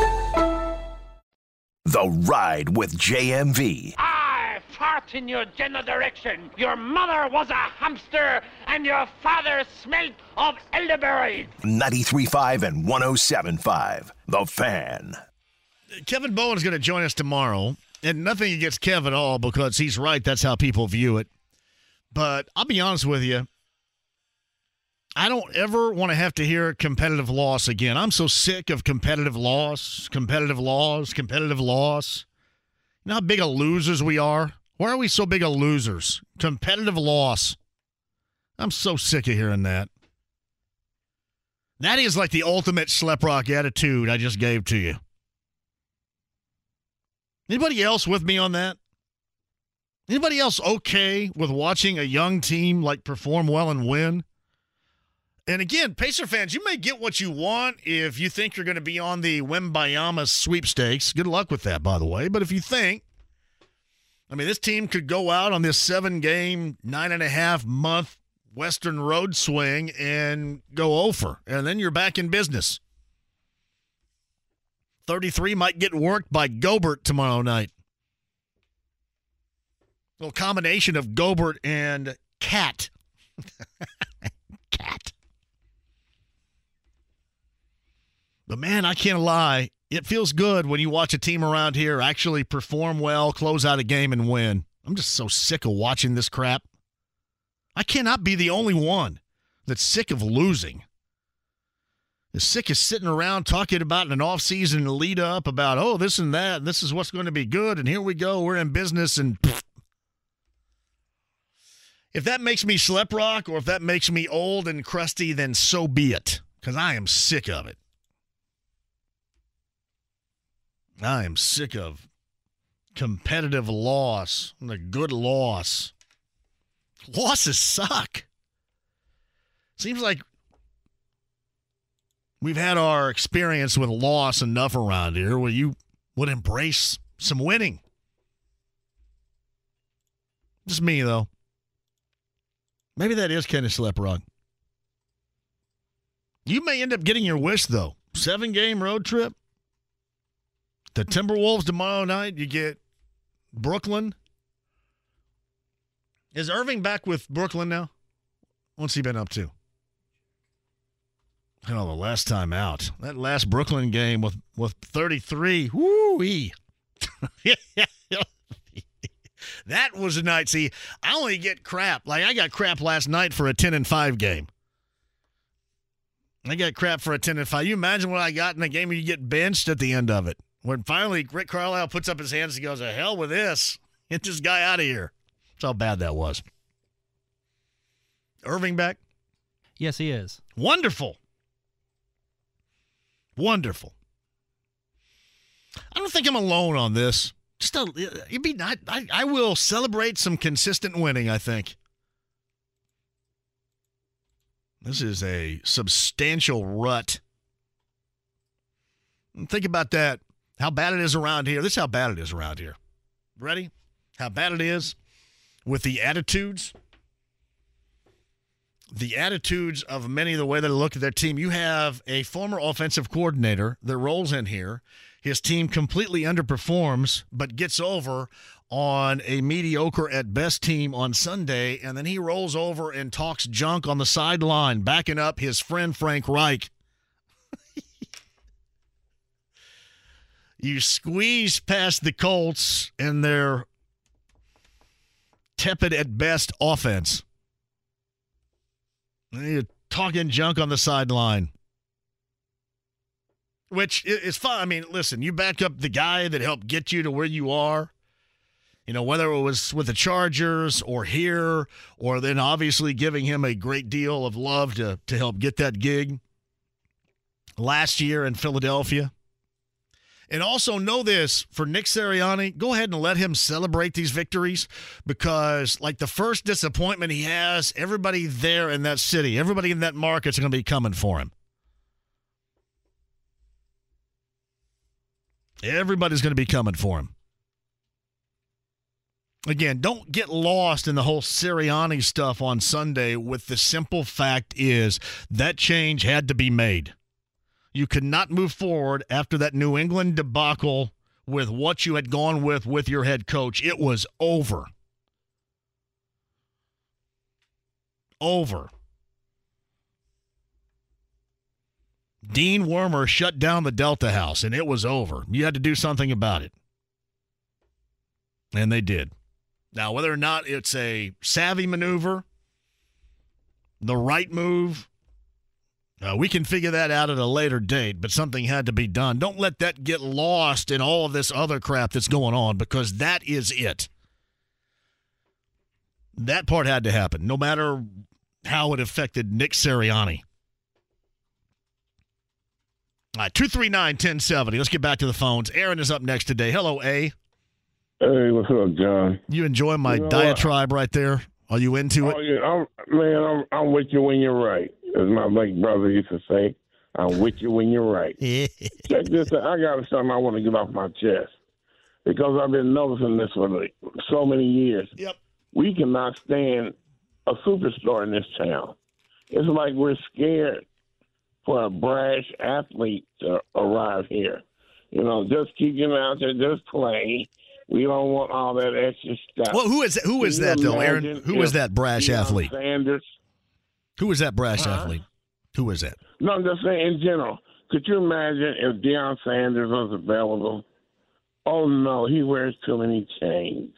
The Ride with JMV. I fart in your general direction. Your mother was a hamster, and your father smelt of elderberries. 93.5 and 107.5. The Fan. Kevin Bowen is going to join us tomorrow. And nothing against Kevin at all because he's right. That's how people view it. But I'll be honest with you. I don't ever want to have to hear competitive loss again. I'm so sick of competitive loss, competitive loss, competitive loss. You know how big of losers we are? Why are we so big of losers? Competitive loss. I'm so sick of hearing that. That is like the ultimate schleprock attitude I just gave to you. Anybody else with me on that? Anybody else okay with watching a young team like perform well and win? And again, Pacer fans, you may get what you want if you think you're going to be on the Wembanyama sweepstakes. Good luck with that, by the way. But if you think, I mean, this team could go out on this seven game, nine and a half month Western road swing and go over, and then you're back in business. 33 might get worked by Gobert tomorrow night. A little combination of Gobert and KAT. KAT. But man, I can't lie. It feels good when you watch a team around here actually perform well, close out a game, and win. I'm just so sick of watching this crap. I cannot be the only one that's sick of losing. As sick as sitting around talking about in an off-season lead up about, oh, this and that, and this is what's going to be good, and here we go, we're in business, and pfft. if that makes me schleprock or if that makes me old and crusty, then so be it, because I am sick of it. I am sick of competitive loss and a good loss. Losses suck. Seems like we've had our experience with loss enough around here where you would embrace some winning. Just me, though. Maybe that is kind of schleprock. You may end up getting your wish, though. Seven game road trip. The Timberwolves tomorrow night. You get Brooklyn. Is Irving back with Brooklyn now? What's he been up to? Oh, the last time out. That last Brooklyn game with, with 33. Woo-wee. that was a night. See, I only get crap. Like, I got crap last night for a 10 and 5 game. I got crap for a 10 and 5. You imagine what I got in a game you get benched at the end of it. When finally Rick Carlisle puts up his hands and goes, "The hell with this! Get this guy out of here." That's how bad that was. Irving back. Yes, he is. Wonderful. Wonderful. I don't think I'm alone on this. Just a, it'd be not. I, I will celebrate some consistent winning. I think this is a substantial rut. And think about that. How bad it is around here. This is how bad it is around here. Ready? How bad it is with the attitudes. The attitudes of many, the way they look at their team. You have a former offensive coordinator that rolls in here. His team completely underperforms, but gets over on a mediocre at best team on Sunday, and then he rolls over and talks junk on the sideline, backing up his friend Frank Reich. You squeeze past the Colts and their tepid at best offense. You're talking junk on the sideline. Which is fine. I mean, listen, you back up the guy that helped get you to where you are. You know, whether it was with the Chargers or here, or then obviously giving him a great deal of love to, to help get that gig last year in Philadelphia. And also know this for Nick Sirianni, go ahead and let him celebrate these victories because, like the first disappointment he has, everybody there in that city, everybody in that market's going to be coming for him. Everybody's going to be coming for him. Again, don't get lost in the whole Sirianni stuff on Sunday with the simple fact is that change had to be made. You could not move forward after that New England debacle with what you had gone with with your head coach. It was over. Over. Dean Wormer shut down the Delta House and it was over. You had to do something about it. And they did. Now, whether or not it's a savvy maneuver, the right move, uh, we can figure that out at a later date, but something had to be done. Don't let that get lost in all of this other crap that's going on because that is it. That part had to happen, no matter how it affected Nick Sirianni. All right, 239 1070. Let's get back to the phones. Aaron is up next today. Hello, A. Hey, what's up, John? You enjoy my You know what? diatribe right there? Are you into it? Oh, yeah, I'm, man, I'm, I'm with you when you're right, as my late brother used to say. I'm with you when you're right. Check this out. I got something I want to get off my chest because I've been noticing this for like so many years. Yep. We cannot stand a superstar in this town. It's like we're scared for a brash athlete to arrive here. You know, just keep him out there, just play. We don't want all that extra stuff. Well, who is who is Can that though, Aaron? Who is that brash Deion athlete? Sanders. Who is that brash Huh? athlete? Who is that? No, I'm just saying in general. Could you imagine if Deion Sanders was available? Oh no, he wears too many chains.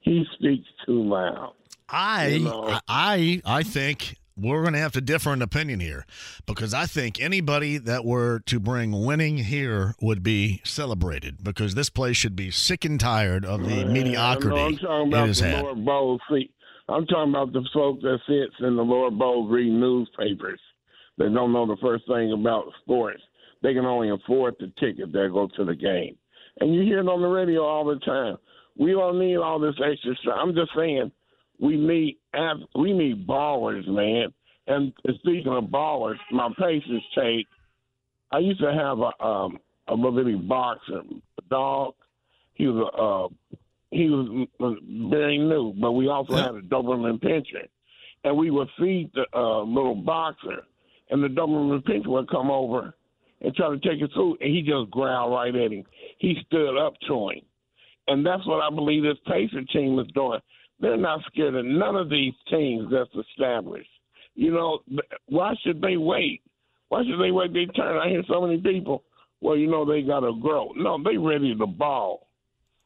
He speaks too loud. I You know? I I think we're going to have to differ in opinion here because I think anybody that were to bring winning here would be celebrated because this place should be sick and tired of the I know, I'm mediocrity talking about has the lower bowl. I'm talking about the folk that sits in the lower bowl reading newspapers. They don't know the first thing about sports. They can only afford the ticket that go to the game. And you hear it on the radio all the time. We don't need all this extra stuff. I'm just saying we need we need ballers, man. And speaking of ballers, my Pacers take. I used to have a um a little bitty boxer, dog. He was a uh, he was very new, but we also had a Doberman Pinscher, and we would feed the uh, little boxer, and the Doberman Pinscher would come over and try to take his food, and he just growled right at him. He stood up to him, and that's what I believe this Pacer team is doing. They're not scared of none of these teams that's established. You know, why should they wait? Why should they wait their turn? I hear so many people. Well, you know, they got to grow. No, they ready to ball.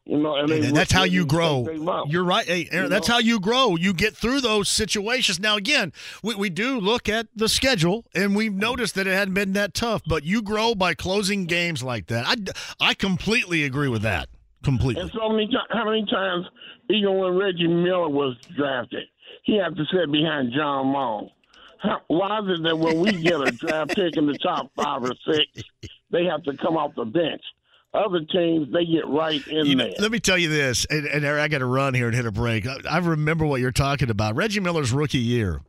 You know, and, And that's how you grow. take them out. You're right, hey, Aaron. You That's know? how you grow. You get through those situations. Now, again, we, we do look at the schedule, and we've noticed that it hadn't been that tough. But you grow by closing games like that. I, I completely agree with that. Completely. And so many how many times, even when Reggie Miller was drafted, he had to sit behind John Long. Why is it that when we get a draft pick in the top five or six, they have to come off the bench? Other teams, they get right in You know, there. let me tell you this, and, and I got to run here and hit a break. I, I remember what you're talking about. Reggie Miller's rookie year.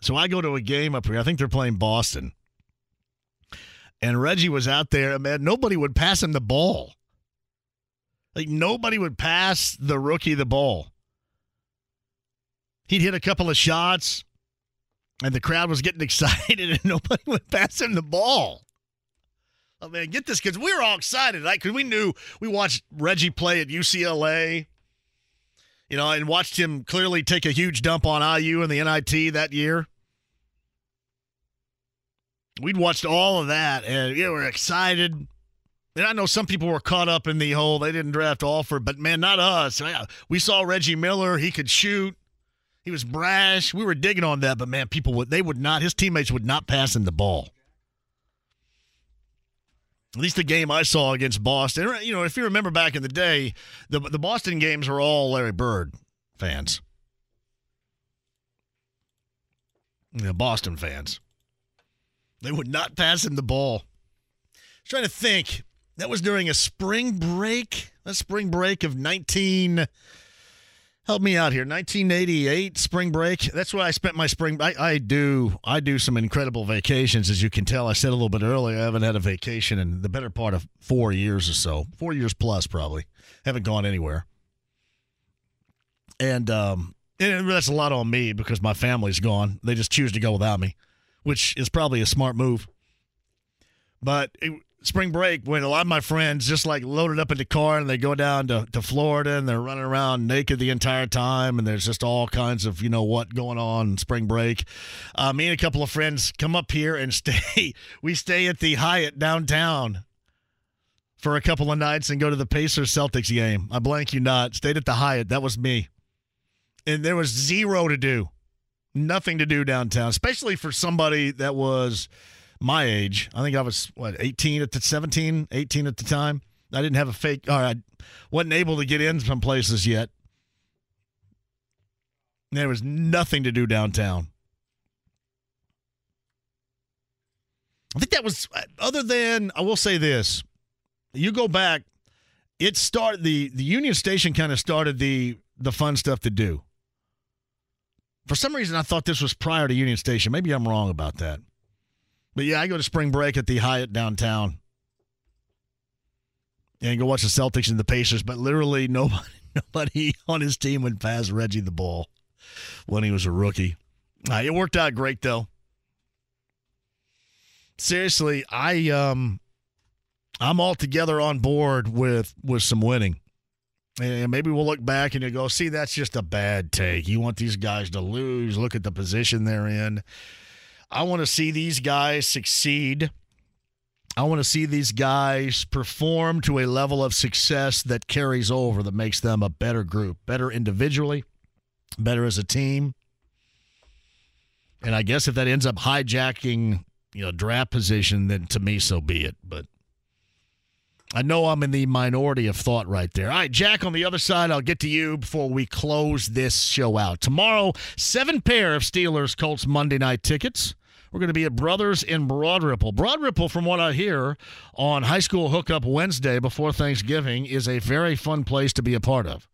So I go to a game up here. I think they're playing Boston. And Reggie was out there, man. Nobody would pass him the ball. Like nobody would pass the rookie the ball. He'd hit a couple of shots, and the crowd was getting excited, and nobody would pass him the ball. Oh man, get this because we were all excited, right? Because we knew we watched Reggie play at UCLA, you know, and watched him clearly take a huge dump on IU in the NIT that year. We'd watched all of that, and we were excited. And I know some people were caught up in the whole they didn't draft Alford, but man, not us. We saw Reggie Miller; he could shoot. He was brash. We were digging on that, but man, people would they would not. His teammates would not pass him the ball. At least the game I saw against Boston. You know, if you remember back in the day, the the Boston games were all Larry Bird fans. Yeah, Boston fans. They would not pass him the ball. I was trying to think. That was during a spring break. A spring break of 19. Help me out here. 1988 spring break. That's where I spent my spring. I, I do. I do some incredible vacations, as you can tell. I said a little bit earlier. I haven't had a vacation in the better part of four years or so. Four years plus, probably. Haven't gone anywhere. And um, and that's a lot on me because my family's gone. They just choose to go without me, which is probably a smart move. But it, spring break, when a lot of my friends just like loaded up in the car and they go down to, to Florida and they're running around naked the entire time, and there's just all kinds of you know what going on in spring break. Uh, me and a couple of friends come up here and stay. We stay at the Hyatt downtown for a couple of nights and go to the Pacers Celtics game. I blank you not. Stayed at the Hyatt. That was me and there was zero to do, nothing to do downtown, especially for somebody that was my age. I think I was what 18 at the 17, 18 at the time. I didn't have a fake, or I wasn't able to get in some places yet. There was nothing to do downtown. I think that was other than I will say this. You go back, it started the the Union Station kind of started the the fun stuff to do. For some reason, I thought this was prior to Union Station. Maybe I'm wrong about that. But yeah, I go to spring break at the Hyatt downtown and go watch the Celtics and the Pacers. But literally, nobody, nobody on his team would pass Reggie the ball when he was a rookie. Uh, it worked out great though. Seriously, I um, I'm altogether on board with with some winning. And maybe we'll look back and you go, see, that's just a bad take. You want these guys to lose. Look at the position they're in. I want to see these guys succeed. I want to see these guys perform to a level of success that carries over, that makes them a better group, better individually, better as a team. And I guess if that ends up hijacking, you know, draft position, then to me, so be it. But I know I'm in the minority of thought right there. All right, Jack, on the other side, I'll get to you before we close this show out. Tomorrow, seven pair of Steelers Colts Monday night tickets. We're going to be at Brothers in Broad Ripple. Broad Ripple, from what I hear on High School Hookup Wednesday before Thanksgiving, is a very fun place to be a part of.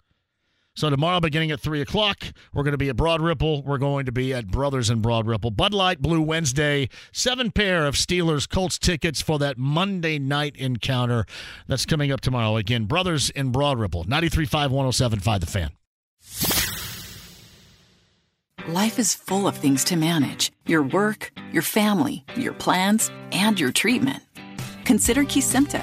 So tomorrow, beginning at 3 o'clock, we're going to be at Broad Ripple. We're going to be at Brothers in Broad Ripple. Bud Light Blue Wednesday, seven pair of Steelers Colts tickets for that Monday night encounter that's coming up tomorrow. Again, Brothers in Broad Ripple, 93.5, 107.5 The Fan. Life is full of things to manage your work, your family, your plans, and your treatment. Consider Kesimpta,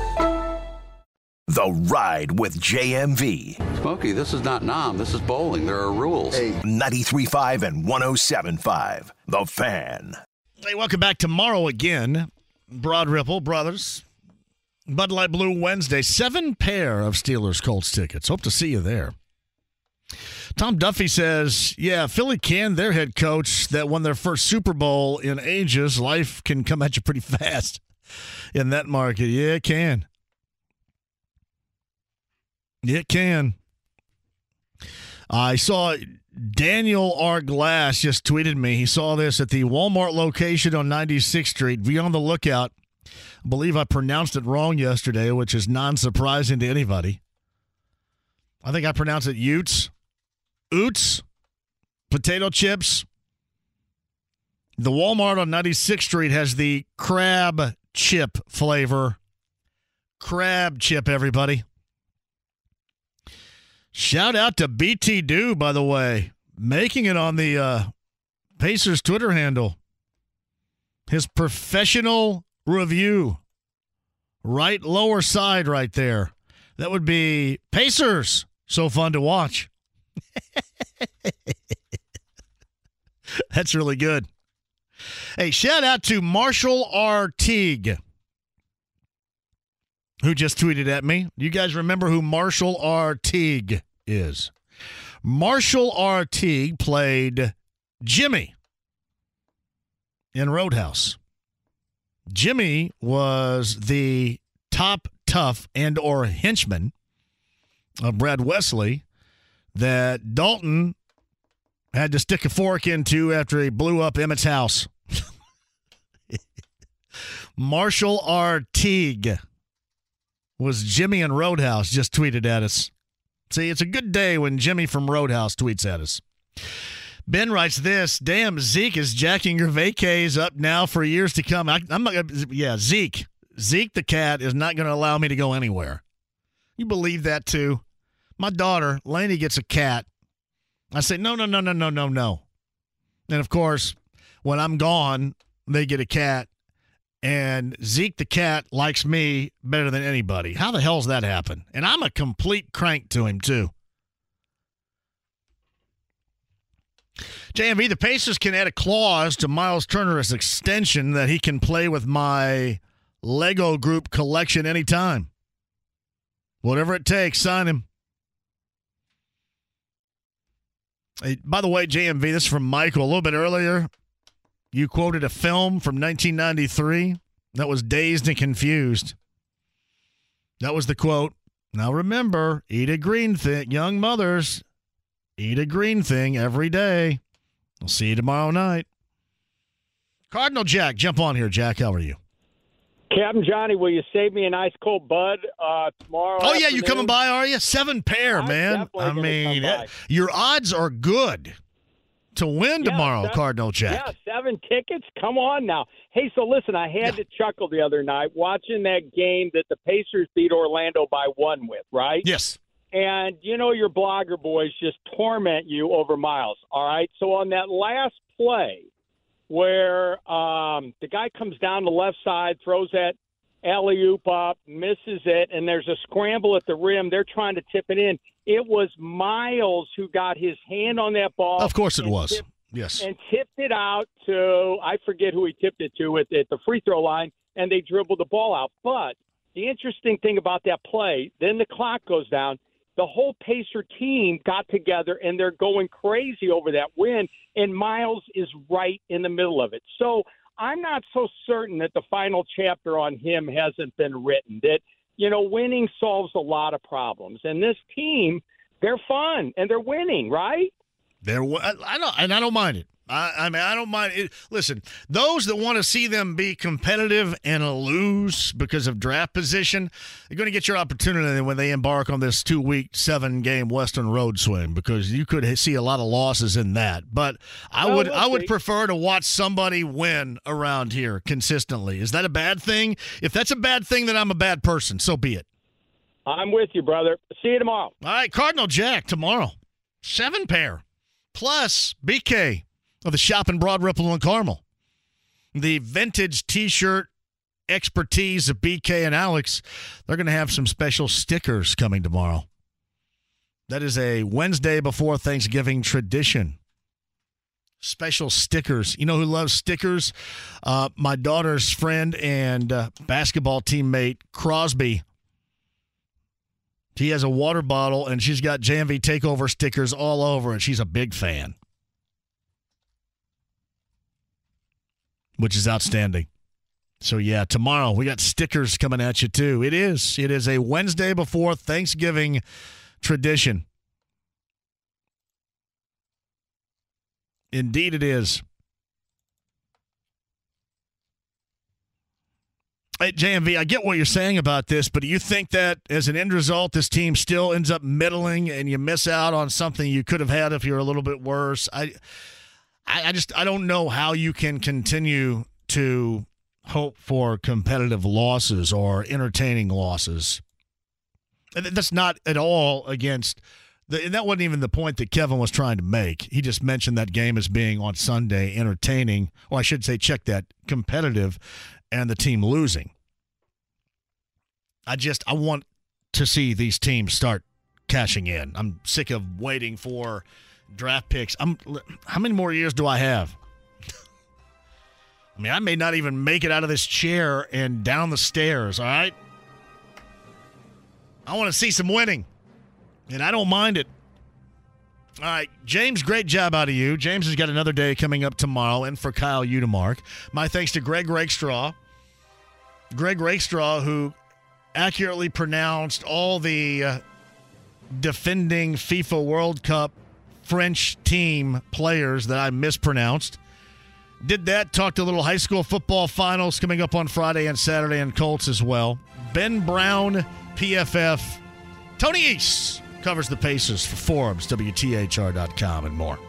The Ride with JMV. Smokey, this is not Nam. This is bowling. There are rules. 93.5 and 107.5. The Fan. Hey, welcome back tomorrow again. Broad Ripple Brothers. Bud Light Blue Wednesday. Seven pair of Steelers Colts tickets. Hope to see you there. Tom Duffy says, yeah, Philly can their head coach that won their first Super Bowl in ages. Life can come at you pretty fast in that market. Yeah, it can. It can. I saw Daniel R. Glass just tweeted me. He saw this at the Walmart location on 96th Street. Be on the lookout. I believe I pronounced it wrong yesterday, which is non surprising to anybody. I think I pronounced it Utes. Oots. Potato chips. The Walmart on 96th Street has the crab chip flavor. Crab chip, everybody. Shout out to BT Do, by the way, making it on the uh, Pacers Twitter handle. His professional review, right lower side, right there. That would be Pacers. So fun to watch. That's really good. Hey, shout out to Marshall R. Teague, who just tweeted at me. You guys remember who Marshall R. Teague is? Marshall R. Teague played Jimmy in Roadhouse. Jimmy was the top tough and or henchman of Brad Wesley that Dalton had to stick a fork into after he blew up Emmett's house. Marshall R. Teague was Jimmy in Roadhouse just tweeted at us. See, it's a good day when Jimmy from Roadhouse tweets at us. Ben writes this: "Damn, Zeke is jacking your vacays up now for years to come." I, am not. Yeah, Zeke, Zeke the cat is not going to allow me to go anywhere. You believe that too? My daughter Lainey gets a cat. I say no, no, no, no, no, no, no. And of course, when I'm gone, they get a cat. And Zeke the cat likes me better than anybody. How the hell's that happen? And I'm a complete crank to him too. JMV, the Pacers can add a clause to Myles Turner's extension that he can play with my Lego group collection anytime. Whatever it takes, sign him. Hey, by the way, JMV, this is from Michael a little bit earlier. You quoted a film from 1993 that was Dazed and Confused. That was the quote. Now remember, eat a green thing, young mothers, eat a green thing every day. I'll see you tomorrow night. Cardinal Jack, jump on here, Jack. How are you? Captain Johnny, will you save me an ice cold bud uh, tomorrow? Oh yeah, you coming by? Are you seven pair, I'm man? I mean, your odds are good to win Yeah, tomorrow, seven- Cardinal Jack. Yeah, seven tickets. Come on now. Hey, so listen, I had to chuckle the other night watching that game that the Pacers beat Orlando by one with, right? Yes. And you know your blogger boys just torment you over Myles. All right. So on that last play, where um, the guy comes down the left side, throws that alley oop up, misses it, and there's a scramble at the rim. They're trying to tip it in. It was Myles who got his hand on that ball. Of course it was. tipped- Yes. and tipped it out to I forget who he tipped it to at, at the free throw line, and they dribbled the ball out. But the interesting thing about that play, then the clock goes down. The whole Pacer team got together and they're going crazy over that win, and Myles is right in the middle of it. So I'm not so certain that the final chapter on him hasn't been written. That you know, winning solves a lot of problems, and this team, they're fun and they're winning, right? They're—I I don't, and I don't mind it. I, I mean, I don't mind. It. Listen, those that want to see them be competitive and lose because of draft position, they're going to get your opportunity when they embark on this two week, seven game Western Road swing because you could see a lot of losses in that. But I Well, would, we'll I would see. prefer to watch somebody win around here consistently. Is that a bad thing? If that's a bad thing, then I'm a bad person. So be it. I'm with you, brother. See you tomorrow. All right, Cardinal Jack tomorrow. Seven pair. Plus BK of the shop in Broad Ripple and Carmel. The vintage t shirt expertise of BK and Alex. They're going to have some special stickers coming tomorrow. That is a Wednesday before Thanksgiving tradition. Special stickers. You know who loves stickers? Uh, my daughter's friend and uh, basketball teammate, Crosby. He has a water bottle and she's got JMV takeover stickers all over it. She's a big fan, which is outstanding. So, yeah, tomorrow we got stickers coming at you too. It is. It is a Wednesday before Thanksgiving tradition. Indeed, it is. Hey, JMV, I get what you're saying about this, but do you think that as an end result, this team still ends up middling and you miss out on something you could have had if you're a little bit worse? I, I, I just I don't know how you can continue to hope for competitive losses or entertaining losses. That's not at all against. The, and that wasn't even the point that Kevin was trying to make. He just mentioned that game as being on Sunday entertaining, or I should say, check that competitive, and the team losing. I just I want to see these teams start cashing in. I'm sick of waiting for draft picks. I'm how many more years do I have? I mean, I may not even make it out of this chair and down the stairs, all right? I want to see some winning. And I don't mind it. All right, James, great job out of you. James has got another day coming up tomorrow, and for Kyle Udemark. My thanks to Greg Rakestraw. Greg Rakestraw, who accurately pronounced all the uh, defending FIFA World Cup French team players that I mispronounced. Did that, talked a little high school football finals coming up on Friday and Saturday, and Colts as well. Ben Brown, PFF. Tony East covers the Pacers for Forbes, WTHR.com, and more.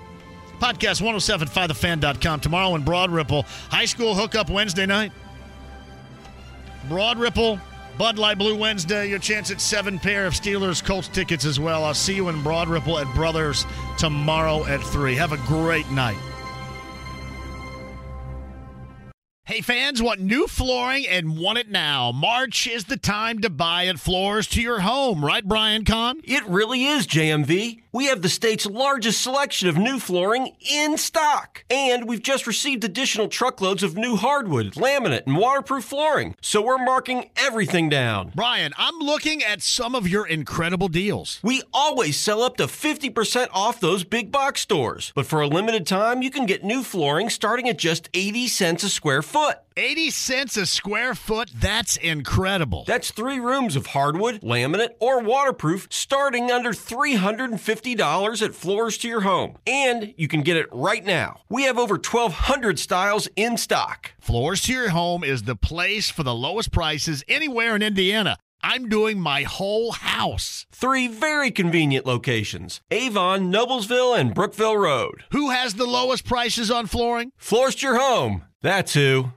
Podcast 1075thefan.com tomorrow in Broad Ripple. High school hookup Wednesday night. Broad Ripple, Bud Light Blue Wednesday. Your chance at seven pair of Steelers Colts tickets as well. I'll see you in Broad Ripple at Brothers tomorrow at 3. Have a great night. Hey fans, want new flooring and want it now. March is the time to buy at Floors to your home, right, Brian Kahn? It really is, JMV. We have the state's largest selection of new flooring in stock. And we've just received additional truckloads of new hardwood, laminate, and waterproof flooring. So we're marking everything down. Brian, I'm looking at some of your incredible deals. We always sell up to 50% off those big box stores. But for a limited time, you can get new flooring starting at just 80 cents a square foot. 80 cents a square foot? That's incredible. That's three rooms of hardwood, laminate, or waterproof starting under $350 at Floors to your home. And you can get it right now. We have over 1,200 styles in stock. Floors to your home is the place for the lowest prices anywhere in Indiana. I'm doing my whole house. Three very convenient locations Avon, Noblesville, and Brookville Road. Who has the lowest prices on flooring? Floors your home. That's who.